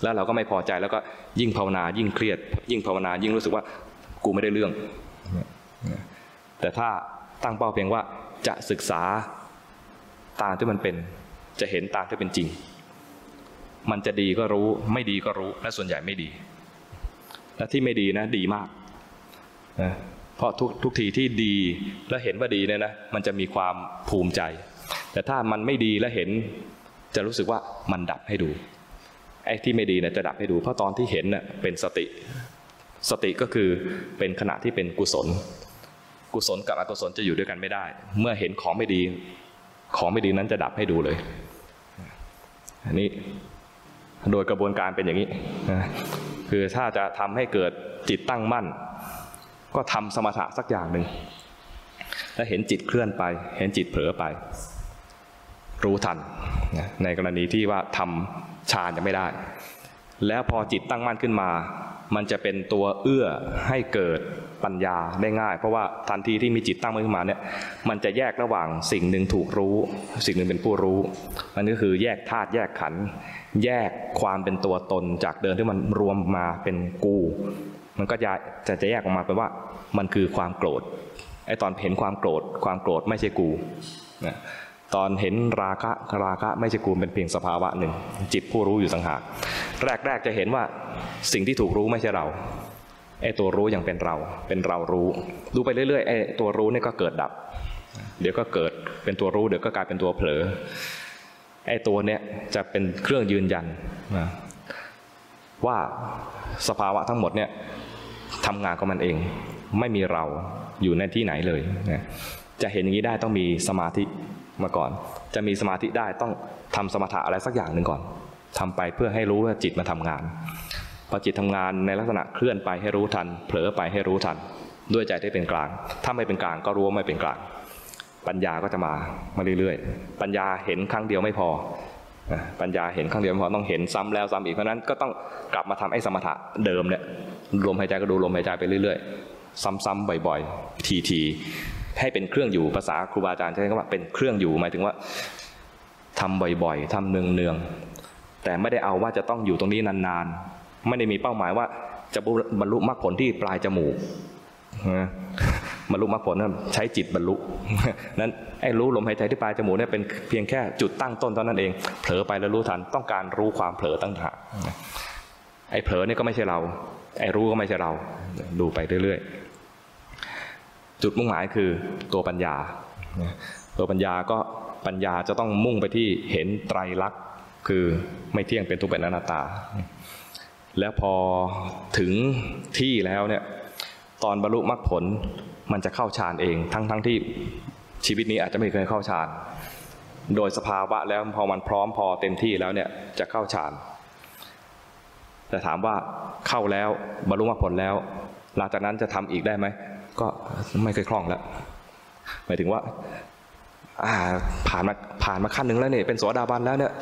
แล้วเราก็ไม่พอใจแล้วก็ยิ่งภาวนายิ่งเครียด ยิ่งภาวนายิ่งรู้สึกว่ากูไม่ได้เรื่อง แต่ถ้าตั้งเป้าเพียงว่าจะศึกษาตามที่มันเป็น จะเห็นตามที่เป็นจริง มันจะดีก็รู้ไม่ดีก็รู้และส่วนใหญ่ไม่ดี และที่ไม่ดีนะดีมากนะเพราะทุกทุกทีที่ดีและเห็นว่าดีเนี่ยนะมันจะมีความภูมิใจ แต่ถ้ามันไม่ดีและเห็นจะรู้สึกว่ามันดับให้ดู ไอ้ที่ไม่ดีเนี่ยจะดับให้ดู เพราะตอนที่เห็นเน่ยเป็นสติ สติก็คือเป็นขณะที่เป็นกุศล กุศลกับอกุศลจะอยู่ด้วยกันไม่ได้ เมื่อเห็นของไม่ดี ของไม่ดีนั้นจะดับให้ดูเลย อันนี้โดยกระบวนการเป็นอย่างนี้ คือถ้าจะทำให้เกิดจิตตั้งมั่น ก็ทำสมถะสักอย่างหนึ่งถ้าเห็นจิตเคลื่อนไป เห็นจิตเผลอไป รู้ทัน ในกรณีที่ว่าทำ ฌานยังไม่ได้ แล้วพอจิตตั้งมั่นขึ้นมา มันจะเป็นตัวเอื้อให้เกิดปัญญาได้ง่าย เพราะว่าทันทีที่มีจิตตั้งมั่นขึ้นมาเนี่ยมันจะแยกระหว่างสิ่งหนึ่งถูกรู้ สิ่งหนึ่งเป็นผู้รู้อันนี้ก็คือแยกธาตุแยกขันธ์แยกความเป็นตัวตนจากเดิมที่มันรวมมาเป็นกู มันก็จะจะจะแยกออกมาเป็นว่ามันคือความโกรธไอ้ตอนเห็นความโกรธความโกรธไม่ใช่กูนะ ตอนเห็นราคะราคะไม่ใช่กูเป็นเพียงสภาวะหนึ่ง จิตผู้รู้อยู่สังหากแรกๆจะเห็นว่าสิ่งที่ถูกรู้ไม่ใช่เราไอ้ตัวรู้ยังเป็นเรา เป็นเรารู้ดูไปเรื่อยๆไอ้ตัวรู้นี่ก็เกิดดับ เดี๋ยวก็เกิดเป็นตัวรู้เดี๋ยวก็กลายเป็นตัวเผลอไอ้ตัวเนี้ยจะเป็นเครื่องยืนยันว่าสภาวะทั้งหมดเนี่ยทำงานของมันเอง ไม่มีเราอยู่ในที่ไหนเลยจะเห็นอย่างนี้ได้ต้องมีสมาธิ มาก่อน จะมีสมาธิได้ต้องทำสมถะอะไรสักอย่างหนึ่งก่อนทำไปเพื่อให้รู้ว่าจิตมาทำงานพอจิตทำงานในลักษณะเคลื่อนไปให้รู้ทัน เผลอไปให้รู้ทัน ด้วยใจที่เป็นกลาง ถ้าไม่เป็นกลางก็รู้ว่าไม่เป็นกลาง ปัญญาก็จะมามาเรื่อยๆ ปัญญาเห็นครั้งเดียวไม่พอ ปัญญาเห็นครั้งเดียวไม่พอต้องเห็นซ้ำแล้วซ้ำอีกเพราะฉะนั้นก็ต้องกลับมาทำไอ้สมถะเดิมเนี่ยลมหายใจก็ดูลมหายใจไปเรื่อย ๆ ซ้ำๆบ่อยๆ ทีๆ ให้เป็นเครื่องอยู่ภาษาครูบาอาจารย์ใช้คำว่าเป็นเครื่องอยู่หมายถึงว่าทำบ่อยๆทำเนืองๆแต่ไม่ได้เอาว่าจะต้องอยู่ตรงนี้นานๆ ไม่ได้มีเป้าหมายว่าจะบรรลุมรรคผลที่ปลายจมูกนะบรรลุมรรคผลนั้นใช้จิตบรรลุนั้นไอ้รู้ลมหายใจที่ปลายจมูกเนี่ยเป็นเพียงแค่จุดตั้งต้นเท่านั้นเอง เผลอไปแล้วรู้ทันต้องการรู้ความเผลอตั้งหากไอ้เผลอเนี่ยก็ไม่ใช่เรา ไอ้รู้ก็ไม่ใช่เรา ดูไปเรื่อยๆ จุดมุ่งหมายคือตัวปัญญา ตัวปัญญาก็ปัญญาจะต้องมุ่งไปที่เห็นไตรลักษณ์คือไม่เที่ยงเป็นทุกข์เป็นอนัตตา แล้วพอถึงที่แล้วเนี่ยตอนบรรลุมรรคผลมันจะเข้าฌานเอง ทั้งทั้งที่ชีวิตนี้อาจจะไม่เคยเข้าฌานโดยสภาวะแล้วพอมันพร้อมพอเต็มที่แล้วเนี่ยจะเข้าฌานแต่ถามว่าเข้าแล้วบรรลุมรรคผลแล้ว หลังจากนั้นจะทำอีกได้ไหม ก็ไม่เคยคล่องแล้วหมายถึงว่าผ่านมาผ่านมาขั้นหนึ่งแล้วเนี่ยเป็นโสดาบันแล้วเนี่ย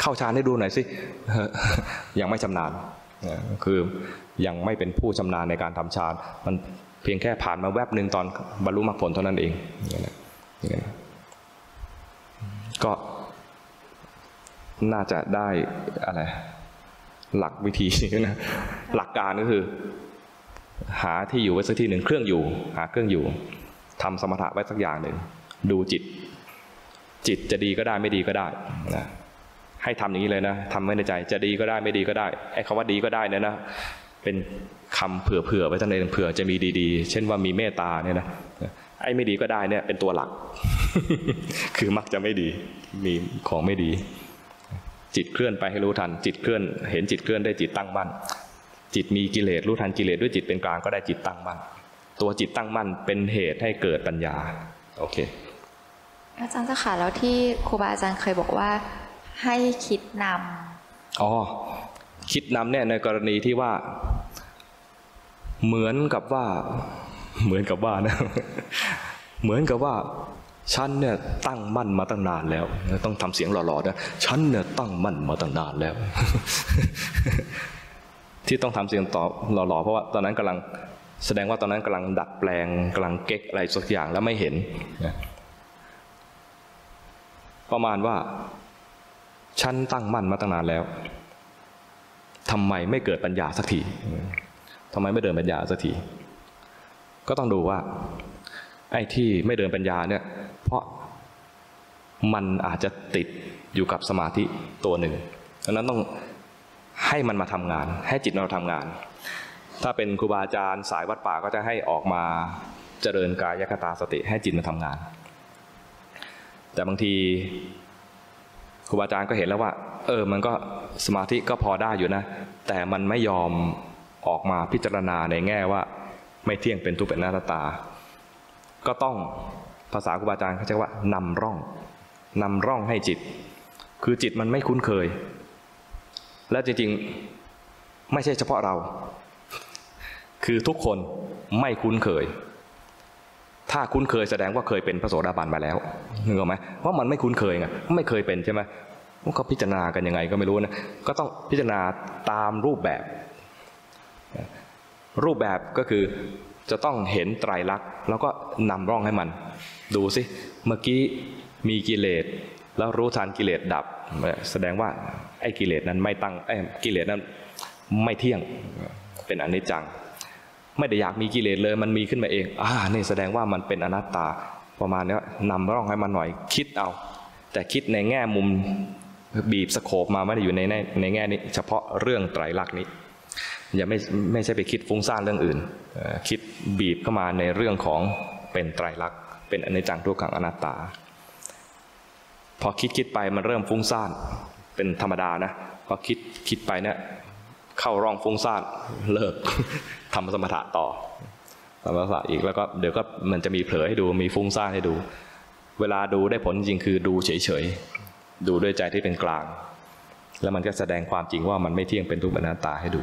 เข้าฌานให้ดูหน่อยสิยังไม่ชำนาญคือยังไม่เป็นผู้ชำนาญในการทำฌานมันเพียงแค่ผ่านมาแวบหนึ่งตอนบรรลุมรรคผลเท่านั้นเองก็น่าจะได้อะไร หลักวิธีนะหลักการก็คือ หาที่อยู่ไว้สักที่หนึ่งเครื่องอยู่ หาเครื่องอยู่ทำสมถะไว้สักอย่างหนึ่งดูจิต จิตจะดีก็ได้ไม่ดีก็ได้นะให้ทำอย่างนี้เลยนะทำไว้ในใจ จะดีก็ได้ไม่ดีก็ได้ไอ้คำว่าดีก็ได้นี่นะเป็นคำเผื่อๆไว้ท่านเองเผื่อจะมีดีๆ เช่นว่ามีเมตตาเนี่ยนะไอ้ไม่ดีก็ได้เนี่ยเป็นตัวหลัก คือมักจะไม่ดีมีของไม่ดี จิตเคลื่อนไปให้รู้ทัน จิตเคลื่อน เห็นจิตเคลื่อนได้จิตตั้งมั่น จิตมีกิเลสรู้ทันกิเลสด้วยจิตเป็นกลางก็ได้จิตตั้งมั่น ตัวจิตตั้งมั่นเป็นเหตุให้เกิดปัญญา โอเค อาจารย์จะค่ะแล้วที่ครูบาอาจารย์เคยบอกว่า ให้คิดนำอ๋อคิดนำเนี่ยในกรณีที่ว่า เหมือนกับว่า เหมือนกับว่านะ เหมือนกับว่าฉันเนี่ยตั้งมั่นมาตั้งนานแล้ว ต้องทำเสียงหล่อๆนะฉันเนี่ยตั้งมั่นมาตั้งนานแล้ว ที่ต้องทำเสียงตอบหล่อๆเพราะว่าตอนนั้นกำลังแสดงว่าตอนนั้นกำลังดัดแปลงกำลังเก๊กอะไรสักอย่างแล้วไม่เห็นประมาณว่าฉันตั้งมั่นมาตั้งนานแล้วทำไมไม่เกิดปัญญาสักทีทำไมไม่เดินปัญญาสักทีก็ต้องดูว่า ไอ้ที่ไม่เดินปัญญาเนี่ย เพราะมันอาจจะติดอยู่กับสมาธิตัวหนึ่งดังนั้นต้อง ให้มันมาทำงาน ให้จิตเราทำงาน ถ้าเป็นครูบาอาจารย์สายวัดป่าก็จะให้ออกมาเจริญกายคตาสติให้จิตมาทำงาน แต่บางทีครูบาอาจารย์ก็เห็นแล้วว่า เออ มันก็สมาธิก็พอได้อยู่นะ แต่มันไม่ยอมออกมาพิจารณาในแง่ว่า ไม่เที่ยงเป็นทุกข์เป็นหน้าตา ก็ต้องภาษาครูบาอาจารย์เขาใช้ว่านำร่องนำร่องให้จิต คือจิตมันไม่คุ้นเคย และจริงๆไม่ใช่เฉพาะเรา คือทุกคนไม่คุ้นเคย ถ้าคุ้นเคยแสดงว่าเคยเป็นพระโสดาบันมาแล้วนึกออกไหมว่ามันไม่คุ้นเคยไงไม่เคยเป็นใช่ไหมมันก็พิจารณากันยังไงก็ไม่รู้นะก็ต้องพิจารณาตามรูปแบบ รูปแบบก็คือจะต้องเห็นไตรลักษณ์แล้วก็นำร่องให้มัน ดูสิเมื่อกี้มีกิเลสแล้วรู้ทันกิเลสดับ แสดงว่าไอ้กิเลสนั้นไม่ตั้งไอ้กิเลสนั้นไม่เที่ยงเป็นอนิจจัง ไม่ได้อยากมีกิเลสเลยมันมีขึ้นมาเองอ่านี่แสดงว่ามันเป็นอนัตตาประมาณนี้นำร่องให้มันหน่อยคิดเอา แต่คิดในแง่มุมบีบสโคบมาไม่ได้อยู่ในในในแง่นี้ เฉพาะเรื่องไตรลักษณ์นี้อย่าไม่ไม่ใช่ไปคิดฟุ้งซ่านเรื่องอื่น คิดบีบเข้ามาในเรื่องของเป็นไตรลักษณ์เป็นอนิจจังทุกขังอนัตตา พอคิดคิดไปมันเริ่มฟุ้งซ่านเป็นธรรมดานะพอคิดคิดไปเนี่ยเข้าร่องฟุ้งซ่านเลิกทำสมถะต่อสมถะอีกแล้วก็เดี๋ยวก็มันจะมีเผลอให้ดูมีฟุ้งซ่านให้ดู เวลาดูได้ผลจริงคือดูเฉยๆดูด้วยใจที่เป็นกลาง แล้วมันก็แสดงความจริงว่ามันไม่เที่ยงเป็นทุกข์เป็นอนัตตาให้ดู